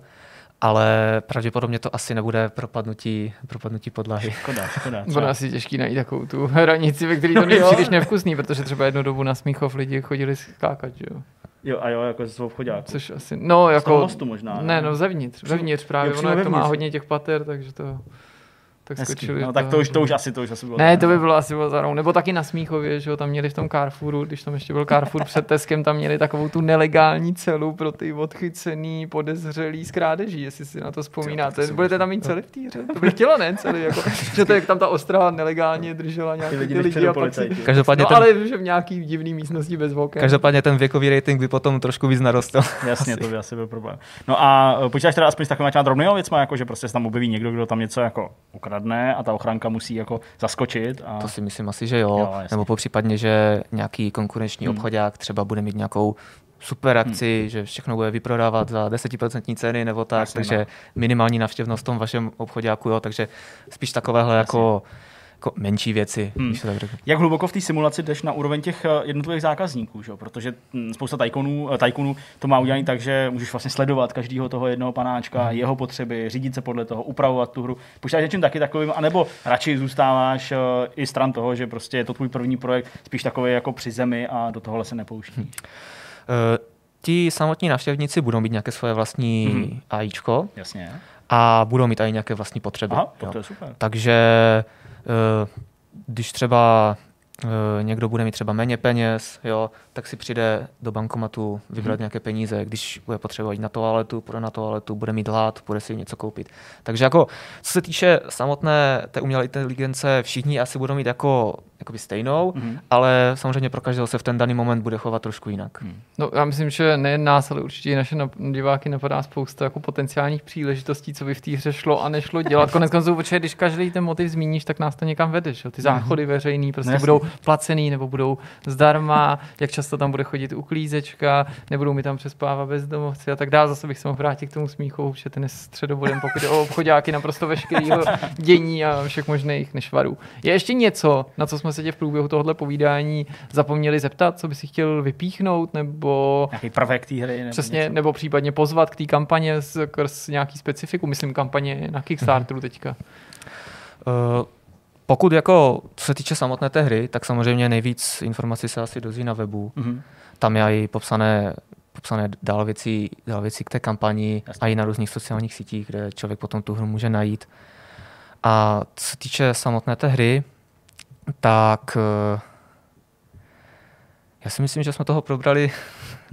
ale pravděpodobně to asi nebude propadnutí, propadnutí podlahy. Škoda, škoda. Ono asi těžký najít takovou tu hranici, ve které to není Jo. příliš nevkusný, protože třeba jednu dobu na Smíchov lidi chodili skákat, že jo? Jo, a jo, jako ze svou obchodáku. Což asi, no Z jako... toho mostu možná, ne? Ne, no zevnitř, vevnitř právě, Jo, ono jak to má hodně těch pater, takže to... Tak Hezký. skočili. No, tak to už, to už asi, to už asi bylo. Ne, to by bylo asi bylo zarou. Nebo taky na Smíchově, že jo, tam měli v tom Carrefouru, když tam ještě byl Carrefour před Teskem, tam měli takovou tu nelegální celu pro ty odchycený podezřelý z krádeží, jestli si na to vzpomínáte. Budete tam mít celý v té hře? To bych chtěla, ne? Celý, jako, že to jak tam ta ostrá nelegálně držela nějaký Ty lidi, ty lidi a pak si... policajti. Každopádně, No ten, ale že v nějaký divný místnosti bez oken. každopádně ten věkový rating by potom trošku víc narostl. Jasně, to by asi byl problém. No a e, počítáš teda aspoň s takovými drobnými věcmi, jako že prostě se tam objeví někdo, kdo tam něco jako ukradne a ta ochranka musí jako zaskočit. A... To si myslím asi, že jo. Jo, jasně. Nebo po případně, že nějaký konkurenční Hmm. obchodák třeba bude mít nějakou super akci, hmm. že všechno bude vyprodávat za 10% ceny nebo tak, Jasně, takže no. minimální navštěvnost v tom vašem obchodáku, jo, takže spíš takovéhle jako, jako menší věci, Hmm. hmm. když to tak řeknu. Jak hluboko v té simulaci jdeš na úroveň těch eh, jednotlivých zákazníků, že? protože hm, spousta tajkonů, eh, tajkunů to má udělané tak, že můžeš vlastně sledovat každého toho jednoho panáčka, Hmm. jeho potřeby, řídit se podle toho, upravovat tu hru. Počítáš něčím taky takovým, anebo radši zůstáváš eh, i stran toho, že prostě je to tvůj první projekt, spíš takový jako při zemi a do tohohle se nepouštíš. Eh, Ti samotní návštěvníci budou mít nějaké svoje vlastní hmm. AIčko Jasně. a budou mít i nějaké vlastní potřeby. Aha, to je super. Takže když třeba eh, někdo bude mít třeba méně peněz, jo, tak si přijde do bankomatu vybrat nějaké peníze, když bude potřebovat jít na toaletu, půjde na toaletu, bude mít hlad, bude si něco koupit. Takže jako, co se týče samotné té umělé inteligence, všichni asi budou mít jako jakoby stejnou, mm-hmm. ale samozřejmě pro každého se v ten daný moment bude chovat trošku jinak. Mm. No, já myslím, že nejen nás, ale určitě i naše diváky napadá spousta jako potenciálních příležitostí, co by v té hře šlo a nešlo dělat. Konec konců, protože když každý ten motiv zmíníš, tak nás to někam vede. Že? Ty mhm. záchody veřejný prostě Nesmí. budou placený nebo budou zdarma, jak často tam bude chodit uklízečka, nebudou mi tam přespávat bezdomovci a tak dále. Zase bych se mohl vrátit k tomu smíchu, že ten je středobodem, pokud je o obchodáky naprosto veškerého dění a všech možných nešvarů. Je ještě něco, na co jsme se tě v průběhu tohohle povídání zapomněli zeptat, co by si chtěl vypíchnout, nebo... Nějaký prvek té hry. Nebo přesně, něco. nebo případně pozvat k té kampaně skrz nějaký specifiku, myslím kampaně na Kickstarteru teďka. Uh, pokud jako, co se týče samotné té hry, tak samozřejmě nejvíc informací se asi dozví na webu. Mm-hmm. Tam je i popsané popsané dál věcí, dál věcí k té kampani Jasně. a i na různých sociálních sítích, kde člověk potom tu hru může najít. A co se týče samotné té hry, tak eh, já si myslím, že jsme toho probrali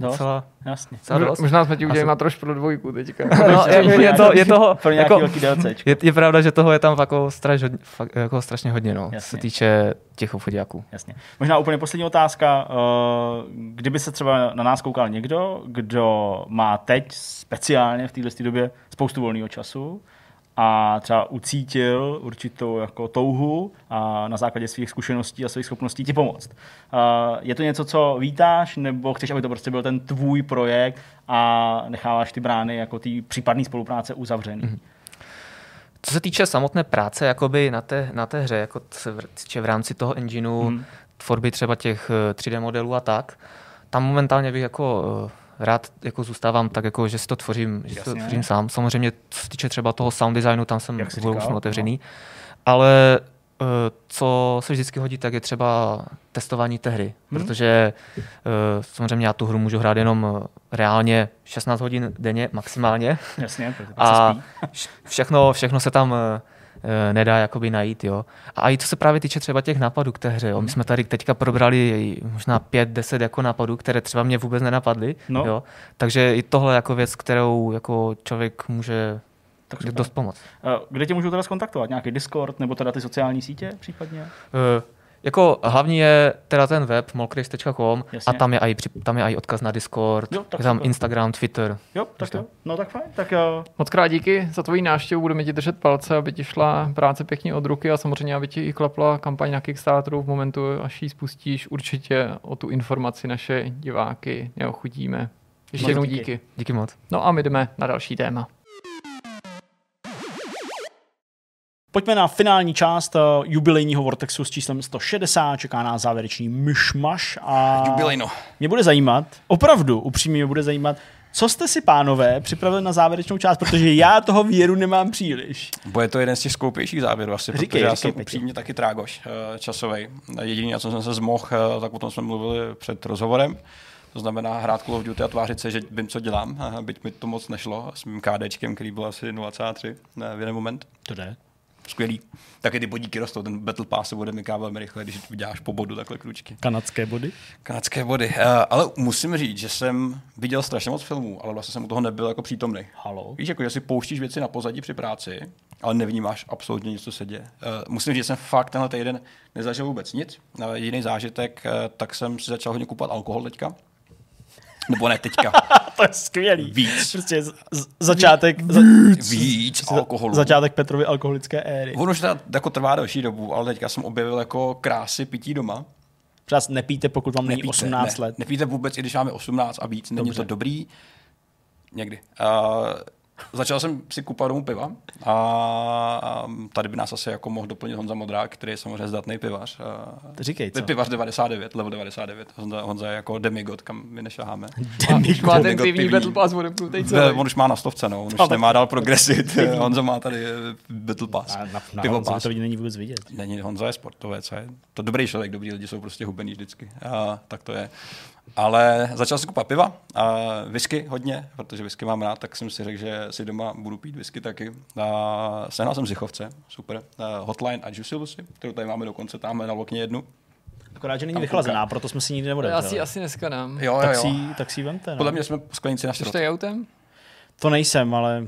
docela, jasně. Docela dost. Možná jsme ti udělali má trošku pro dvojku teďka. No, je, je, to, je toho, pro jako, je, je, pravda, že toho je tam jako, straš, fakt, jako strašně hodně, no, jasně. se týče těch obchodíků. Jasně. Možná úplně poslední otázka. Eh, kdyby se třeba na nás koukal někdo, kdo má teď speciálně v této době spoustu volného času, a třeba ucítil určitou jako touhu a na základě svých zkušeností a svých schopností ti pomoct. Je to něco, co vítáš, nebo chceš, aby to prostě byl ten tvůj projekt a necháváš ty brány jako ty případné spolupráce uzavřený? Mm-hmm. Co se týče samotné práce jakoby na té, na té hře, jako v, v rámci toho engineu, mm. tvorby třeba těch 3D eh, modelů a tak, tam momentálně bych jako eh, rád jako zůstávám tak, jako, že si to tvořím, že si to tvořím sám. Samozřejmě, co se týče třeba toho sound designu, tam jsem už otevřený. No. Ale uh, co se vždycky hodí, tak je třeba testování té hry, hmm. protože uh, samozřejmě já tu hru můžu hrát jenom reálně 16 hodin denně maximálně. Jasně, a všechno, všechno se tam Eh, nedá jakoby najít. Jo. A i co se právě týče třeba těch nápadů k té hře. Jo. My jsme tady teďka probrali možná pět, deset jako nápadů, které třeba mě vůbec nenapadly. No. Jo. Takže i tohle jako věc, kterou jako člověk může tak dost pomoct. Eh, kde tě můžu teda skontaktovat? Nějaký Discord nebo teda ty sociální sítě případně? Uh, jako hlavní je teda ten web molkris.com a tam je, i, tam je i odkaz na Discord, jo, je tam super. Instagram, Twitter. Jo, tak jo. No tak fajn. Tak jo. Moc krát díky za tvoji návštěvu, budeme ti držet palce, aby ti šla práce pěkně od ruky a samozřejmě, aby ti i klapla kampaň na Kickstarteru v momentu, až ji spustíš. Určitě o tu informaci naše diváky neochudíme. Ještě jednou díky. díky. Díky moc. No a my jdeme na další téma. Pojďme na finální část uh, jubilejního Vortexu s číslem 160. Čeká nás závěrečný myšmaš. A Jubilejno. Mě bude zajímat, opravdu upřímně mě bude zajímat, co jste si, pánové, připravili na závěrečnou část, protože já toho věru nemám příliš. Bude to jeden z těch skoupějších závěrů asi, říkej, protože říkej, já jsem říkej, upřímně taky trágoš uh, časový. Jediný, na co jsem se zmohl, uh, tak o tom jsme mluvili před rozhovorem. To znamená hrát Call of Duty a tvářit se, že vím, co dělám, byť mi to moc nešlo s mým KDčkem, který byl asi 0,3 v jeden moment. To jde skvělý. Taky ty bodíky rostou, ten Battle Pass se bude myká velmi rychle, když vyděláš po bodu takhle kručky. Kanadské body? Kanadské body. Uh, ale musím říct, že jsem viděl strašně moc filmů, ale vlastně jsem u toho nebyl jako přítomný. Halo. Víš, jako že si pouštíš věci na pozadí při práci, ale nevnímáš absolutně nic, co se děje. Uh, musím říct, že jsem fakt tenhle týden nezažil vůbec nic. Uh, jediný zážitek, uh, tak jsem si začal hodně kupovat alkohol teďka. Nebo ne teďka. to je skvělý. Víc. Prostě začátek. Víc, za, víc alkoholu. Začátek Petrovy alkoholické éry. Ono už jako trvá další dobu, ale teďka jsem objevil jako krásy pití doma. Přes nepíte, pokud vám není 18 ne, let. Nepíte vůbec, i když máme 18 a víc. Není Dobře. to dobrý. Někdy. Uh, začal jsem si kupat domů piva a tady by nás asi jako mohl doplnit Honza Modrák, který je samozřejmě zdatný pivař. Říkej, co? Pivař 99, level 99. Honza, Honza je jako demigod, kam my nešaháme. Demigod. Má ten pivní Battle Pass odemknutý celý. On už má na stovce, no. On už nemá dál progresit. Honza má tady eh, Battle Pass. A na, na Pivo pass. to není vůbec vidět. Není, Honza je sportovec. Je to dobrý člověk, dobrý lidi jsou prostě hubený vždycky. A, tak to je. Ale začal jsem kupovat piva a whisky hodně, protože whisky mám rád, tak jsem si řekl, že si doma budu pít whisky taky. A sehnal jsem Zichovce, super. A hotline a Juicy Lucy, kterou tady máme dokonce tamhle na okně jednu. Akorát, že není Tam vychlazená, proto jsme si nikdy Já si neodevřeli. asi dneska dám. Jo, jo, Tak jo. si, tak si ji vemte. No. Podle mě jsme sklenici na šrot. tady autem? To nejsem, ale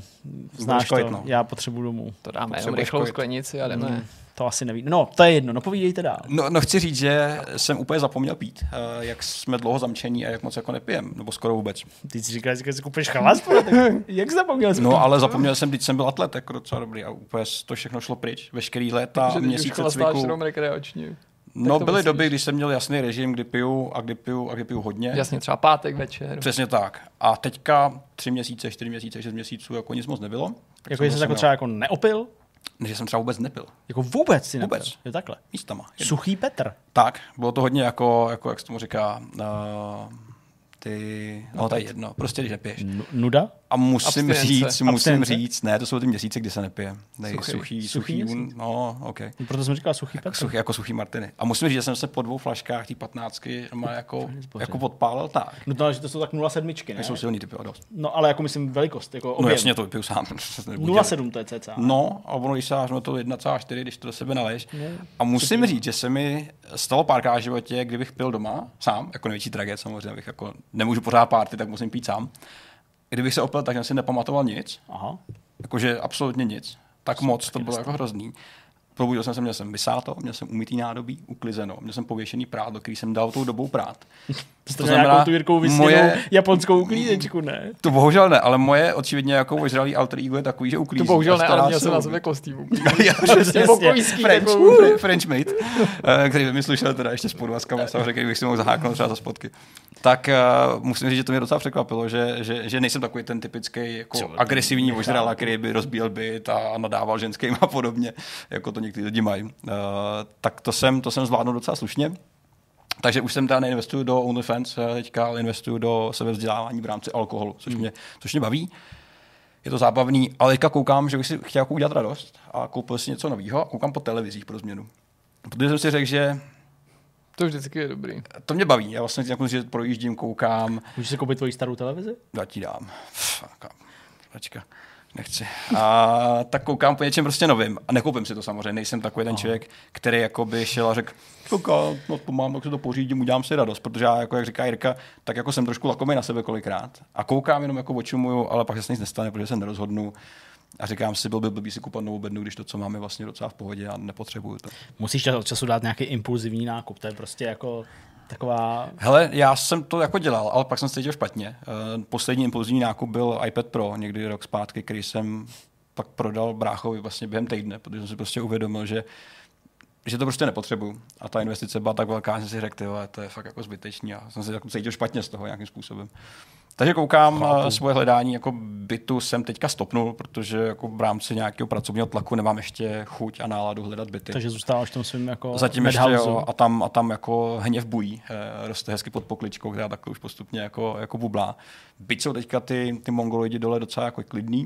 znáš to, no. já potřebuji domů. To dáme jenom rychlou sklenici a jdeme. Hmm, to asi neví. No, to je jedno, no povídejte dál. No, no, chci říct, že jsem úplně zapomněl pít, eh, jak jsme dlouho zamčení a jak moc jako nepijem, nebo skoro vůbec. Ty si říkáš, že si koupíš chalas, tak jak jsi zapomněl? No, ale zapomněl jsem, když jsem byl atlet, jako docela dobrý a úplně to všechno šlo pryč. Veškerý léta, Že teď už měsíce cviku. jenom rekreačně. No, byly myslíš? doby, kdy jsem měl jasný režim, kdy piju a kdy piju a kdy piju hodně. Jasně, třeba pátek večer. Přesně tak. A teďka tři měsíce, čtyři měsíce, šest měsíců, jako nic moc nebylo. Tak Jako jsi zase jako třeba jako neopil? Že jsem třeba vůbec nepil. Jako vůbec si nepil? Vůbec. Je takhle. Místama. Suchý Petr. Tak, bylo to hodně jako, jako jak se tomu říká, uh, ty, no to je jedno, prostě když nepiješ. N- nuda? A musím Abstinence. říct, musím Abstinence? říct, ne, to jsou ty měsíce, kdy se nepije. Nej, Suchý. suchý, suchý, Suchý suchý, no, ok. No, Proto jsem říkal suchý Petr. Suchý, jako suchý Martiny. A musím říct, že jsem se po dvou flaškách té patnáctky má jako, jako podpálil tak. No to, že to jsou tak 0,7, ne? Nejsou silný typy, dost. No ale jako myslím velikost, jako No objem. jasně, to vypiju sám. to nebudu dělat. 0,7 to je cca. No, a ono, když se dáš, no to 1,4, když to do sebe naleješ. No, a musím říct, že se mi stalo párkrát v životě, kdybych pil doma sám, jako největší tragédie samozřejmě, bych jako nemůžu pořád párty, tak musím pít sám. Kdybych se opil, tak jsem si nepamatoval nic, Aha. jakože absolutně nic. Tak moc, to bylo jako hrozný. Probudil jsem se, měl jsem vysáto, měl jsem umytý nádobí, uklizeno, měl jsem pověšený prádlo, který jsem dal tou dobou prát. Jste To znamená, nějakou tu Jirkou moje- japonskou uklízečku, ne? To bohužel ne, ale moje očividně jako ožralý alter ego je takový, že uklízí. To bohužel ne, ale měl se jsem na sebe kostým. Přesně, French, takovou- Fre- French mate, eh, který vymyslel šel teda ještě s podvazkama, samozřejmě, který bych si mohl zaháknout třeba za spotky. Tak uh, musím říct, že to mě docela překvapilo, že, že, že nejsem takový ten typický jako agresivní ožrala, který by rozbíjel byt a nadával ženským a podobně, jako to někteří lidi mají. Uh, tak to jsem, to jsem zvládnul docela slušně. Takže už jsem teda neinvestuju do OnlyFans eh, teďka, ale investuju do sebevzdělávání v rámci alkoholu, což mě, což mě baví. Je to zábavný, ale teďka koukám, že bych si chtěl jako udělat radost a koupil si něco nového a koukám po televizích pro změnu. Protože jsem si řekl, že To vždycky je dobrý. to mě baví. Já vlastně jako, že projíždím, koukám, Můžeš si koupit tvoji starou televizi? já ti dám. Počka, nechci. A tak koukám po něčem prostě novým. A nekoupím si to samozřejmě. Nejsem takový ten člověk, který jako by šel a řekl, koukám, no to mám, tak si to pořídím, udělám si radost. Protože já, jako jak říká Jirka, tak jako jsem trošku lakomý na sebe kolikrát. A koukám jenom jako očumuju, ale pak se nic nestane, protože se nerozhodnu. A říkám si, byl by blbý si kupat novou bednu, když to, co máme, vlastně docela v pohodě a nepotřebuju to. Musíš od času dát nějaký impulzivní nákup, to je prostě jako taková... Hele, já jsem to jako dělal, ale pak jsem se cítil špatně. Eh, Poslední impulzivní nákup byl iPad Pro, někdy rok zpátky, který jsem pak prodal bráchovi vlastně během týdne, protože jsem si prostě uvědomil, že že to prostě nepotřebuju. A ta investice byla tak velká, že jsem si řekl, to je fakt jako zbytečný a jsem se jako cítil špatně z toho nějakým způsobem. Takže koukám, Chápu. uh, svoje hledání jako bytu jsem teďka stopnul, protože jako v rámci nějakého pracovního tlaku nemám ještě chuť a náladu hledat byty. Takže zůstáváš v tom svým jako Zatím ještě jo, a tam, a tam jako hněv bují, eh, roste hezky pod pokličkou, která takhle už postupně jako, jako bublá. Byť jsou teďka ty, ty mongoloidi dole docela jako klidný,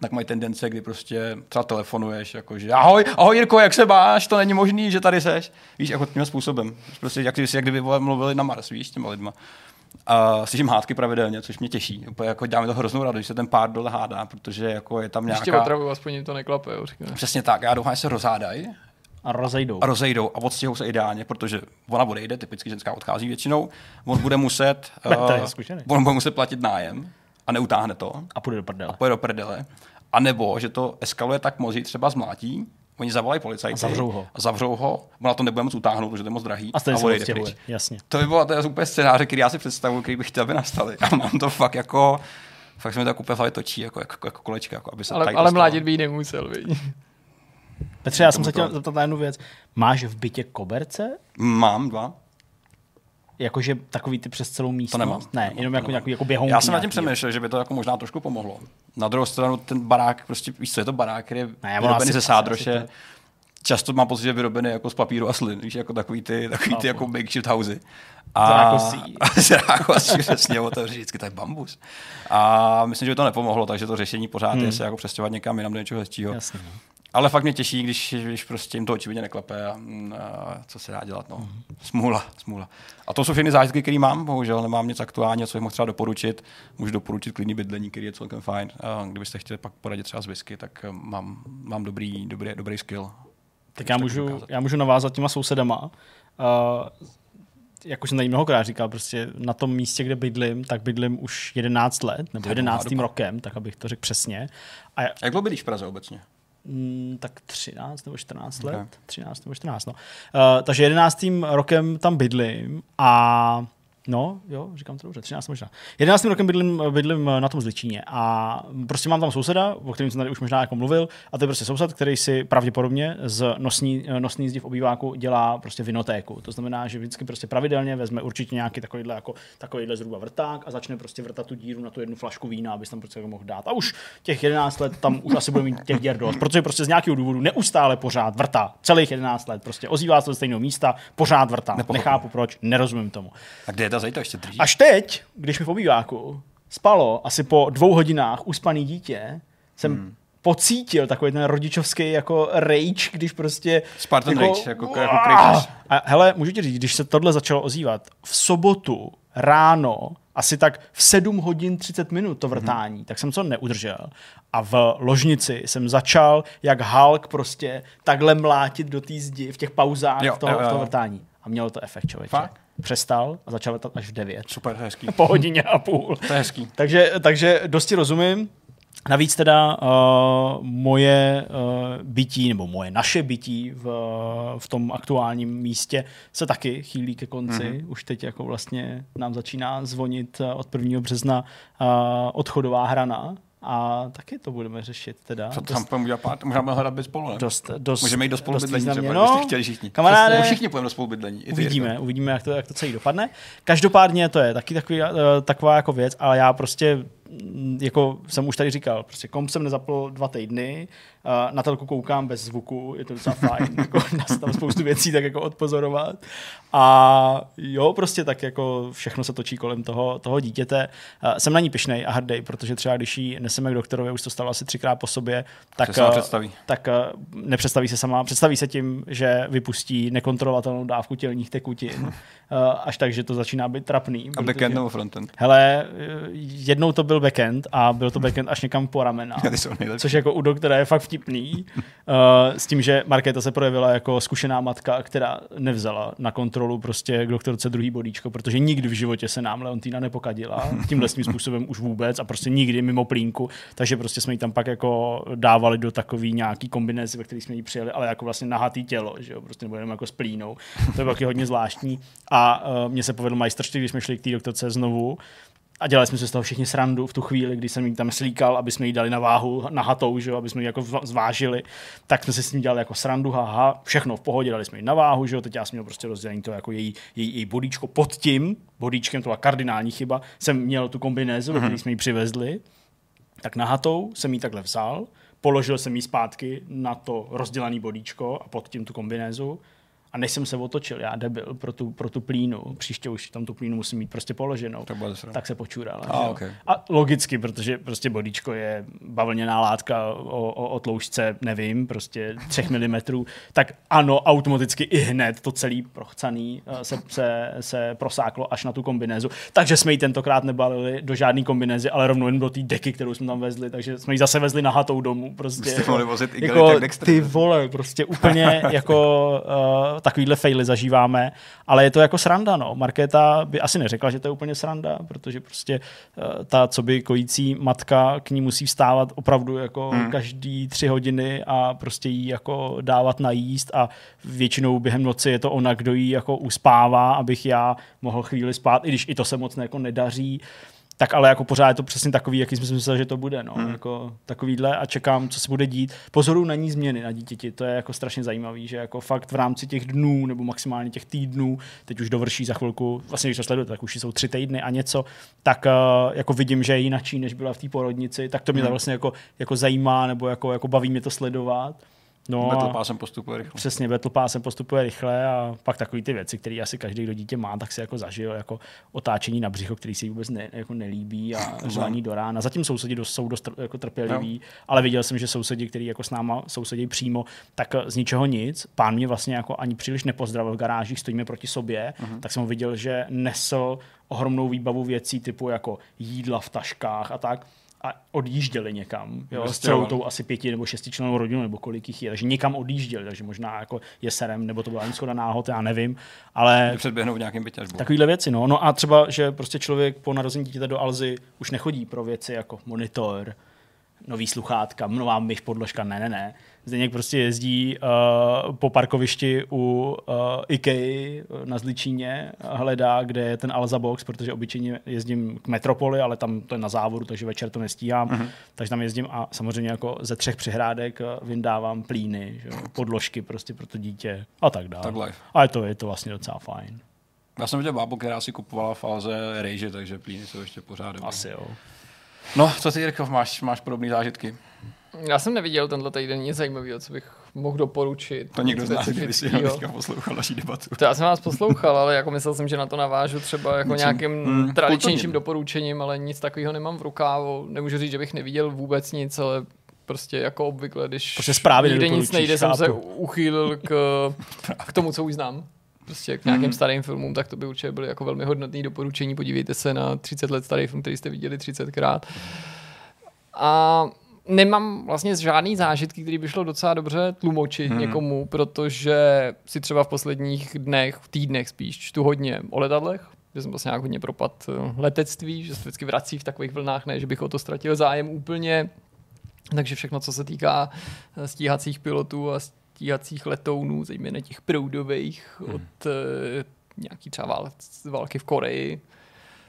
tak mají tendence, kdy prostě třeba telefonuješ, jako že ahoj, ahoj Jirko, jak se máš, to není možný, že tady seš. Víš, jako tím způsobem. Prostě jak, jak kdyby mluvili na Mars, víš, s těma lidma. A slyším hádky pravidelně, což mě těší. Úplně jako dělá mi to hroznou radost, když se ten pár dole hádá, protože jako je tam Ještě nějaká... otravu, aspoň jim to neklape, jo. Přesně tak, já doufám, že se rozhádají, A rozejdou. a rozejdou a odstěhou se ideálně, protože ona odejde, typicky ženská odchází většinou, on bude muset, eh, zkušený. on bude muset platit nájem a neutáhne to, A půjde do prdele. pojede do prdele, a nebo, že to eskaluje tak moc, že třeba zmlátí, oni zavolají policajty A zavřou ho. a zavřou ho, ona to nebude moc utáhnout, protože to je moc drahý A se odejde pryč. Jasně. To by bylo to je úplně scénáře, který já si představuji, který bych chtěl, aby nastaly. A mám to fakt jako, fakt se mi to jako úplně hlavě točí, jako, jako, jako kolečka, jako aby se Ale, ale mládit by nemusel, viď? Petře, já jsem se chtěl to- zeptat na jednu věc. Máš v bytě koberce? Mám dva. Jakože takový ty přes celou místnost? nemám. Ne, Nemám, jenom to jako nemám. nějaký jako běhounky Já jsem nad tím přemýšlel, že by to jako možná trošku pomohlo. Na druhou stranu ten barák, prostě víš co, je to barák, který je Ne, vyrobený ze sádroše. to- Často mám pocit, že je vyrobený jako z papíru a slin, víš, jako takový ty, takový ty Chápu. jako makeshift housey. Zrákosí. Zrákosí, přesně, otevřít vždycky tak bambus. A myslím, že by to nepomohlo, takže to řešení pořád Hmm. je se jako přestěhovat někam jinam do něčeho hezčího. Jasně. Ale fakt mě těší, když, když prostě jim to očividně neklepe a, mm, a co se dá dělat. No. Smůla, smůla. A to jsou všechny zážitky, které mám, bohužel nemám nic aktuálně, co bych mohl třeba doporučit. Můžu doporučit klidný bydlení, který je celkem fajn. A kdybyste chtěli pak poradit třeba z whisky, tak eh, mám, mám dobrý, dobrý, dobrý skill. Tak já můžu, ukázat. já můžu navázat těma sousedama. uh, jak už jsem tady mnohokrát říkal, prostě na tom místě, kde bydlím, tak bydlím už 11 let, nebo To je 11. dlouhá doba. rokem, tak abych to řekl přesně. A já- Jak dlouho bydlíš v Praze obecně? Mm, tak 13 nebo 14 Ok. let. 13 nebo 14, no. Uh, takže 11. rokem tam bydlím a No, jo, říkám to dobře, 13 možná. 11. rokem bydlím, bydlím na tom Zličíně a prostě mám tam souseda, o kterém jsem tady už možná jako mluvil, a to je prostě soused, který si pravděpodobně z nosní, nosní zdi v obýváku dělá prostě vinotéku. To znamená, že vždycky prostě pravidelně vezme určitě nějaký takovýhle, jako, takovýhle zhruba vrták a začne prostě vrtat tu díru na tu jednu flašku vína, aby tam prostě jako mohl dát. A už těch 11 let tam už asi bude mít těch děr dost, protože prostě z nějakého důvodu neustále pořád vrtá. Celých 11 let prostě ozývá se do stejného místa, pořád vrtá. Nechápu proč, nerozumím tomu. A kde je ta zajta ještě drží? Až teď, když mi v obýváku spalo asi po dvou hodinách uspaný dítě, jsem hmm. pocítil takový ten rodičovský jako rage, když prostě... Spartan rage, jako- jako! Kratos. A hele, můžu ti říct, když se tohle začalo ozývat, v sobotu ráno, asi tak v 7 hodin 30 minut to vrtání, Mhm. mm-hmm. tak jsem to neudržel. A v ložnici jsem začal, jak Hulk prostě takhle mlátit do té zdi v těch pauzách Jo, toho, jo, jo. toho vrtání. A mělo to efekt, člověče. Fakt? Přestal a začal vrtat až v 9 Super, to je hezký. po hodině a půl. To je hezký. Takže, takže dosti rozumím. Navíc teda uh, moje uh, bytí, nebo moje naše bytí v, v tom aktuálním místě se taky chýlí ke konci. Mhm. Mm-hmm. Už teď jako vlastně nám začíná zvonit uh, od 1. března uh, odchodová hrana a taky to budeme řešit teda. Co tam budeme udělat pár? Budeme hledat bez spolu, ne? dost, dost, Můžeme jít do dost spolubydlení třeba, no, kdybyste chtěli všichni. Kamaráde, Přesně, Všichni půjdeme do spolubydlení. Uvidíme, uvidíme, jak to, jak to celý dopadne. Každopádně to je taky takový, uh, taková jako věc, ale já prostě jako jsem už tady říkal, prostě komp jsem nezapl dva týdny, uh, na telku koukám bez zvuku, je to docela fajn, jako dá se tam spoustu věcí tak jako odpozorovat. A jo, prostě tak jako všechno se točí kolem toho, toho dítěte. Uh, jsem na ní pišnej a hrdý, protože třeba když ji neseme k doktorovi, už to stalo asi třikrát po sobě, tak, Se uh, představí. tak uh, nepředstaví se sama, představí se tím, že vypustí nekontrolovatelnou dávku tělních tekutin, uh, až tak, že to začíná být trapný. A backend nebo frontend? Hele, eh, jednou to byl backend a byl to backend až někam po ramena. Což jako u doktora je fakt vtipný. Uh, s tím, že Markéta se projevila jako zkušená matka, která nevzala na kontrolu prostě k doktorce druhý bodíčko, protože nikdy v životě se nám Leontýna nepokadila. Tímhle tím způsobem už vůbec a prostě nikdy mimo plínku. Takže prostě jsme ji tam pak jako dávali do takový nějaký kombinézy, ve který jsme ji přijeli, ale jako vlastně nahatý tělo, že jo, prostě nebo jenom jako s plínou. To je taky hodně zvláštní. A uh, mně se povedl majstršty, když jsme šli k té doktorce znovu, a dělali jsme si z toho všichni srandu v tu chvíli, kdy jsem jí tam slíkal, aby jsme jí dali na váhu, na hatou, že jo, aby jsme ji jako zvážili. Tak jsme si s tím dělali jako srandu, haha, všechno v pohodě, dali jsme ji na váhu, že jo, teď já jsem měl prostě rozdělení to jako její, její, její bodíčko pod tím, bodíčkem, to byla kardinální chyba, jsem měl tu kombinézu, mm-hmm. který jsme ji přivezli, tak na hatou jsem ji takhle vzal, položil jsem ji zpátky na to rozdělaný bodíčko a pod tím tu kombinézu a než jsem se otočil, já debil, pro tu, pro tu plínu, příště už tam tu plínu musím mít prostě položenou, sranda. tak se počurala. A, že jo. ok. a logicky, protože prostě bodíčko je bavlněná látka o, o, o tloušťce, nevím, prostě 3 mm, tak ano, automaticky i hned to celý prochcaný eh, se, se, se prosáklo až na tu kombinézu. Takže jsme ji tentokrát nebalili do žádné kombinézy, ale rovnou jen do té deky, kterou jsme tam vezli, takže jsme ji zase vezli na hatou domů. Prostě, Byste mohli vozit jako, Dexter. ty vole, prostě úplně jako uh, takovýhle faily zažíváme, ale je to jako sranda, no. Markéta by asi neřekla, že to je úplně sranda, protože prostě uh, ta, co by kojící matka k ní musí vstávat opravdu jako hmm. každý tři hodiny a prostě jí jako dávat najíst a většinou během noci je to ona, kdo jí jako uspává, abych já mohl chvíli spát, i když i to se moc jako nedaří. Tak ale jako pořád je to přesně takový, jaký jsme si mysleli, že to bude. No. Hmm. Jako takovýhle a čekám, co se bude dít. Pozoru na ní změny na dítěti, to je jako strašně zajímavý, že jako fakt v rámci těch dnů nebo maximálně těch týdnů, teď už dovrší za chvilku, vlastně když to sledujete, tak už jsou tři týdny a něco, tak uh, jako vidím, že je jinačí, než byla v té porodnici, tak to mě hmm. vlastně jako, jako zajímá nebo jako, jako baví mě to sledovat. No, Battle Passem postupuje rychle. Přesně, Battle Passem postupuje rychle a pak takový ty věci, které asi každý, kdo dítě má, tak si jako zažil, jako otáčení na břicho, který si vůbec ne, jako nelíbí a řvání do rána. Zatím sousedi dost, jsou dost jako trpěliví, ale viděl jsem, že sousedi, kteří jako s náma sousedí přímo, tak z ničeho nic. Pán mě vlastně jako ani příliš nepozdravil v garážích, stojíme proti sobě, uh-huh. tak jsem ho viděl, že nesl ohromnou výbavu věcí typu jako jídla v taškách a tak. A odjížděli někam, jo, s Prostě celou jo. tou asi pěti nebo šestičlenou rodinou, nebo kolik jich je, takže někam odjížděli, takže možná jako je serem, nebo to byla jen schoda náhod, já nevím, ale Předběhnou v nějakém bytě takovýhle věci, no. No a třeba, že prostě člověk po narození dítěte do Alzy už nechodí pro věci jako monitor, nový sluchátka, nová myš podložka, ne, ne, ne. Zdeněk prostě jezdí uh, po parkovišti u uh, IKEA na Zličíně, hledá, kde je ten Alza Box, protože obyčejně jezdím k Metropoli, ale tam to je na závodu, takže večer to nestíhám. Uh-huh. Takže tam jezdím a samozřejmě jako ze třech přihrádek eh, vyndávám plíny, že? podložky prostě pro to dítě a tak dále. Tak live. A je to, je to vlastně docela fajn. Já jsem viděl bábu, která si kupovala v Alze rejže, takže plíny jsou ještě pořád dobrý. Asi jo. No, co ty, Jirko, máš, máš podobné zážitky? Já jsem neviděl tenhle týden nic zajímavého, co bych mohl doporučit. To někdo z nás, když teďka poslouchal naší debatu. To já jsem vás poslouchal, ale jako myslel jsem, že na to navážu třeba jako Něčím, nějakým mm, tradičnějším kulturním. doporučením, ale nic takového nemám v rukávu. Nemůžu říct, že bych neviděl vůbec nic, ale prostě jako obvykle, když zprávy nikde nic nejde, jsem se chápu. uchýlil k, k tomu, co už znám. Prostě k nějakým starým filmům, tak to by určitě byly jako velmi hodnotné doporučení. Podívejte se na 30 let starý film, který jste viděli 30krát. A nemám vlastně žádný zážitky, který by šlo docela dobře tlumočit hmm. někomu, protože si třeba v posledních dnech, týdnech spíš čtu hodně o letadlech, že jsem vlastně nějak hodně propad eh, letectví, že se vždycky vrací v takových vlnách, ne, že bych o to ztratil zájem úplně. Takže všechno, co se týká eh, stíhacích pilotů a stíhacích letounů, zejména těch proudových, hmm. od eh, nějaký třeba vál- války v Koreji,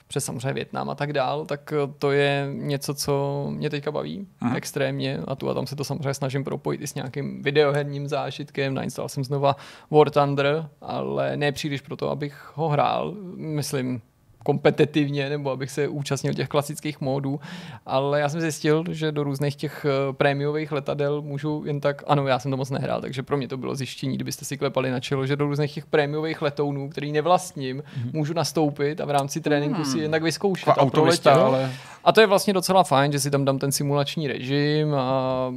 přes samozřejmě Větnam a tak dál, tak eh, to je něco, co mě teďka baví Mhm. extrémně a tu a tam se to samozřejmě snažím propojit i s nějakým videoherním zážitkem. Nainstaloval jsem znova War Thunder, ale ne příliš proto, abych ho hrál, myslím kompetitivně, nebo abych se účastnil těch klasických módů, ale já jsem zjistil, že do různých těch eh, prémiových letadel můžu jen tak, ano, já jsem to moc nehrál, takže pro mě to bylo zjištění, kdybyste si klepali na čelo, že do různých těch prémiových letounů, který nevlastním, můžu nastoupit a v rámci tréninku si jen tak vyzkoušet Taková a proletět. ale A to je vlastně docela fajn, že si tam dám ten simulační režim a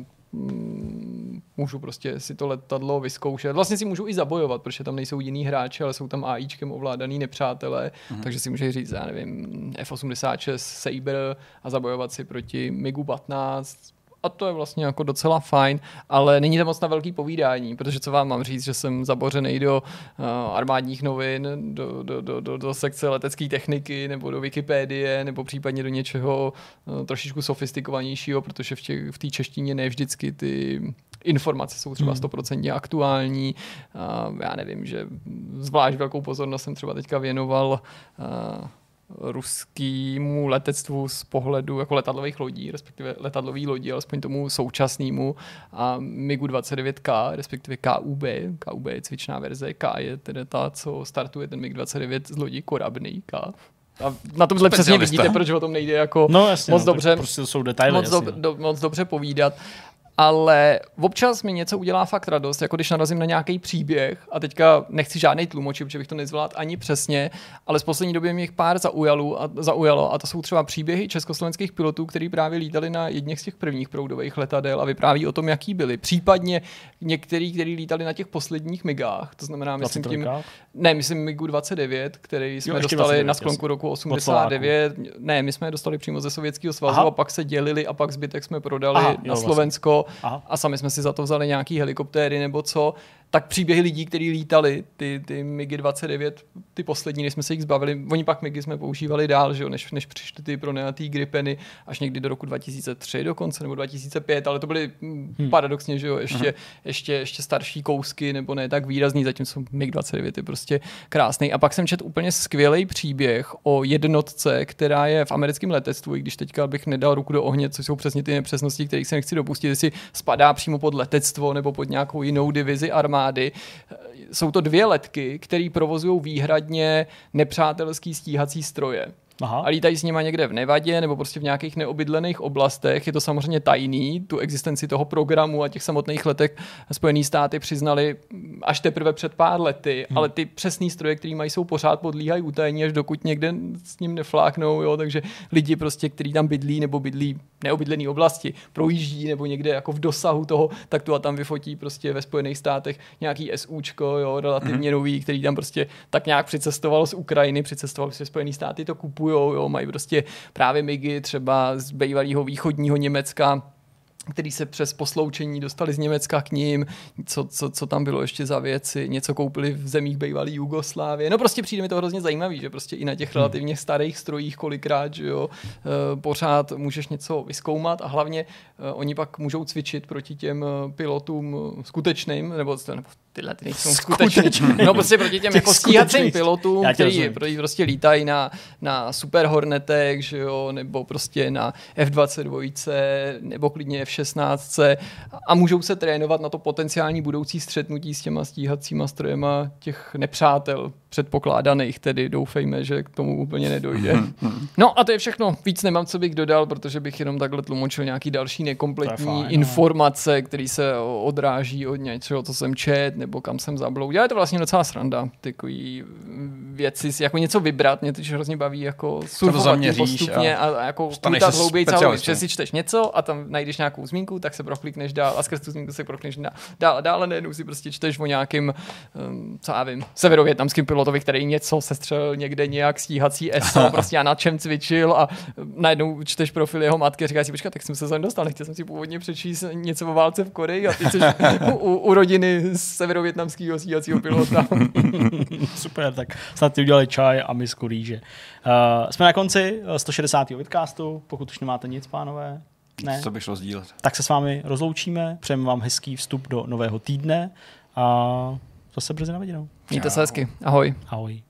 můžu prostě si to letadlo vyzkoušet. Vlastně si můžu i zabojovat, protože tam nejsou jiní hráči, ale jsou tam AIčkem ovládaný nepřátelé, Mhm. takže si můžeš říct, já nevím, F-86 Saber a zabojovat si proti MiGu 15 a to je vlastně jako docela fajn, ale není to moc na velký povídání, protože co vám mám říct, že jsem zabořený do uh, armádních novin, do, do, do, do, do sekce letecké techniky, nebo do Wikipédie, nebo případně do něčeho uh, trošičku sofistikovanějšího, protože v té v té češtině ne vždycky ty informace jsou třeba stoprocentně aktuální. Uh, já nevím, že zvlášť velkou pozornost jsem třeba teďka věnoval uh, ruskýmu letectvu z pohledu jako letadlových lodí, respektive letadlový lodí, alespoň tomu současnému a MiGu 29K, respektive KUB. KUB je cvičná verze, K je teda ta, co startuje ten MiG 29 z lodí Korabný K. A na tomhle přesně vidíte, proč o tom nejde jako No jasně, moc no, dobře Prostě jsou detaily. moc, jasně, do, no. do, moc dobře povídat. Ale občas mi něco udělá fakt radost, jako když narazím na nějaký příběh a teďka nechci žádný tlumočit, protože bych to nezvládl ani přesně, ale z poslední doby mě jich pár zaujalo a, zaujalo a to jsou třeba příběhy československých pilotů, kteří právě lítali na jedných z těch prvních proudových letadel a vypráví o tom, jaký byli. Případně některý, kteří lítali na těch posledních migách, to znamená, myslím tím, 23? ne, myslím MiGu 29, který jsme ještě dostali 29, na sklonku roku Od 89. Ne, my jsme je dostali přímo ze Sovětského svazu Aha. a pak se dělili a pak zbytek jsme prodali Aha, Aha, jo, na vlastně. Aha. a sami jsme si za to vzali nějaký helikoptéry nebo co. Tak příběhy lidí, kteří lítali, ty, ty MiGy 29, ty poslední, než jsme se jich zbavili, oni pak MiGy jsme používali dál, že jo, než, než přišly ty pronajatý Gripeny až někdy do roku 2003 dokonce, nebo 2005, ale to byly hmm. paradoxně, že jo, ještě, ještě, ještě starší kousky, nebo ne tak výrazný, zatímco MiG 29 je prostě krásný. A pak jsem četl úplně skvělý příběh o jednotce, která je v americkém letectvu, i když teďka bych nedal ruku do ohně, což jsou přesně ty nepřesnosti, kterých se nechci dopustit, jestli spadá přímo pod letectvo nebo pod nějakou jinou divizi armády. Jsou to dvě letky, které provozují výhradně nepřátelský stíhací stroje. Aha. A lítají s nima někde v Nevadě nebo prostě v nějakých neobydlených oblastech. Je to samozřejmě tajný, tu existenci toho programu a těch samotných letek Spojené státy přiznali až teprve před pár lety, hmm. ale ty přesný stroje, které mají, jsou pořád podlíhají utajení, až dokud někde s ním nefláknou, jo, takže lidi prostě, kteří tam bydlí nebo bydlí v neobydlené oblasti, projíždí nebo někde jako v dosahu toho, tak tu a tam vyfotí prostě ve Spojených státech nějaký SUčko, jo, relativně hmm. nový, který tam prostě tak nějak přicestoval z Ukrajiny, přicestoval se Spojené státy, to kupují nakupujou, jo, mají prostě právě migy třeba z bývalého východního Německa, který se přes posloučení dostali z Německa k ním, co, co, co tam bylo ještě za věci, něco koupili v zemích bývalé Jugoslávie. No prostě přijde mi to hrozně zajímavý, že prostě i na těch relativně starých strojích kolikrát, že jo, eh, pořád můžeš něco vyskoumat a hlavně eh, oni pak můžou cvičit proti těm eh, pilotům skutečným, nebo, nebo tyhle ty nejsou skutečný. No prostě proti těm jako stíhacím pilotům, kteří prostě lítají na, na Super Hornetech, že jo, nebo prostě na F-22, nebo klidně F-16 a můžou se trénovat na to potenciální budoucí střetnutí s těma stíhacíma strojema těch nepřátel předpokládaných, tedy doufejme, že k tomu úplně nedojde. No a to je všechno. Víc nemám, co bych dodal, protože bych jenom takhle tlumočil nějaký další nekompletní fajn, no. informace, no. které se odráží od něčeho, co jsem čet, nebo kam jsem zabloudil. Je to vlastně docela sranda, takový věci, si jako něco vybrat, mě to hrozně baví jako surfovat postupně a, a jako kutat hlouběji celou, že si čteš něco a tam najdeš nějakou zmínku, tak se proklikneš dál a skrz tu zmínku se proklikneš dál a dál a najednou si prostě čteš o nějakým, um, co já vím, severovětnamským pilotovi, který něco sestřelil někde nějak stíhací ESO, prostě a na čem cvičil a najednou čteš profil jeho matky a říkáš si, počkat, tak jsem se sem dostal, nechtěl jsem si původně přečíst něco o válce v Koreji a ty jsi u, u, rodiny severovětnamského stíhacího pilota. Super, tak snad ty udělali čaj a misku rýže. Uh, jsme na konci 160. vidcastu, pokud už nemáte nic, pánové. Ne. Co bych šlo sdílet. Tak se s vámi rozloučíme, přejeme vám hezký vstup do nového týdne a zase brzy na viděnou. Mějte se hezky. Ahoj. Ahoj.